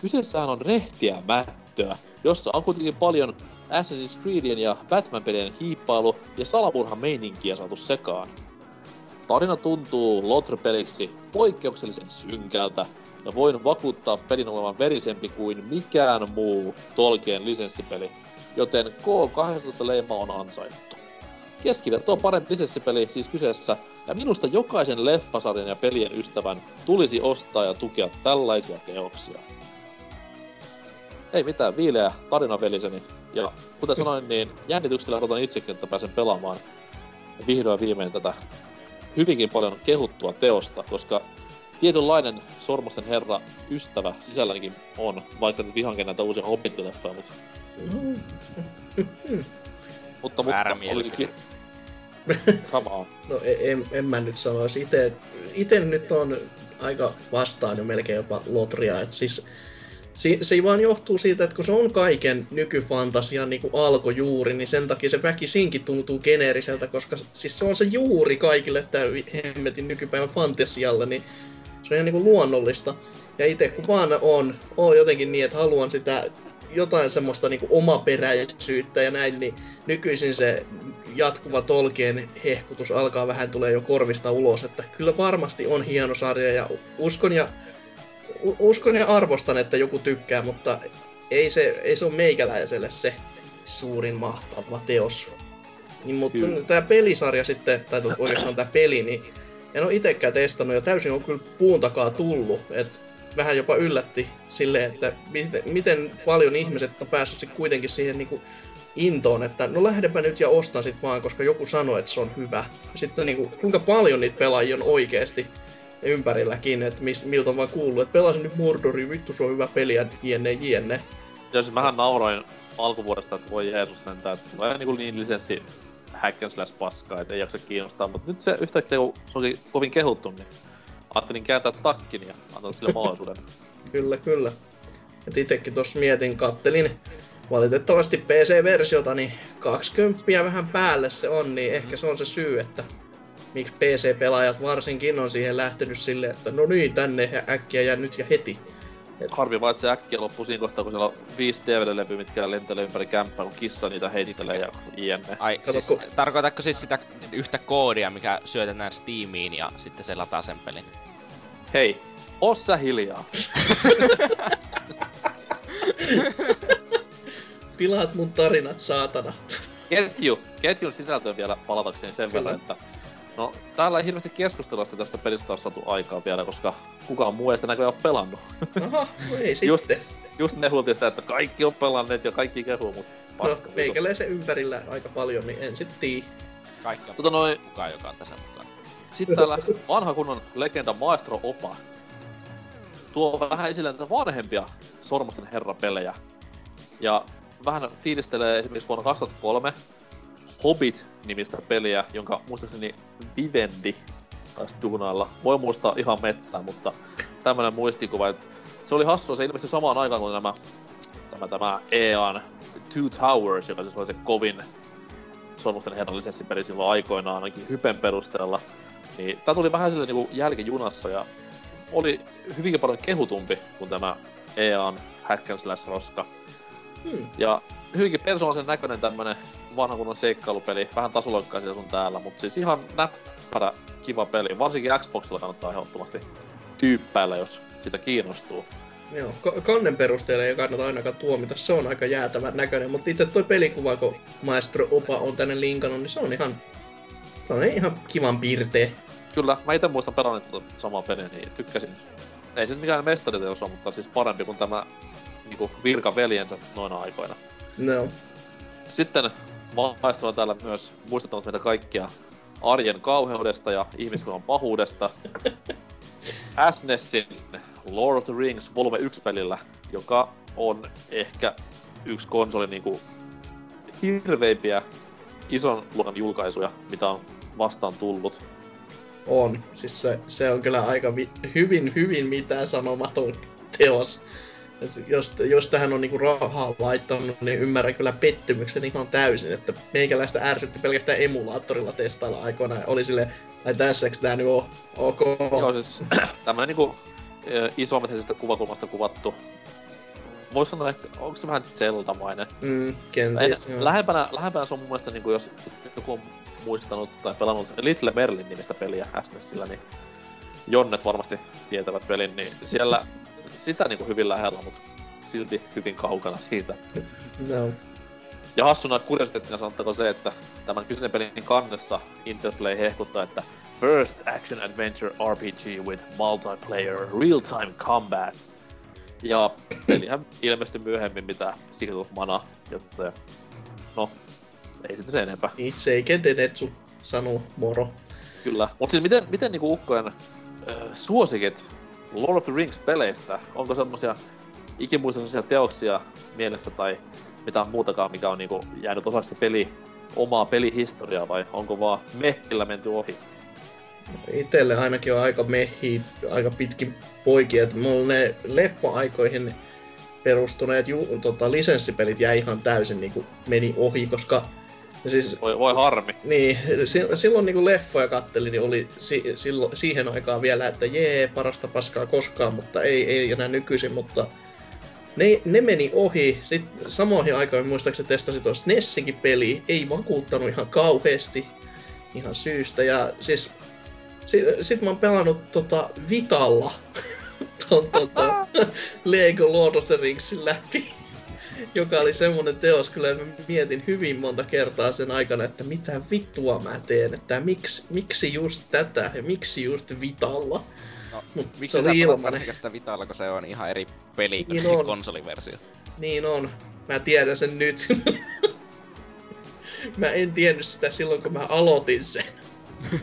C: Kyseessähän on rehtiä mättöä, jossa on kuitenkin paljon Assassin's Creedin ja Batman-pelien hiippailu ja salamurhan meininkiä saatu sekaan. Tarina tuntuu Lotr-peliksi poikkeuksellisen synkältä, ja voin vakuuttaa pelin olevan verisempi kuin mikään muu Tolkien lisenssipeli, joten K12 leima on ansaittu. Keskiverto on parempi lisenssipeli siis kyseessä, ja minusta jokaisen leffasarjan ja pelien ystävän tulisi ostaa ja tukea tällaisia teoksia. Ei mitään, viileä tarinapeliseni. Ja kuten sanoin, niin jännityksellä odotan itsekin, että pääsen pelaamaan vihdoin viimein tätä hyvinkin paljon kehuttua teosta, koska tietynlainen Sormusten herra ystävä sisällänikin on, vaikka nyt vihankin näitä uusia hobbittileffoja, mutta... mutta,
D: Väärä
C: mutta olisikin... Come on.
B: No e- en, en mä nyt sanoisi. Ite, ite nyt on aika vastaan jo melkein jopa Lotria. Et siis, se, se vaan johtuu siitä, että kun se on kaiken nykyfantasian niin alkojuuri, niin sen takia se väkisinkin tuntuu geneeriseltä, koska siis se on se juuri kaikille tämä hemmetin nykypäivän fantasialle, niin se on ihan niin luonnollista. Ja itse kun vaan on, on jotenkin niin, että haluan sitä jotain semmoista niin omaperäisyyttä ja näin, niin nykyisin se jatkuva Tolkien hehkutus alkaa vähän tulee jo korvista ulos, että kyllä varmasti on hieno sarja ja uskon ja, uskon ja arvostan, että joku tykkää, mutta ei se, ei se ole meikäläiselle se suurin mahtava teos. Niin, mutta tämä pelisarja sitten, tai oikeastaan tämä peli, niin en ole itekään testannut ja täysin on kyllä puun takaa tullut. Et vähän jopa yllätti silleen, että miten, miten paljon ihmiset on päässyt sit kuitenkin siihen niinku intoon, että no lähdepä nyt ja ostan sit vaan, koska joku sanoi, että se on hyvä. Sitten niinku, kuinka paljon niitä pelaajia on oikeesti ympärilläkin, että miltä on vaan kuullut, että pelasin nyt Mordori, vittu se on hyvä peli ja jne jne.
C: Ja siis mähän nauroin alkuvuodesta, että voi Jeesus sentään, että tulee niinku niin lisenssi hack and slash paskaa, et ei jaksa kiinnostaa, mutta nyt se yhtäkkiä kun se onkin kovin kehuttu, niin ajattelin kääntää takkin ja antaa sille mahdollisuuden.
B: kyllä, kyllä. Et itekin tossa mietin, kattelin valitettavasti PC-versiota, niin 20 vähän päälle se on, niin ehkä se on se syy, että miksi PC-pelaajat varsinkin on siihen lähtenyt silleen, että no niin, tänne äkkiä ja nyt ja heti.
C: Et... Harvi vaan, että se äkkiä loppuu siinä kohtaa, kun siellä on viisi DVD-levyä, mitkä lentelee ympäri kämppää, kun kissa niitä heittelee ja jne.
D: Ai, Kato, siis, kun... tarkoitatko siis sitä yhtä koodia, mikä syötetään Steamiin ja sitten se lataa sen pelin?
C: Hei, ossa hiljaa.
B: Pilaat mun tarinat, saatana.
C: Ketju, ketjun sisältöön vielä palatakseni sen verran, että No, täällä ei hirveästi keskustelua tästä pelistä ole saatu aikaa vielä, koska kukaan muu ei sitä näköjään ole pelannut.
B: Aha, no ei sitten.
C: Just, just ne huultiin sitä, että kaikki on pelanneet ja kaikki kehuu, mutta
B: paska. No, meikäläisen ympärillä aika paljon, niin en sit tii.
D: Kaikki on tota noin... kukaan, joka on tässä mukana.
C: Sitten täällä vanha kunnon legenda Maestro Opa tuo vähän esille näitä vanhempia Sormusten herra-pelejä. Ja vähän fiilistelee esimerkiksi vuonna 2003 Hobbit-nimistä peliä, jonka muistaakseni Vivendi taisi duunailla. Voi muistaa ihan metsään, mutta tämmönen muistikuva, että se oli hassua, se ilmestyi samaan aikaan kuin nämä, tämä, tämä EAN Two Towers, joka siis oli se kovin Sormusten herran lisenssipeli silloin aikoinaan ainakin Hypen perusteella. Niin tää tuli vähän silleen niinku jälkijunassa ja oli hyvinkin paljon kehutumpi kuin tämä EAN hack and slash roska.
B: Hmm.
C: Ja hyvinkin persoonallisen näköinen tämmönen vanha kunnon seikkailupeli, vähän tasoloikkaa siellä sun täällä, mutta siis ihan näppärä, kiva peli. Varsinkin Xboxilla kannattaa ehdottomasti tyyppäillä, jos sitä kiinnostuu.
B: Joo, ka- kannen perusteella ei kannata ainakaan tuomita, se on aika jäätävän näköinen, mutta itse toi pelikuva, kun Maestro Opa on tänne linkannut, niin se on ihan, se on ihan kivan piirtee.
C: Kyllä, mä itse muistan pelannut tuota samaa peliä, niin tykkäsin. Ei se nyt mikään mestariteos ole, mutta siis parempi kuin tämä niinku virkaveljensä noina aikoina.
B: No,
C: Sitten on täällä myös muistuttanut meitä kaikkia arjen kauheudesta ja ihmiskunnan pahuudesta. SNESin Lord of the Rings Volume 1-pelillä, joka on ehkä yksi konsoli niinku hirveimpiä ison luokan julkaisuja, mitä on vastaan tullut.
B: on. Siis se, se on kyllä aika vi- hyvin, hyvin mitään sanomaton teos. Et jos, jos tähän on niinku rahaa laittanut, niin ymmärrän kyllä pettymyksen ihan täysin, että meikäläistä ärsytti pelkästään emulaattorilla testailla aikoinaan. Oli sille, ai tässäks tää nyt on? Ok.
C: Joo, siis tämmönen niinku ö, isometrisestä kuvakulmasta kuvattu. Vois sanoa ehkä, onko se vähän Zelda-mainen?
B: Mm,
C: En,
B: kenties, joo.
C: lähempänä, lähempänä se on mun mielestä niinku jos joku on muistanut tai pelannut Little Merlin nimistä peliä SNESillä, niin Jonnet varmasti tietävät pelin, niin siellä sitä niinku hyvin lähellä, mutta silti hyvin kaukana siitä.
B: No.
C: Ja hassuna kuriositeettina sanottako se, että tämän kyseisen pelin kannessa Interplay hehkuttaa, että First Action Adventure RPG with Multiplayer Real-Time Combat. Ja pelihän ilmestyi myöhemmin mitä Secret of Mana, jotta no, ei sitten se enempää.
B: Niin, Seiken Denetsu sanoo moro.
C: Kyllä. Mut siis miten, miten niinku ukkojen äh, suosikit Lord of the Rings-peleistä? Onko semmosia ikimuistoisia teoksia mielessä tai mitään muutakaan, mikä on niinku jäänyt osaksi peli, omaa pelihistoriaa vai onko vaan mehkillä menty ohi?
B: Itelle ainakin on aika mehi, aika pitkin poikia, että mulla ne leffa-aikoihin perustuneet ju, tota, lisenssipelit jäi ihan täysin niin meni ohi, koska siis
C: Voi, voi harmi.
B: Niin, si- silloin niin kun leffoja kattelin, niin oli si- silloin, siihen aikaan vielä, että jee, parasta paskaa koskaan, mutta ei, ei enää nykyisin, mutta ne, ne meni ohi. Sitten samoihin aikoihin muistaakseni testasin tuossa Nessinkin peli, ei vakuuttanut ihan kauheasti ihan syystä. Ja siis sit, sit mä oon pelannut tota Vitalla ton, tota, Lego Lord of the Ringsin läpi joka oli semmonen teos, kyllä mä mietin hyvin monta kertaa sen aikana, että mitä vittua mä teen, että miksi, miksi just tätä ja miksi just Vitalla.
D: No,
B: Mut
D: Miksi
B: se
D: sä
B: oli ilmanen.
D: sitä Vitalla, kun se on ihan eri peli kuin
B: Niin
D: niin
B: on.
D: konsoliversio?
B: Niin on, mä tiedän sen nyt. mä en tiennyt sitä silloin, kun mä aloitin sen.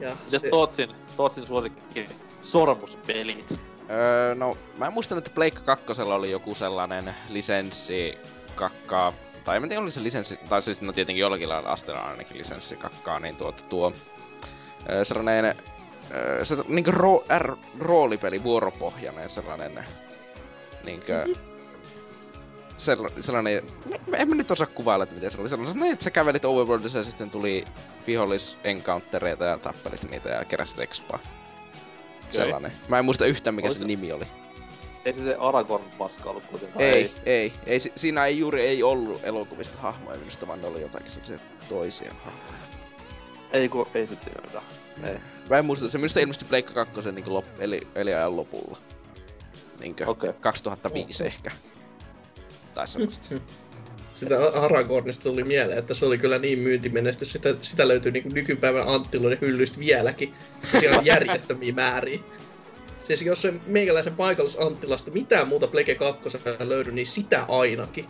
B: ja
C: Mites
B: se,
C: Tootsin, Tootsin suosikki sormuspelit?
D: Öö, no, mä muistan, että Pleikka 2 oli joku sellainen lisenssi kakkaa, tai en tiedä, oliko se lisenssi, tai siis no tietenkin jollakin lailla asteella on ainakin lisenssi kakkaa, niin tuota tuo öö, sellainen öö, se, niinku ro, R, roolipeli, vuoropohjainen sellainen niinkö, sella, sellainen, mä- en mä nyt osaa kuvailla, että miten se oli sellainen, että sä kävelit overworldissa ja sitten tuli vihollis encountereita ja tappelit niitä ja keräsit expaa. Sellainen. Mä en muista yhtään mikä
C: Oli
D: se
C: se-
D: nimi oli.
C: Ei se se Aragorn paska ollut kuitenkaan.
D: Ei, ei, ei. si- siinä ei juuri ei ollut elokuvista hahmoja minusta, vaan ne oli jotakin sellaisia toisia hahmoja.
C: Ei, kun, ei sitten mitään. Ei.
D: Mä en muista, se minusta ilmestyi Pleikka 2 niin lop, eli, eli ajan lopulla. Niinkö?
C: Okei.
D: 2005
B: Oho.
D: ehkä. Tai semmoista.
B: sitä Aragornista tuli mieleen, että se oli kyllä niin myyntimenestys, sitä, sitä löytyy niin nykypäivän Anttiloiden hyllyistä vieläkin. Siellä on järjettömiä määriä. Siis jos se meikäläisen paikallis Anttilasta mitään muuta Plege 2 löydy, niin sitä ainakin.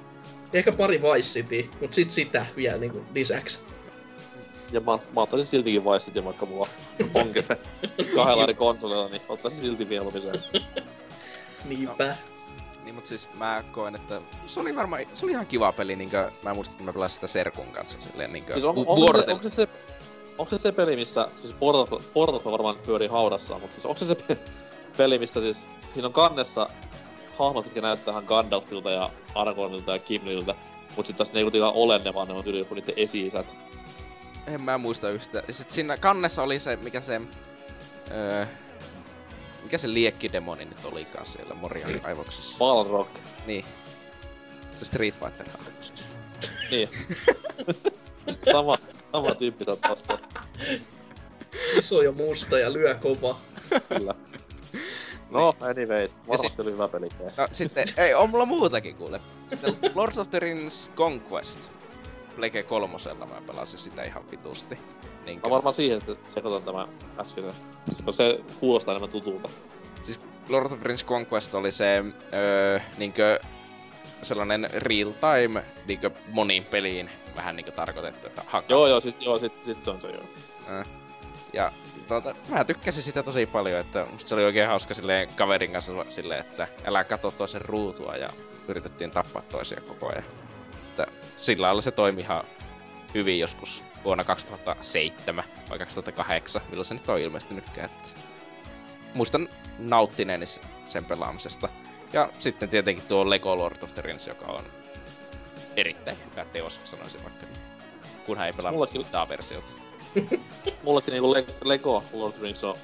B: Ehkä pari Vice City, mut sit sitä vielä niinku lisäksi.
C: Ja mä, mä ottaisin siltikin Vice City, vaikka mulla onkin se kahdella eri konsolilla, niin ottaisin silti mieluummin sen.
B: Niinpä.
D: Niin, mut siis mä koen, että se oli varmaan, se oli ihan kiva peli, niinkö mä muistan, että mä pelasin sitä Serkun kanssa silleen niinkö
C: Siis on, onko, se, onko, se, se, onko se se peli, missä, siis Portal, Portal varmaan pyörii haudassa, mutta siis onko se se pe- peli, missä siis, siinä on kannessa hahmot, jotka näyttää ihan Gandalfilta ja Aragornilta ja Gimliltä. Mut sit taas ne ei kuitenkaan ole ne, vaan ne on tyyli joku niitten esi-isät.
D: En mä muista yhtä. Sitten siinä kannessa oli se, mikä se... Öö, mikä se liekkidemoni nyt olikaan siellä Morian kaivoksessa?
C: Balrog.
D: niin. Se Street Fighter siis.
C: Niin. sama, sama tyyppi tosta,
B: Iso ja musta ja lyö kova.
C: kyllä. No, anyways,
D: Ja
C: varmasti oli hyvä peli.
D: No sitten, ei, on mulla muutakin kuule. Sitten Lord of the Rings Conquest. Plege kolmosella mä pelasin sitä ihan vitusti. Niin
C: Mä varmaan siihen, että sekoitan tämä äskeinen. Se kuulostaa enemmän tutulta.
D: Siis Lord of the Rings Conquest oli se öö, niinkö sellainen real time niinkö moniin peliin vähän niinkö tarkoitettu, että hakka.
C: Joo, joo, sit, joo, sit, sit se on se joo.
D: Ja tuota, mä tykkäsin sitä tosi paljon, että musta se oli oikein hauska silleen kaverin kanssa silleen, että älä katso toisen ruutua ja yritettiin tappaa toisia koko ajan. Että sillä lailla se toimi ihan hyvin joskus vuonna 2007 vai 2008, milloin se nyt on ilmestynytkään. Että muistan nauttineeni se- sen pelaamisesta. Ja sitten tietenkin tuo Lego Lord of the Rings, joka on erittäin hyvä teos, sanoisin vaikka niin. Kunhan ei pelaa
C: Mullakin-
D: mitään versiota.
C: Mullekin niinku Le- Lego Lord of the Rings on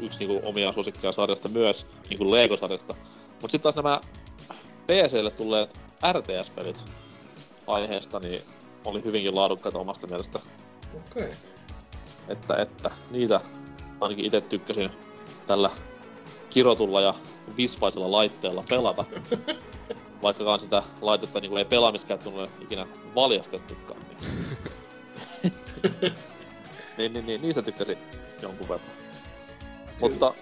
C: yksi niinku omia suosikkia sarjasta myös, niinku Lego-sarjasta. Mut sit taas nämä PClle tulleet RTS-pelit aiheesta, niin oli hyvinkin laadukkaita omasta mielestä.
B: Okei. Okay.
C: Että, että niitä ainakin itse tykkäsin tällä kirotulla ja visvaisella laitteella pelata. Vaikkakaan sitä laitetta niin ei pelaamiskäyttöön ikinä valjastettukaan. Niin. niin, niin, niin, niistä tykkäsin jonkun verran. Mutta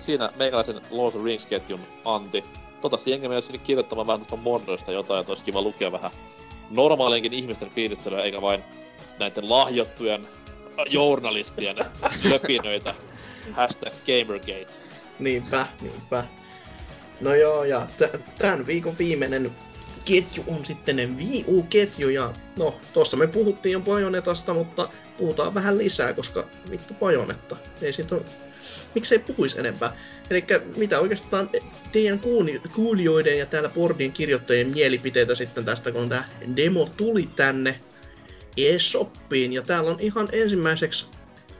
C: siinä meikäläisen Lord of the Rings-ketjun anti. Toivottavasti jengi menee sinne kirjoittamaan vähän tästä Mordorista jotain, että olisi kiva lukea vähän normaalienkin ihmisten fiilistelyä, eikä vain näiden lahjottujen äh, journalistien löpinöitä. Hashtag Gamergate.
B: Niinpä, niinpä. No joo, ja t- tämän viikon viimeinen ketju on sitten Wii U-ketju, ja no, tuossa me puhuttiin jo Bajonetasta, mutta puhutaan vähän lisää, koska vittu Bajonetta. Ei siitä ole... Miksei puhuisi enempää? Eli mitä oikeastaan teidän kuulijoiden ja täällä Bordin kirjoittajien mielipiteitä sitten tästä, kun tämä demo tuli tänne eShoppiin, ja täällä on ihan ensimmäiseksi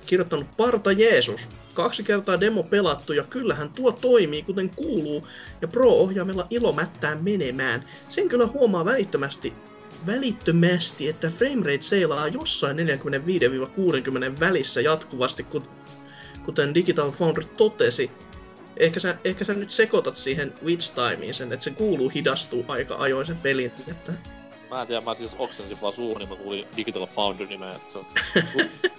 B: kirjoittanut Parta Jeesus. Kaksi kertaa demo pelattu ja kyllähän tuo toimii kuten kuuluu ja Pro-ohjaimella ilo mättää menemään. Sen kyllä huomaa välittömästi, välittömästi, että framerate seilaa jossain 45-60 välissä jatkuvasti, kut- kuten Digital Foundry totesi. Ehkä sä, ehkä sä nyt sekoitat siihen Witch Timeen sen, että se kuuluu hidastuu aika ajoin sen pelin. Että...
C: Mä en tiedä, mä siis oksensin vaan suuhun, niin mä kuulin Digital Foundry nimeä, että se on...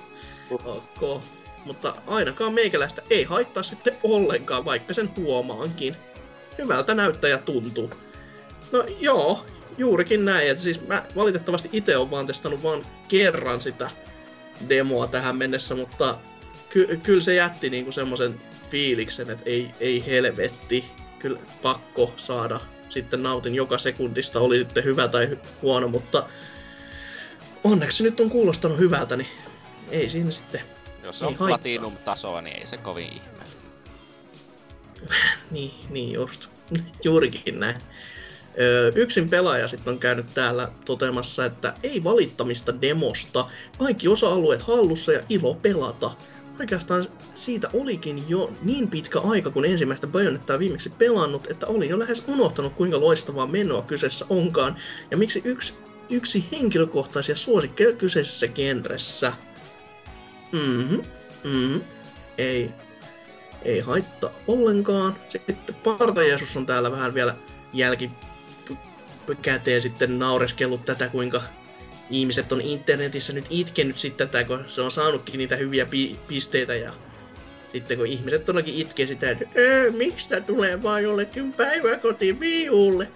B: Ok. Mutta ainakaan meikäläistä ei haittaa sitten ollenkaan, vaikka sen huomaankin. Hyvältä näyttää ja tuntuu. No joo, juurikin näin. Että siis mä valitettavasti itse olen vaan testannut vaan kerran sitä demoa tähän mennessä, mutta ky- kyllä se jätti niinku semmoisen fiiliksen, että ei, ei helvetti. Kyllä pakko saada. Sitten nautin joka sekuntista, oli sitten hyvä tai huono, mutta onneksi nyt on kuulostanut hyvältä, niin ei siinä sitten
D: Jos se on
B: haittaa.
D: Platinum-tasoa, niin ei se kovin ihme.
B: Niin, niin just. Juurikin näin. Öö, yksin pelaaja sitten on käynyt täällä toteamassa, että ei valittamista demosta. Kaikki osa-alueet hallussa ja ilo pelata. Oikeastaan siitä olikin jo niin pitkä aika, kun ensimmäistä Bayonettaa viimeksi pelannut, että olin jo lähes unohtanut, kuinka loistavaa menoa kyseessä onkaan, ja miksi yksi, yksi henkilökohtaisia suosikkeja kyseisessä genressä. Mhm, mhm, ei, ei haittaa ollenkaan. Sitten Parta Jeesus on täällä vähän vielä jälkikäteen sitten naureskellut tätä, kuinka ihmiset on internetissä nyt itkenyt sitten tätä, kun se on saanutkin niitä hyviä pi- pisteitä ja sitten kun ihmiset todellakin itkee sitä, että öö, miksi tää tulee vaan jollekin päiväkotiin viulle,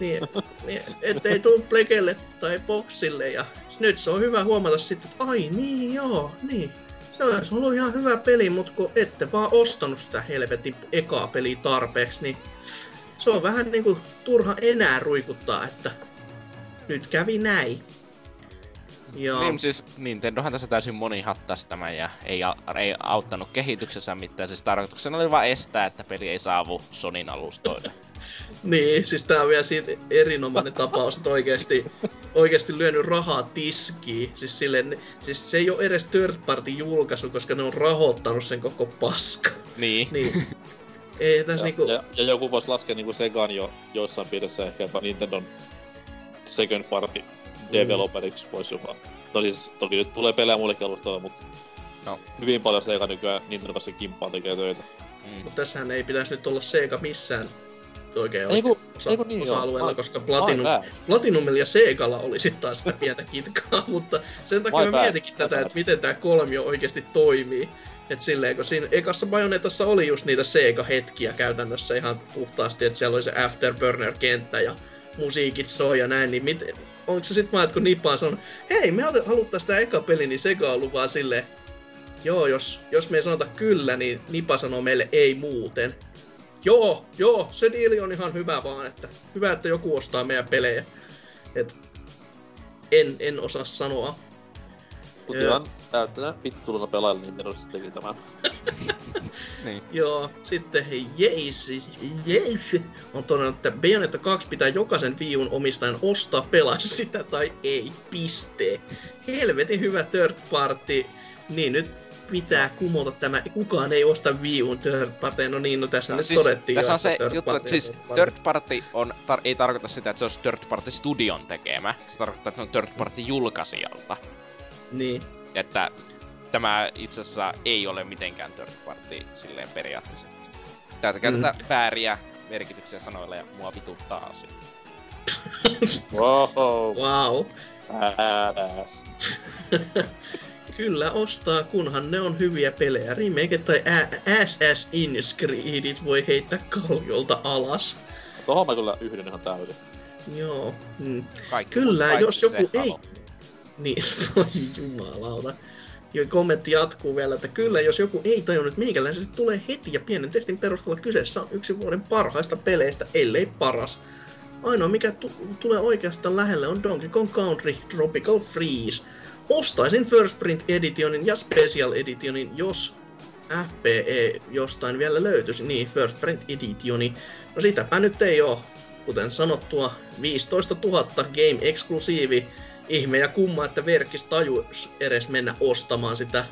B: niin, niin ettei tuu plekelle tai boksille ja nyt se on hyvä huomata sitten, että ai niin joo, niin se olisi ollut ihan hyvä peli, mutta kun ette vaan ostanut sitä helvetin ekaa peliä tarpeeksi, niin se on vähän niinku turha enää ruikuttaa, että nyt kävi näin. Ja
D: Niin siis Nintendohan tässä täysin monihattas tämän ja ei, a- ei auttanut kehityksessä mitään. Siis tarkoituksena oli vain estää, että peli ei saavu Sonin alustoille.
B: Niin, siis tää on vielä siitä erinomainen tapaus, että oikeesti, oikeesti lyönyt rahaa tiskiin. Siis, silleen, siis se ei ole edes third party julkaisu, koska ne on rahoittanut sen koko paska.
E: Niin.
B: Niin. Ei tässä
C: Ja,
B: niinku...
C: ja, ja, joku voisi laskea niinku Segan jo joissain piirissä ehkä jopa Nintendon second party developeriksi voisi jopa. Toki, siis- toki nyt tulee pelejä muillekin alustoille, mutta
E: No.
C: hyvin paljon Sega nykyään Nintendo kanssa kimppaa tekee töitä.
E: Mm.
B: Mutta tässähän ei pitäisi nyt olla Sega missään oikein
C: Ei kun,
B: osa,
C: ei kun niin
B: osa-alueella,
C: joo.
B: koska Platinum. Platinumilla ja Segalla oli sitten taas sitä pientä kitkaa, mutta sen takia
C: My
B: mä mietinkin tätä, että miten tämä kolmio oikeasti toimii. Et silleen, kun siinä ekassa Bajonetassa oli just niitä Sega-hetkiä käytännössä ihan puhtaasti, että siellä oli se Afterburner-kenttä ja musiikit soi ja näin, niin miten, onko se sitten vaan, että kun Nippaan sanoo, hei, me haluttais tää eka peli, niin Sega on ollut vaan silleen, joo, jos, jos me ei sanota kyllä, niin Nipa sanoo meille ei muuten. Joo, joo, se diili on ihan hyvä vaan, että hyvä, että joku ostaa meidän pelejä. Et en, en osaa sanoa.
C: Mut
B: Joo.
C: ihan täyttänä vittuluna pelailla Nintendo sitten teki tämän.
E: Niin.
B: Joo, sitten hei, jeis, jeis, on todennut, että Bayonetta 2 pitää jokaisen viun omistajan ostaa, pelaa sitä tai ei, piste. Helvetin hyvä third party, niin nyt pitää kumota tämä, kukaan ei osta viun third party, no niin, no tässä
E: No,
B: nyt
E: siis,
B: todettiin
E: tässä
B: jo,
E: on se
B: third
E: juttu, että siis
B: third party.
E: third party on, tar- ei tarkoita sitä, että se olisi third party studion tekemä. Se tarkoittaa, että ne on third party julkaisijalta.
B: Niin,
E: Että tämä itse asiassa ei ole mitenkään third party silleen periaatteessa. Täältä käytetään
B: Mm.
E: vääriä merkityksiä sanoilla ja mua vituttaa asia.
C: Wow,
B: wow.
C: badass.
B: Kyllä ostaa, kunhan ne on hyviä pelejä. Remake tai SS in Screedit voi heittää kalliolta alas.
C: Tohon mä kyllä yhdyn ihan täysin.
B: Joo. Mm.
E: Kaikki
B: Kyllä, jos joku ei...
E: Halo.
B: Niin, voi jumalauta. Ja kommentti jatkuu vielä, että kyllä, jos joku ei tajunnut meikäläisestä tulee heti ja pienen testin perusteella kyseessä on yksi vuoden parhaista peleistä, ellei paras. Ainoa mikä tu- tulee oikeastaan lähelle on Donkey Kong Country Tropical Freeze. Ostaisin First Print Editionin ja Special Editionin, jos FPE jostain vielä löytyisi. Niin, First Print Editioni. No sitäpä nyt ei oo. Kuten sanottua, 15 000 Game Exclusive ihme ja kumma, että Verkis tajus edes mennä ostamaan sitä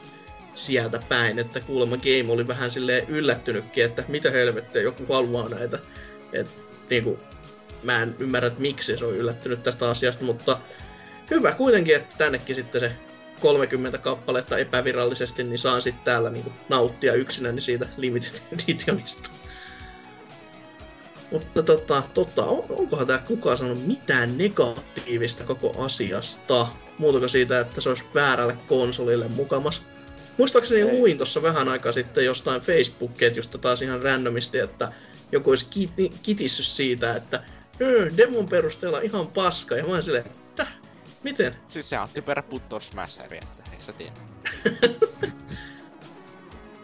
B: sieltä päin, että kuulemma Game oli vähän silleen yllättynytkin, että mitä helvettiä joku haluaa näitä. Et, niinku, mä en ymmärrä, että miksi se on yllättynyt tästä asiasta, mutta hyvä kuitenkin, että tännekin sitten se 30 kappaletta epävirallisesti, niin saan sitten täällä niinku nauttia yksinäni siitä Limited Editionista. Mutta tota, tota on, onkohan tää kukaan sanonut mitään negatiivista koko asiasta? Muuta kuin siitä, että se olisi väärälle konsolille mukamas. Muistaakseni
C: Ei.
B: luin tuossa vähän aikaa sitten jostain Facebook-ketjusta taas ihan randomisti, että joku olisi kiti, kitissyt siitä, että "Öö, demon perusteella ihan paska. Ja mä oon silleen, että miten?
E: Siis se on typerä Button Smasheri, että eikö sä tiedä?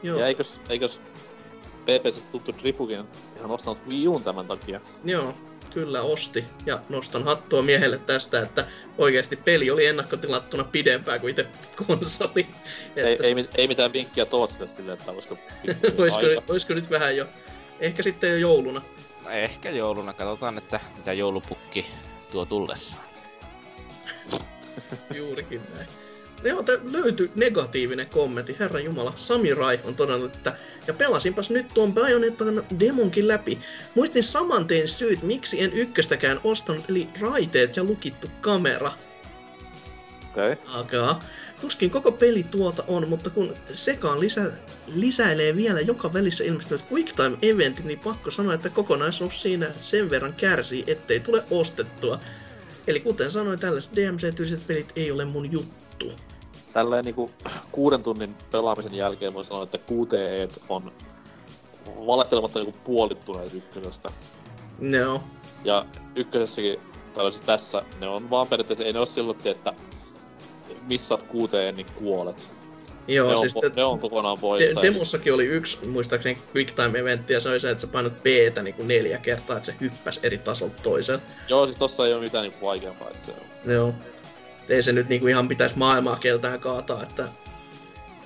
B: Joo,
C: Ja eikös, eikös PPC tuttu Drifukin ihan ostanut Wii Uun tämän takia?
B: joo, kyllä osti. Ja nostan hattua miehelle tästä, että oikeasti peli oli ennakkotilattuna pidempään kuin itse konsoli.
C: Ei,
B: Että
C: ei, mit- ei mitään vinkkiä Tootsille silleen, että olisiko
B: olisiko, nyt, olisiko nyt vähän jo, ehkä sitten jo jouluna.
E: No ehkä jouluna, katsotaan, että mitä joulupukki tuo tullessaan.
B: Juurikin näin. Joo, löytyi negatiivinen kommentti. Herra Jumala, Sami Rai on todennut, että ja pelasinpas nyt tuon Bajonettan demonkin läpi. Muistin saman tein syyt, miksi en ykköstäkään ostanut, eli raiteet ja lukittu kamera.
C: Okei. Okay.
B: Akaa. Tuskin koko peli tuota on, mutta kun sekaan lisä, lisäilee vielä joka välissä ilmestynyt QuickTime eventit, niin pakko sanoa, että kokonaisuus siinä sen verran kärsii, ettei tule ostettua. Eli kuten sanoin, tällaiset DMC-tyyliset pelit ei ole mun juttu.
C: Tälleen niinku kuuden tunnin pelaamisen jälkeen voi sanoa, että QTE on valettelematta niinku puolittuneet ykkösestä.
B: No,
C: Ja ykkösessäkin, tai siis tässä, ne on vaan periaatteessa, ei ne oo silloin, että missaat QTE, niin kuolet.
B: joo,
C: ne, on,
B: siis
C: po-
B: te,
C: ne on kokonaan poissa.
B: de, demossakin oli yksi, muistaakseni QuickTime-eventti, ja se oli se, että sä painat b niin kuin neljä kertaa, että se hyppäs eri tasolta toiseen.
C: Joo, siis tossa ei oo mitään niinku vaikeampaa, että se on.
B: Joo. Ei se nyt niinku ihan pitäisi maailmaa keltään kaataa, että...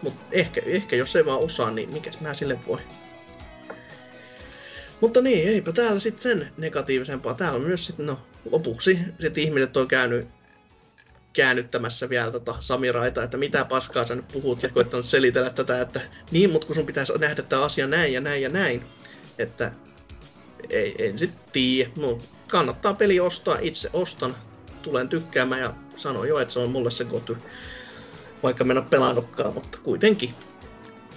B: Mut ehkä, ehkä jos ei vaan osaa, niin mikäs mä sille voi. Mutta niin, eipä täällä sitten sen negatiivisempaa. Täällä on myös sitten, no lopuksi sit ihmiset on käynyt käännyttämässä vielä tota Samiraita, että mitä paskaa sä nyt puhut ja koittanut selitellä tätä, että niin, mutta kun sun pitäisi nähdä tämä asia näin ja näin ja näin, että ei, en sit tiedä. No, kannattaa peli ostaa, itse ostan, tulen tykkäämään ja sanon jo, että se on mulle se goty. Vaikka mennä pelannutkaan, mutta kuitenkin.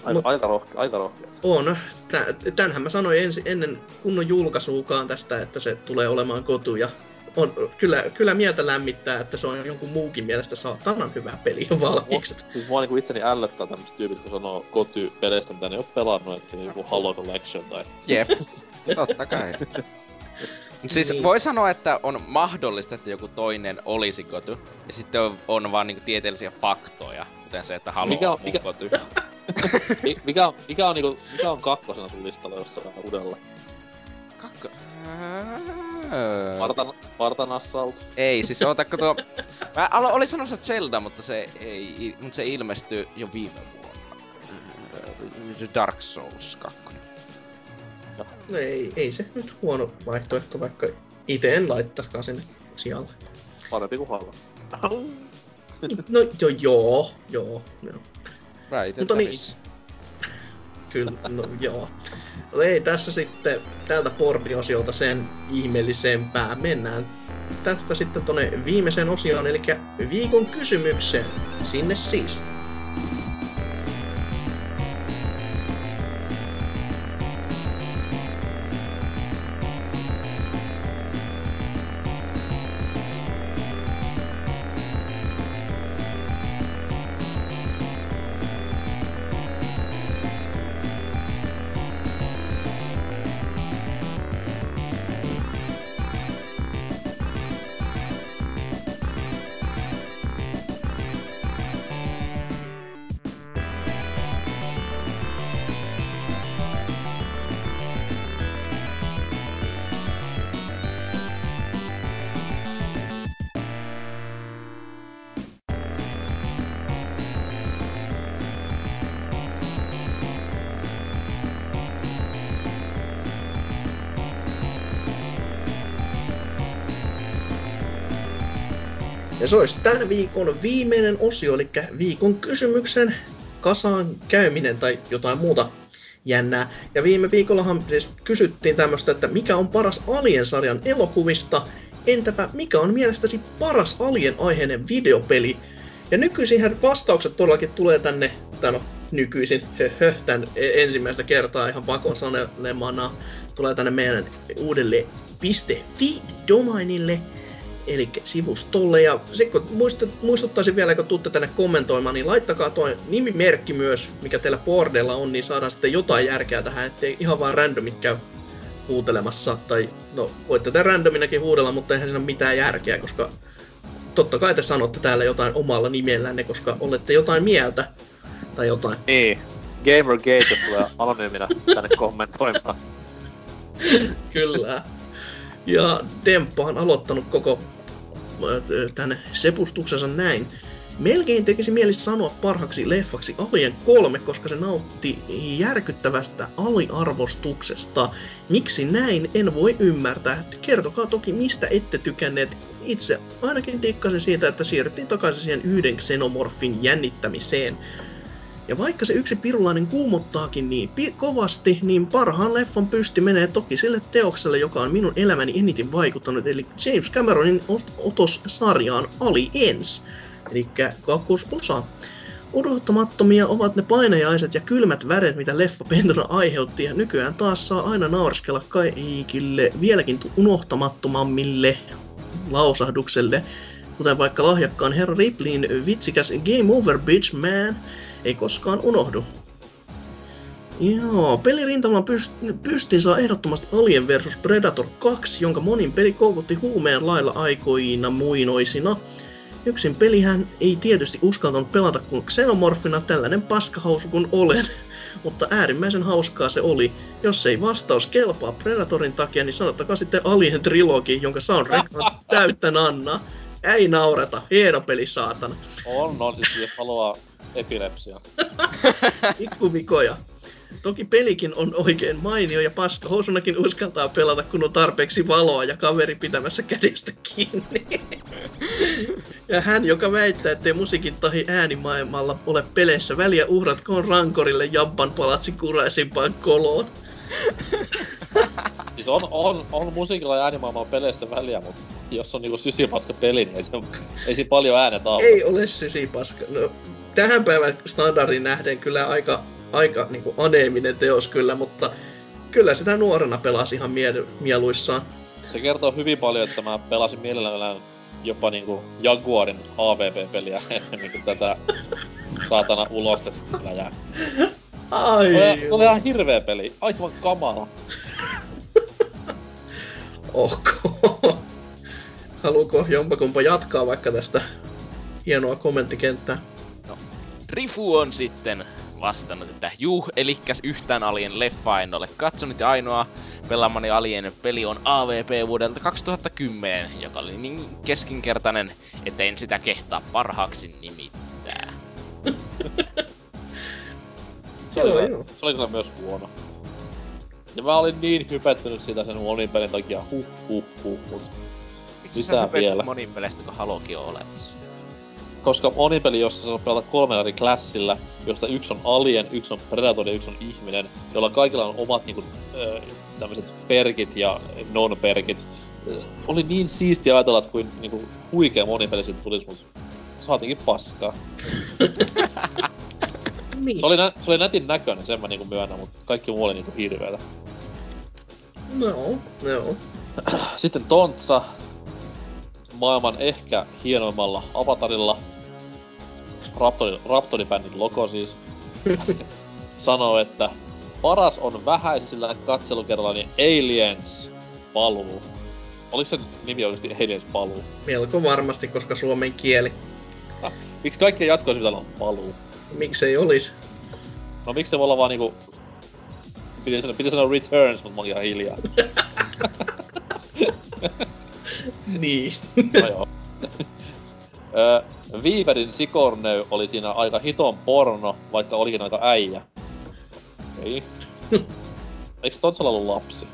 C: Aika,
B: Mut-
C: aika, rohke, aika rohkea.
B: On. Tä- Tänhän mä sanoin ensi, ennen kunnon julkaisuukaan tästä, että se tulee olemaan kotu. Ja on, kyllä, kyllä mieltä lämmittää, että se on jonkun muukin mielestä saatanan hyvä peli jo valmiiksi.
C: Siis mua niinku itseni ällöttää tämmöset tyypit, kun sanoo koty-peleistä, mitä ne ei oo pelannut, että joku Halo Collection tai...
E: Jep, totta kai. Mut siis
B: Niin.
E: voi sanoa, että on mahdollista, että joku toinen olisi goty, ja sitten on, on vaan niinku tieteellisiä faktoja, kuten se, että Halo
C: Mikä-
E: on mun
C: mikä-
E: goty.
C: Mi- mikä, on, mikä, on, niinku, mikä on kakkosena sun listalla jossain uudella?
E: Kakko...
C: Spartan, Spartan Assault?
E: Ei, siis otakko tuo... Mä alo- olin sanomassa Zelda, mutta se ei, mutta se ilmestyi jo viime vuonna. Äh, Dark Souls 2.
B: No ei, ei se nyt huono vaihtoehto, vaikka itse en laittaisikaan sinne sijalle.
C: Parempi kuin Halo.
B: No jo, joo, joo, joo. Mutta niin. Kyllä, no joo. No ei tässä sitten tältä Porbi-osiolta sen ihmeellisempää. Mennään tästä sitten tonne viimeiseen osioon, eli viikon kysymykseen. Sinne siis. Se olisi tämän viikon viimeinen osio, eli viikon kysymyksen kasaan käyminen tai jotain muuta jännää. Ja viime viikollahan siis kysyttiin tämmöistä, että mikä on paras Alien-sarjan elokuvista, entäpä mikä on mielestäsi paras Alien-aiheinen videopeli? Ja nykyisinhän vastaukset todellakin tulee tänne, tai no nykyisin, höhö, tän e- ensimmäistä kertaa ihan pakon sanelemana, tulee tänne meidän uudelle .fi-domainille, eli sivustolle. Ja sitten kun muistut, muistuttaisin vielä, kun tuutte tänne kommentoimaan, niin laittakaa tuo nimimerkki myös, mikä teillä boardilla on, niin saadaan sitten jotain järkeä tähän, ettei ihan vaan randomit käy huutelemassa. Tai no, voitte te randominakin huudella, mutta eihän siinä ole mitään järkeä, koska totta kai te sanotte täällä jotain omalla nimellänne, koska olette jotain mieltä tai jotain.
C: Niin. Gamergate, tulee anonyyminä tänne kommentoimaan.
B: Kyllä. Ja Demppa on aloittanut koko äh, tänne sepustuksensa näin. Melkein tekisi mieli sanoa parhaaksi leffaksi Alien 3, koska se nautti järkyttävästä aliarvostuksesta. Miksi näin, en voi ymmärtää. Kertokaa toki, mistä ette tykänneet. Itse ainakin tikkasin siitä, että siirryttiin takaisin siihen yhden xenomorfin jännittämiseen. Ja vaikka se yksi pirulainen kuumottaakin niin pi- kovasti, niin parhaan leffan pysti menee toki sille teokselle, joka on minun elämäni eniten vaikuttanut, eli James Cameronin ot- otos sarjaan Aliens, eli kakkososa. Odottamattomia ovat ne painajaiset ja kylmät väret, mitä leffa pentuna aiheutti, ja nykyään taas saa aina naureskella kaikille vieläkin unohtamattomammille lausahdukselle, kuten vaikka lahjakkaan herra Ripleyin vitsikäs Game Over Bitch Man, ei koskaan unohdu. Joo, pelirintaman pyst- pystin saa ehdottomasti Alien vs Predator 2, jonka monin peli koukutti huumeen lailla aikoina muinoisina. Yksin pelihän ei tietysti uskaltanut pelata kuin Xenomorfina, tällainen paskahausu kuin olen. Mutta äärimmäisen hauskaa se oli. Jos ei vastaus kelpaa Predatorin takia, niin sanottakaa sitten Alien Trilogi, jonka soundtrack on täyttä Nanna. Ei naureta, hieno peli saatana.
C: On, on siis jos haluaa epilepsia.
B: Pikkuvikoja. Toki pelikin on oikein mainio ja paska. Housunakin uskaltaa pelata, kun on tarpeeksi valoa ja kaveri pitämässä kädestä kiinni. Ja hän, joka väittää, ettei musiikin tahi äänimaailmalla ole peleissä väliä, uhratkoon rankorille Jabban palatsi kuraisimpaan koloon.
C: Siis on, on, on musiikilla ja äänimaailmalla peleissä väliä, mutta jos on niinku sysipaska peli, niin ei, se, ei siinä paljon äänet auta.
B: Ei ole sysipaska. No, tähän päivän standardin nähden kyllä aika, aika niin kuin aneeminen teos kyllä, mutta kyllä sitä nuorena pelasi ihan mie- mieluissaan.
C: Se kertoo hyvin paljon, että mä pelasin mielellään jopa niinku Jaguarin AVP-peliä ennen niinku tätä saatana ulostesläjää.
B: Ai,
C: Se se oli ihan hirveä peli, aivan kamala.
B: ok. Haluuko jompakumpa jatkaa vaikka tästä hienoa kommenttikenttää?
E: Rifu on sitten vastannut, että juh, elikkäs yhtään Alien leffa en ole katsonut ja ainoa pelaamani Alien peli on AVP vuodelta 2010, joka oli niin keskinkertainen, että en sitä kehtaa parhaaksi nimittää.
C: Se oli,
B: Joo,
C: se oli kyllä myös huono. Ja mä olin niin hypättynyt sitä sen monin pelin takia, huh huh huh, mut Mitä vielä?
E: monin peleistä, kun Halokin on olemassa?
C: Koska monipeli, jossa saa pelata kolmella eri klassilla, josta yksi on alien, yksi on predator ja yksi on ihminen, jolla kaikilla on omat niinku, tämmöiset perkit ja non-perkit. Oli niin siistiä ajatella, että kuin niinku, huikea monipeli siitä tulisi, mutta saatiinkin paskaa.
B: Niin.
C: Se oli, nä- se oli nätin näköinen, sen mä niinku myönnän, mutta kaikki muu oli niinku hirveetä.
B: No, no.
C: Sitten Tontsa, maailman ehkä hienoimmalla avatarilla, Raptori, Raptori-bändin logo siis, sanoo, että paras on vähäisillä katselukerrallani Aliens paluu. Oliko se nimi oikeesti Aliens paluu?
B: Melko varmasti, koska suomen kieli.
C: Miksi kaikkien jatkoisi pitää olla paluu?
B: Miksei olis?
C: No miksi se voi olla vaan niinku... Piti sanoa, piti sanoa returns, mutta mä olin ihan hiljaa.
B: Niin.
C: No joo. Ö, Viiverin Sikorneu oli siinä aika hiton porno, vaikka olikin aika äijä. Ei. Eikö Tontsalla ollut lapsi?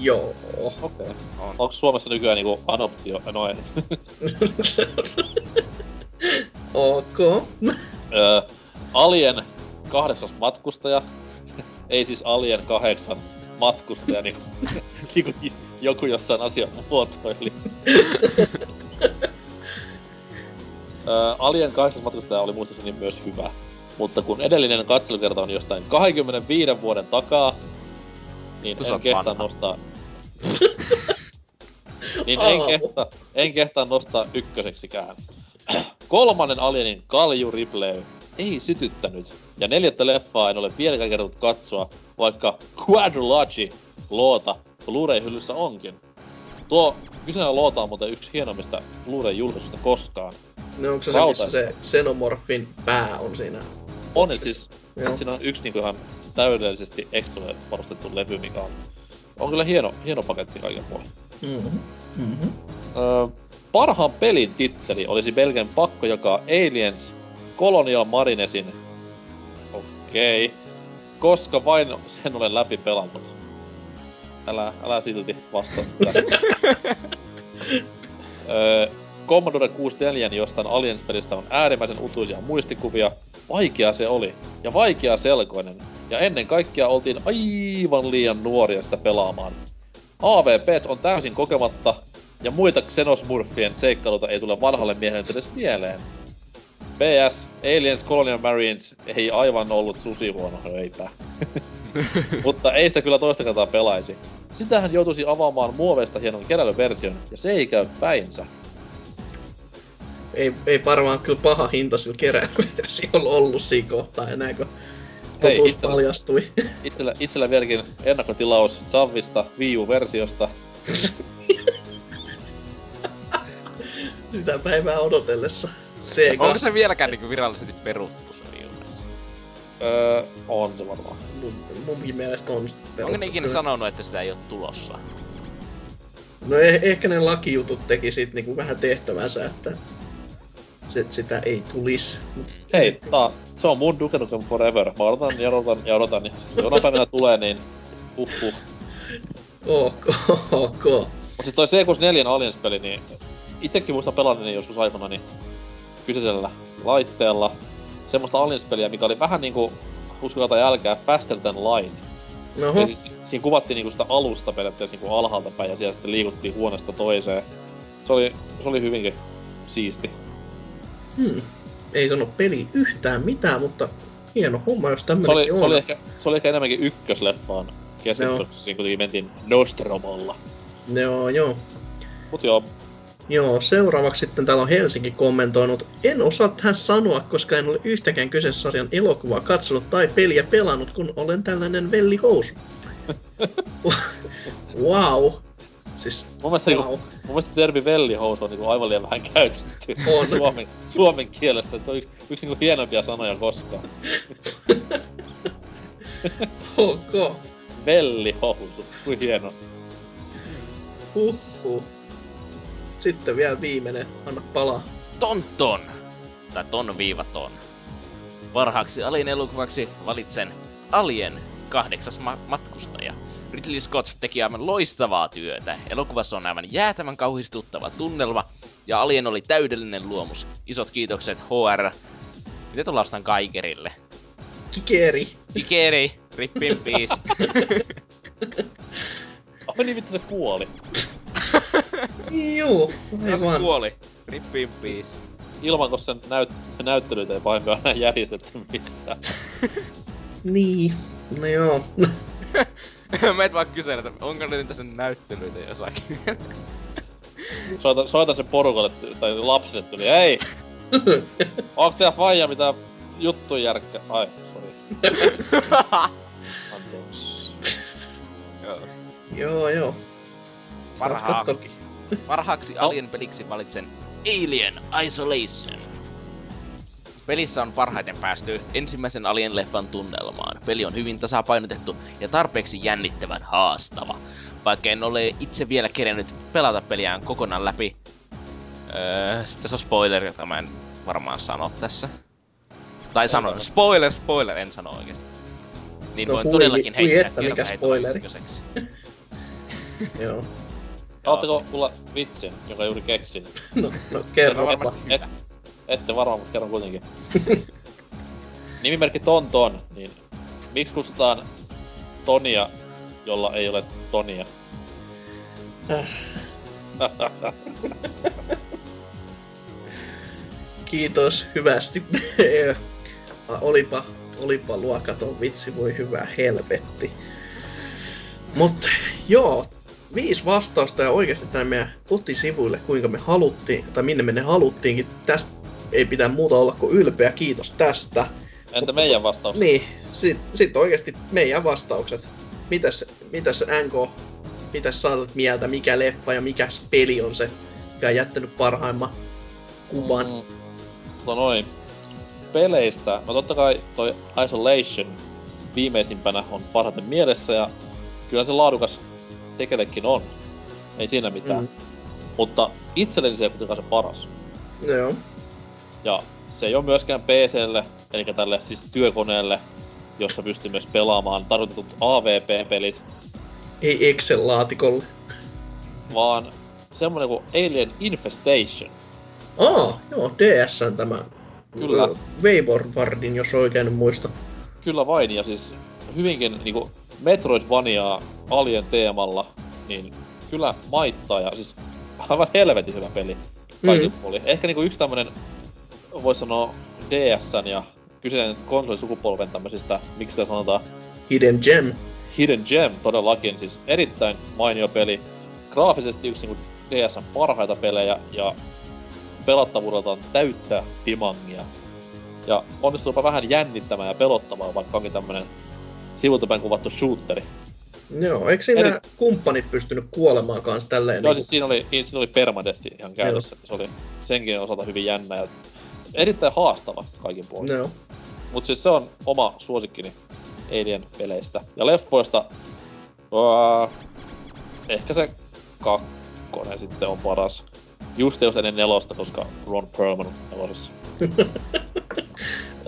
B: Joo.
C: Okei. Okay.
E: On.
C: Onko Suomessa nykyään niinku adoptio? No ei.
B: ok.
C: Alien kahdeksas matkustaja. ei siis Alien kahdeksan matkustaja, niinku, niinku joku jossain asian muotoili. Alien kahdeksas matkustaja oli muistaakseni myös hyvä. Mutta kun edellinen katselukerta on jostain 25 vuoden takaa, niin
E: Tuossa
C: en kehtaa
E: vanha.
C: nostaa... niin en
B: Aa.
C: kehtaa, en kehtaa nostaa ykköseksikään. Kolmannen Alienin Kalju Ripley ei sytyttänyt, ja neljättä leffaa en ole vieläkään kertonut katsoa, vaikka Quadrilogy loota Blu-ray-hyllyssä onkin. Tuo kyseinen loota on muuten yksi hienommista Blu-ray-julkaisuista koskaan.
B: No onko se se, missä se Xenomorphin pää on siinä?
C: On, siis
B: Joo.
C: siinä on yksi niinku ihan täydellisesti extra varustettu levy, mikä on, on kyllä hieno, hieno paketti kaiken puolin.
B: Mm-hmm. Mm-hmm.
C: Öö, parhaan pelin titteli olisi melkein pakko jakaa Aliens Colonial Marinesin. Okei. Koska vain sen olen läpi pelannut. Älä, älä silti vastaa sitä. öö, Commodore 64 jostain Aliens-pelistä on äärimmäisen utuisia muistikuvia. Vaikea se oli. Ja vaikea selkoinen. Ja ennen kaikkea oltiin aivan liian nuoria sitä pelaamaan. AVP on täysin kokematta, ja muita Xenosmurfien seikkailuita ei tule vanhalle miehelle nyt edes mieleen. PS, Aliens Colonial Marines ei aivan ollut susi huono, no eipä. Mutta ei sitä kyllä toista kertaa pelaisi. Sitähän joutuisi avaamaan muoveista hienon keräilyversion, ja se ei käy päinsä.
B: Ei, ei varmaan kyllä paha hinta sillä keräilyversiolla ollut siinä kohtaa enää, kun
C: Hei,
B: totuus
C: itse-
B: paljastui.
C: Itsellä, itsellä vieläkin ennakkotilaus Zavista Wii U-versiosta.
B: Sitä päivää odotellessa. Sega.
E: Onko se vieläkään niinku virallisesti peruttu se viimeis?
C: Öö, on se varmaan.
B: Mun, munkin mielestä on.
E: Onko ne ikinä sanonut, että sitä ei ole tulossa?
B: No eh- ehkä ne lakijutut teki sit niinku vähän tehtävänsä, että se, sitä ei tulisi. Mut
C: Hei,
B: miettii-
C: tää, se on mun Duke Nukem Forever. Mä odotan ja odotan ja odotan. Niin jonain päivänä tulee, niin huhhuh.
B: Ok, ok.
C: Mut siis toi C64 Aliens-peli, niin itekin muistan pelanneeni joskus aikana niin kyseisellä laitteella semmoista Aliens-peliä, mikä oli vähän niinku, uskokaa tai älkää, faster than light.
B: Oho,
C: Eli siis, siinä kuvattiin niinku sitä alusta periaatteessa niinku alhaalta päin ja siellä sitten liikuttiin huoneesta toiseen. Se oli, se oli hyvinkin siisti.
B: hmm. Ei sano peli yhtään mitään, mutta hieno homma, jos
C: Se oli,
B: tämmönenkin
C: se
B: on.
C: oli, ehkä, se oli ehkä enemmänkin ykkösleffaan keskittynyt, siinä kuitenkin mentiin Nostromolla.
B: Joo, joo.
C: Mut joo,
B: Joo, seuraavaksi sitten täällä on Helsinki kommentoinut. En osaa tähän sanoa, koska en ole yhtäkään kyseessä sarjan elokuvaa katsonut tai peliä pelannut, kun olen tällainen vellihousu. wow. Siis,
C: mun mielestä, wow.
B: wow.
C: niinku, mun mielestä termi vellihousu on niinku aivan liian vähän käytetty
B: On.
C: suomen, suomen kielessä. Se on yksi, yksi niinku hienompia sanoja koskaan.
B: Ok.
C: Vellihousu, kuin hieno.
B: Huhhuh. Sitten vielä viimeinen. Anna palaa.
D: Tonton, tai ton viiva ton. Parhaaksi alien elokuvaksi valitsen Alien, kahdeksas ma- matkustaja. Ridley Scott teki aivan loistavaa työtä. Elokuvassa on aivan jäätävän kauhistuttava tunnelma, ja Alien oli täydellinen luomus. Isot kiitokset HR. Miten tuolla vastaan Kaikerille?
B: Kikeri.
D: Ikeri, rip in peace.
C: Ai niin vittu se kuoli.
D: Se
B: aivan.
D: kuoli. Rip in peace.
C: Ilman, koska sen näyt, näyttelyitä ei pahemmin aina järjestetty missään.
B: Niin. No joo.
D: Meet vaan kysellä, että onko niitä sen näyttelyitä jossakin.
C: Soitan, soitan sen porukalle tai lapsille tuli, ei! Onko teillä faija mitä juttuja järkkä? Ai, sori. Anteeksi.
D: Joo.
B: joo, joo.
D: Parhaa,
B: toki.
D: parhaaksi Alien-peliksi valitsen Alien Isolation. Pelissä on parhaiten päästy ensimmäisen Alien-leffan tunnelmaan. Peli on hyvin tasapainotettu ja tarpeeksi jännittävän haastava. Vaikka en ole itse vielä kerennyt pelata peliään kokonaan läpi. Öö, sitten se on spoileri, jota mä en varmaan sano tässä. Tai sanon, spoiler, spoiler, en sano oikeesti. Niin
B: No
D: voin
B: hui-
D: todellakin
B: hui
D: heittää
B: että, mikä spoileri. Joo.
C: Haluatteko kuulla vitsin, jonka juuri keksin?
B: No, no kerro.
D: varmasti
C: Et, ette varmaan, mutta kerron kuitenkin. Nimimerkki Tonton, niin miksi kutsutaan Tonia, jolla ei ole Tonia?
B: Äh. Kiitos hyvästi. Olipa, olipa luokaton vitsi, voi hyvä helvetti. Mutta joo, viisi vastausta ja oikeasti tänne meidän kotisivuille, kuinka me haluttiin, tai minne me ne haluttiinkin. Tästä ei pitää muuta olla kuin ylpeä, kiitos tästä.
C: Entä meidän vastaus?
B: Niin, sit, sit oikeasti meidän vastaukset. Mitäs, mitäs NK, mitäs saatat mieltä, mikä leffa ja mikä peli on se, mikä on jättänyt parhaimman kuvan?
C: Mm, tota noin. Peleistä, no totta kai toi Isolation viimeisimpänä on parhaiten mielessä ja kyllä se laadukas tekelekin on. Ei siinä mitään.
B: Mm.
C: Mutta itselleni se ei kuitenkaan se paras.
B: Joo.
C: Ja se ei ole myöskään PClle, eli tälle siis työkoneelle, jossa pystyy myös pelaamaan tarkoitetut AVP-pelit,
B: Ei Excel-laatikolle.
C: vaan semmonen kuin Alien Infestation.
B: Aa, joo, DSn tämä.
C: Kyllä.
B: Ö, Weiborwardin, jos oikein muista.
C: Kyllä vain, ja siis hyvinkin niinku Metroidvaniaa Alien teemalla, niin kyllä maittaa, ja siis aivan helvetin hyvä peli. Kaikin mm. puolin. Ehkä niinku yksi tämmönen, voisi sanoa DSn ja kyseinen konsolisukupolven tämmöisistä, miksi sitä sanotaan,
B: Hidden Gem.
C: Hidden Gem todellakin, siis erittäin mainio peli. Graafisesti yksi niinku DSn parhaita pelejä ja pelattavuudeltaan täyttä timangia. Ja onnistuupa vähän jännittämään ja pelottavaa, vaikka onkin tämmönen sivultapäin kuvattu shooteri.
B: Joo, eikö siinä
C: Eri-
B: kumppanit pystynyt kuolemaan kanssa tälleen?
C: Joo,
B: niinku-
C: siis siinä oli, siinä oli permadeath ihan käytössä. Se oli senkin osalta hyvin jännä ja erittäin haastava kaikin puolin.
B: Joo.
C: Mut siis se on oma suosikkini Alien-peleistä. Ja leffoista... Uh, ehkä se kakkonen sitten on paras. just jos ennen nelosta, koska Ron Perlman on nelosessa.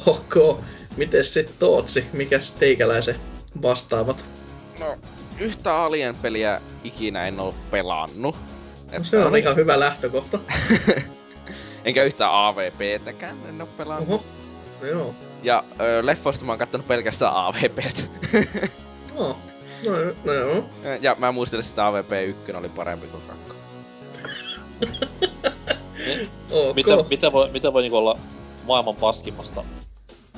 B: Ok, miten sit Tootsi, mikäs teikäläisen vastaavat?
E: No, yhtä Alien-peliä ikinä en oo pelannut.
B: No, se on ihan hyvä lähtökohta.
E: Enkä yhtä AVPtäkään en oo pelannut.
B: Oho, no joo.
E: Ja ö, leffoista mä oon kattonut pelkästään AVPt.
B: No, no, no joo.
E: ja mä muistelen, että AVP 1 oli parempi kuin 2.
B: Ok.
C: Miten, miten voi, miten voi niinku olla maailman paskimmasta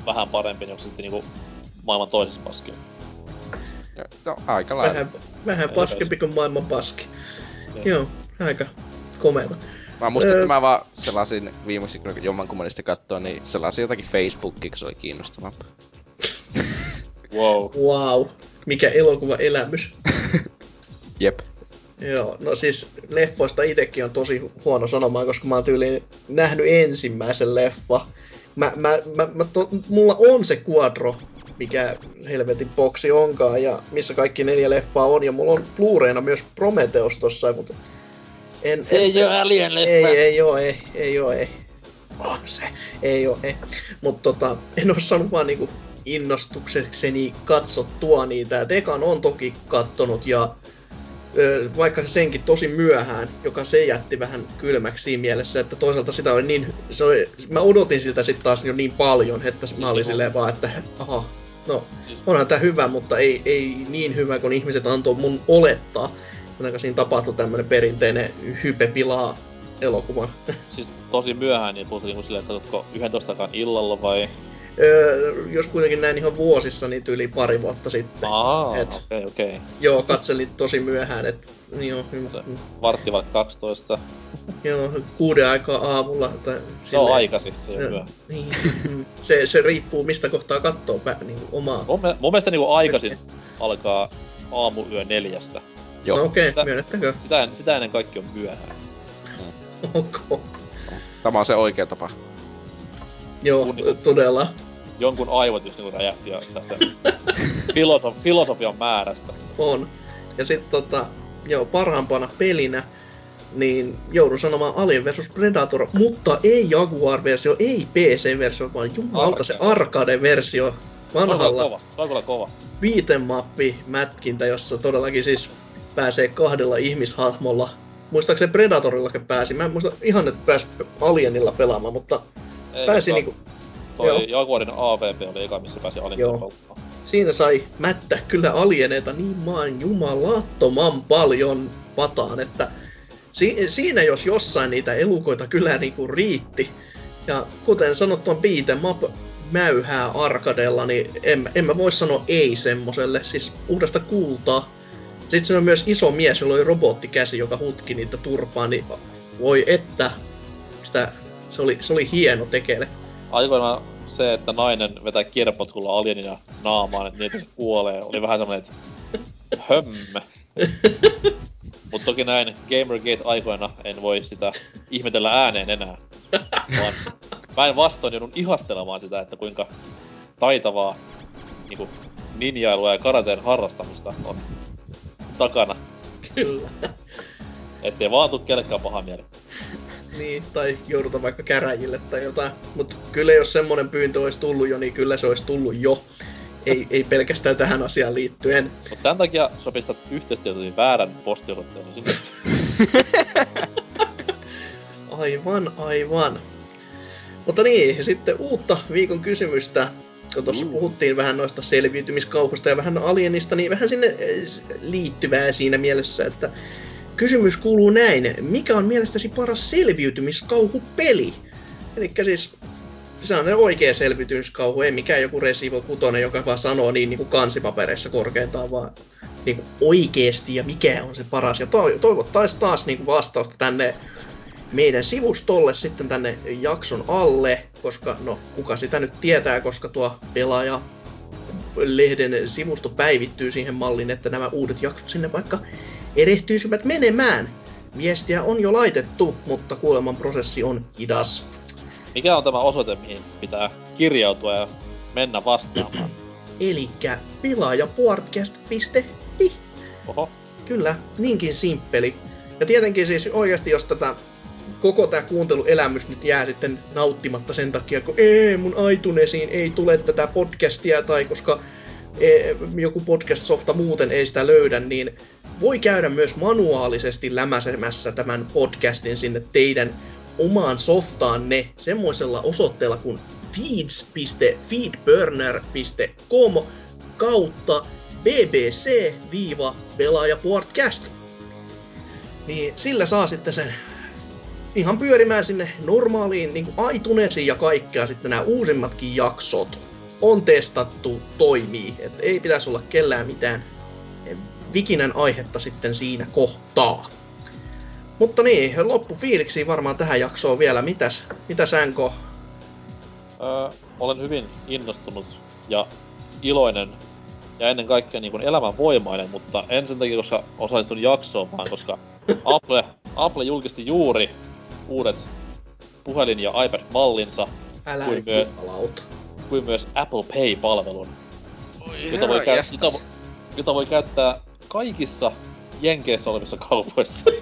C: vähän parempi, niin onko se sitten niinku maailman toisessa paskin?
E: No, aika lailla.
B: Vähän, vähän paskempi kuin maailman paski.
C: Niin.
B: Joo, aika komeata.
E: Mä muistan,
B: Öö.
E: että mä vaan selasin viimeksi, kun jommankumman sitä katsoa, niin selasin jotakin Facebookia, kun se oli kiinnostavampaa.
C: Wow.
B: Wow, mikä elokuva elämys.
E: Jep.
B: Joo, no siis leffoista itekin on tosi huono sanomaan, koska mä oon tyyliin nähnyt ensimmäisen leffa. Mä, mä, mä, mä to, mulla on se Quadro, mikä helvetin boksi onkaan, ja missä kaikki neljä leffaa on, ja mulla on Blu-rayna myös Prometheus tossa, mutta en,
C: Se ei
B: en,
C: oo Alien leffa.
B: ei, ei oo, ei, ei oo, ei. On se, ei oo, ei. Mutta tota, en oo saanut vaan niinku innostuksekseni katsottua niitä. Et ekan on toki kattonut ja vaikka senkin tosi myöhään, joka se jätti vähän kylmäksi siinä mielessä, että toisaalta sitä oli niin, se oli, mä odotin sitä sitten taas jo niin paljon, että mä olin silleen vaan, että aha, no onhan tää hyvä, mutta ei, ei niin hyvä kuin ihmiset antoi mun olettaa. Jotenka siinä tapahtui tämmönen perinteinen hype pilaa elokuvan.
C: Siis tosi myöhään, niin puhuttiin niinku silleen, että katsotko 11 illalla vai?
B: Öö, jos kuitenkin näin ihan vuosissa, niin yli pari vuotta sitten.
C: Aa,
B: Et-
C: okei, okei.
B: Joo, katselin tosi myöhään, että joo, mm,
C: Se-
B: mm,
C: Vartti vaikka 12.
B: joo, kuuden aikaa aamulla. Tai
C: Se on aikasi, se
B: Joo.
C: myöhään.
B: Niin, mm. se, se riippuu mistä kohtaa katsoo pä, niin omaa.
C: Mun, mun mielestä niinku aikaisin alkaa aamuyö neljästä.
E: Joo.
B: No okei,
C: Sitä-
B: okay, myönnettäkö?
C: Sitä, en- sitä ennen kaikki on myöhään.
B: Ok.
E: Tämä on se oikea tapa.
B: Joo, t- todella.
C: Jonkun aivot just niinku räjähti tästä filosof, filosofian määrästä.
B: On. Ja sitten tota, joo, parhaampana pelinä, niin joudun sanomaan Alien vs Predator, mutta ei Jaguar-versio, ei PC-versio, vaan jumalauta se arcade-versio vanhalla
C: kova. Kyllä kova.
B: beat'em mätkintä, jossa todellakin siis pääsee kahdella ihmishahmolla. Muistaakseni Predatorillakin pääsi. Mä en muista ihan, että pääsi Alienilla pelaamaan, mutta
C: Ei,
B: pääsi
C: mutta
B: niinku,
C: Toi
B: joo.
C: Jaguarin AVP oli eka, missä pääsi Alien
B: siinä sai mättä kyllä alieneita niin maan jumalattoman paljon pataan, että si- siinä jos jossain niitä elukoita kyllä niinku riitti. Ja kuten sanottu on beat'em up mäyhää arkadella, niin en, en mä voi sanoa ei semmoselle, siis uudesta kultaa. Sitten se on myös iso mies, jolla oli robottikäsi, joka hutki niitä turpaa, niin voi että, sitä, se, oli, se oli hieno tekele.
C: Aikoinaan se, että nainen vetää kierpotkulla alienin naamaan, että niin, se kuolee, oli vähän semmonen, että hömme. Mut toki näin Gamergate-aikoina en voi sitä ihmetellä ääneen enää. Vaan päinvastoin joudun ihastelemaan sitä, että kuinka taitavaa niinku, ninjailua ja karateen harrastamista on takana.
B: Kyllä.
C: Ettei vaan tuu kellekään paha mieli.
B: Niin, tai jouduta vaikka käräjille tai jotain. Mutta kyllä jos semmonen pyyntö olisi tullut jo, niin kyllä se olisi tullut jo. Ei, ei pelkästään tähän asiaan liittyen.
C: Mut tän takia sä pistät yhteistyötä väärän postiosoitteen, niin
B: Aivan, aivan. Mutta niin, ja sitten uutta viikon kysymystä. Kun tuossa
C: Uu.
B: puhuttiin vähän noista selviytymiskauhusta ja vähän alienista, niin vähän sinne eh, liittyvää siinä mielessä, että kysymys kuuluu näin. Mikä on mielestäsi paras selviytymiskauhupeli? Eli siis se on oikea selviytymiskauhu, ei mikään joku Resident Evil 6, joka vaan sanoo niin, niin kuin kansipapereissa korkeintaan, vaan niin kuin oikeesti ja mikä on se paras. Ja to- toivottaisiin taas niin kuin vastausta tänne meidän sivustolle sitten tänne jakson alle, koska no kuka sitä nyt tietää, koska tuo pelaaja lehden sivusto päivittyy siihen malliin, että nämä uudet jaksot sinne vaikka erehtyisivät menemään. Viestiä on jo laitettu, mutta kuoleman prosessi on hidas.
C: Mikä on tämä osoite, mihin pitää kirjautua ja mennä vastaamaan?
B: Elikkä pelaajapodcast.fi.
C: Oho,
B: Kyllä, niinkin simppeli. Ja tietenkin siis oikeasti, jos tätä koko tämä kuunteluelämys nyt jää sitten nauttimatta sen takia, kun ei, mun aitunesiin ei tule tätä podcastia, tai koska joku podcast-softa muuten ei sitä löydä, niin voi käydä myös manuaalisesti lämäsemässä tämän podcastin sinne teidän omaan softaanne semmoisella osoitteella kuin feeds.feedburner.com kautta bbc-pelaajapodcast. Niin sillä saa sitten sen ihan pyörimään sinne normaaliin niin aitunesiin ja kaikkea sitten nämä uusimmatkin jaksot on testattu, toimii. Et ei pitäisi olla kellään mitään vikinän aihetta sitten siinä kohtaa. Mutta niin, loppufiiliksi varmaan tähän jaksoon vielä. Mitäs, mitäs NK?
C: Öö, olen hyvin innostunut ja iloinen ja ennen kaikkea niin kuin elämänvoimainen, mutta en sen takia, koska osallistun jaksoon, vaan koska Apple, Apple julkisti juuri uudet puhelin- ja iPad-mallinsa,
B: Älä
C: kuin, myö. Kuin myös Apple Pay-palvelun,
E: Oi
C: jota voi, käy, jota, jota voi käyttää kaikissa Jenkeissä olevissa kaupoissa.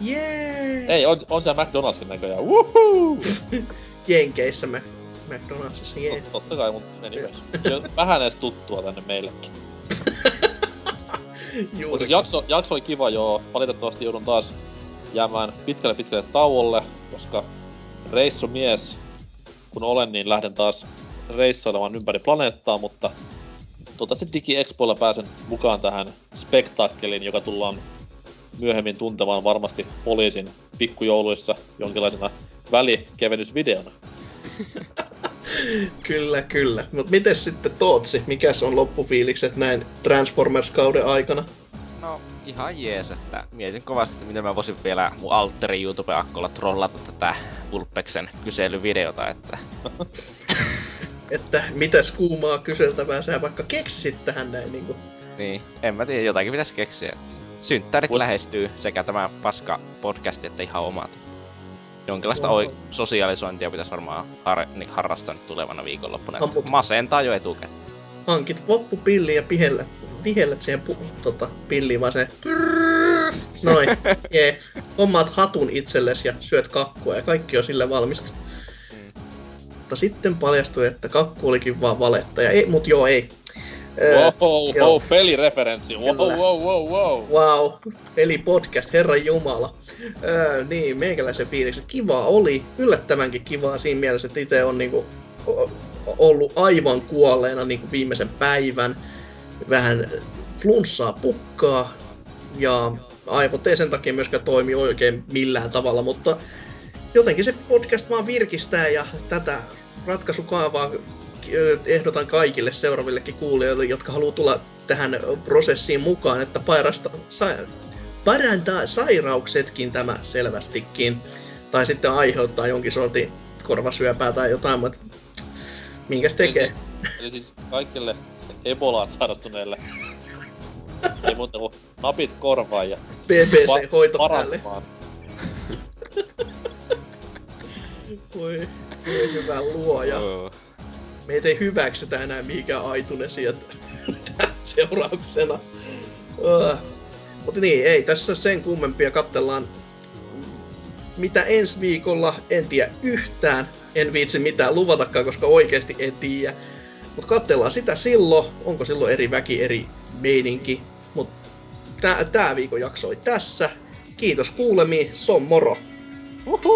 B: Jee!
C: Ei, on, on siellä McDonald'skin näköjään. Woohoo!
B: Jenkeissä mä McDonaldsissa, jee.
C: Tot, totta kai, mutta meni myös. Vähän edes tuttua tänne meillekin. Mutta
B: Juuri.
C: siis jakso, jakso oli kiva joo. Valitettavasti joudun taas jäämään pitkälle pitkälle tauolle, koska reissumies kun olen, niin lähden taas reissailemaan ympäri planeettaa, mutta toivottavasti DigiExpoilla pääsen mukaan tähän spektaakkeliin, joka tullaan myöhemmin tuntemaan varmasti poliisin pikkujouluissa jonkinlaisena välikevennysvideona.
B: Kyllä, kyllä. Mut miten sitten Tootsi? Mikäs on loppufiilikset näin Transformers-kauden aikana?
E: No, ihan jees, että mietin kovasti, että miten mä voisin vielä mun alteri YouTube-akkolla trollata tätä Vulpeksen kyselyvideota, että
B: Että mitäs kuumaa kyseltävää sä vaikka keksisit tähän näin niinku.
E: niin, en mä tiedä, jotakin pitäisi keksiä. Että synttärit
C: Vois-
E: lähestyy sekä tämä paska podcast että ihan omat. Jonkinlaista
B: Wow.
E: oi- sosiaalisointia pitäisi varmaan har- niin harrastaa nyt tulevana viikonloppuna.
B: Mut-
E: Masentaa jo etukäteen.
B: Hankit vappupilliin ja pihellät, vihellät siihen pu- tota, pilliin vaan se Noin, jee. Hommaat hatun itsellesi ja syöt kakkua ja kaikki on sille valmista.
E: Mm.
B: Mutta sitten paljastui, että kakku olikin vaan valetta. Ja ei, mut joo, ei. Öö,
C: Wow,
B: joo.
C: wow, pelireferenssi. Wow,
B: Kyllä.
C: wow, wow, wow.
B: Wow, pelipodcast, herran jumala. Öö, niin, meikäläisen fiilikset. Kiva oli, yllättävänkin kivaa siinä mielessä, että itse on niinku ollut aivan kuolleena niinku viimeisen päivän. Vähän flunssaa pukkaa ja aivot ei sen takia myöskään toimi oikein millään tavalla, mutta jotenkin se podcast vaan virkistää ja tätä ratkaisukaavaa ö, ehdotan kaikille seuraavillekin kuulijoille, jotka haluaa tulla tähän prosessiin mukaan, että pairasta, sa, parantaa sairauksetkin tämä selvästikin. Tai sitten aiheuttaa jonkin sortin korvasyöpää tai jotain, mutta minkäs tekee?
C: Eli siis, eli siis kaikille Ebolaan sairastuneille ei muuta kuin napit korvaan ja
B: BBC-hoito päälle.
C: parantamaan.
B: Voi, voi hyvä luoja. Meitä ei hyväksytä enää mihinkään aitunesi että tämän seurauksena. Uh. Mutta niin, ei tässä sen kummempia. Kattellaan mitä ensi viikolla, en tiedä yhtään. En viitsi mitään luvatakaan, koska oikeasti en tiedä. Mutta katsellaan sitä silloin. Onko silloin eri väki, eri meininki. Mutta tää, tää viikon jakso oli tässä. Kiitos kuulemiin. Se on moro.
C: Osta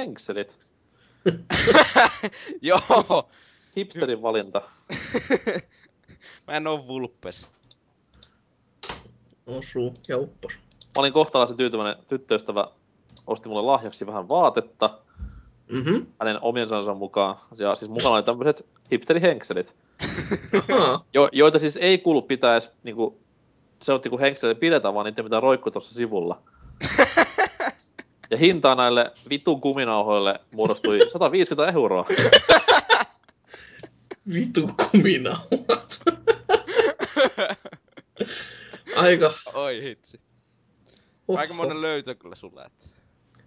C: henkselit.
E: Joo!
C: Hipsterin valinta.
E: Mä en oo vulppes.
B: Osuu ja uppos.
C: Mä olin kohtalaisen tyytyväinen tyttöystävä osti mulle lahjaksi vähän vaatetta
B: Mhm.
C: hänen omien sanansa mukaan. Ja siis mukana oli tämmöiset hipsterihenkselit, jo, joita siis ei kuulu pitää edes niinku, se otti kun henkselit pidetään, vaan niiden pitää roikkua tuossa sivulla. Ja hintaa näille vitun kuminauhoille muodostui 150 euroa.
B: Vitu kuminauhat. Aika.
E: Oi hitsi.
B: Oho.
E: Aika monen löytö kyllä sulle. Että...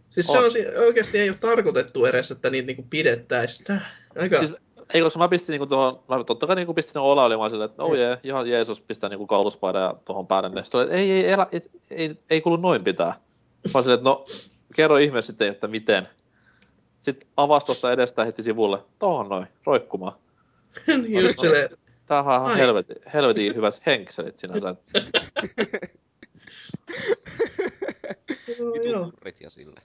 B: Siis se
C: On.
B: on, si- oikeasti ei ole tarkoitettu edes, että niitä niinku pidettäisiin. Tää. Aika.
C: Siis, ei, koska mä pistin niinku tuohon, mä totta kai niinku pistin ne olailemaan silleen, että oh jee, ihan Jeesus pistää niinku kauluspaidan ja tuohon päälle. Sitten oli, että ei, ei, elä, ei, ei, ei kuulu noin pitää. Mä silleen, että no, kerro ihme sitten, että miten. Sitten avasi tuosta edestä heti sivulle, tohon noin, roikkumaan.
B: Niin Just silleen,
C: Tämähän on helvetin, helvetin hyvät henkselit sinänsä.
E: turrit ja sille.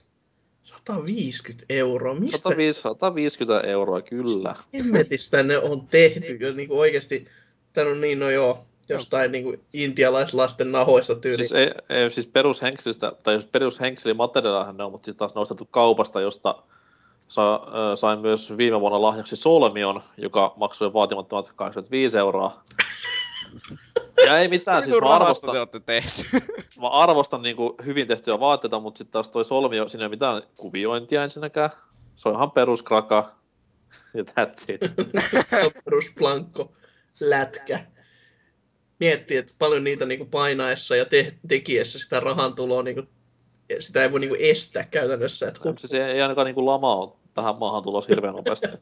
B: 150 euroa. Mistä
C: 150, 150 euroa, kyllä.
B: hemmetistä ne on tehty? Kyllä niinku oikeasti, tän on niin, no joo, jostain niinku intialaislasten nahoista tyyli.
C: Siis, ei, ei, siis perushenkselistä, tai jos perushenkselimateriaalihan ne on, mutta sitten taas ne on ostettu kaupasta, josta sa, äh, sain myös viime vuonna lahjaksi Solmion, joka maksoi vaatimattomat 85 euroa. Ja ei mitään, siis
E: Vitun
C: mä arvostan,
E: te tehty.
C: mä arvostan niinku hyvin tehtyjä vaatteita, mutta sitten taas toi Solmio, siinä ei ole mitään kuviointia ensinnäkään. Se on ihan peruskraka. Ja that's it.
B: perusplankko lätkä. Miettii, että paljon niitä niinku painaessa ja te- tekiessä sitä rahantuloa, niinku, sitä ei voi niinku estää käytännössä. Että
C: Siis ei, ainakaan niinku lama ole tähän maahan tulos hirveän nopeasti.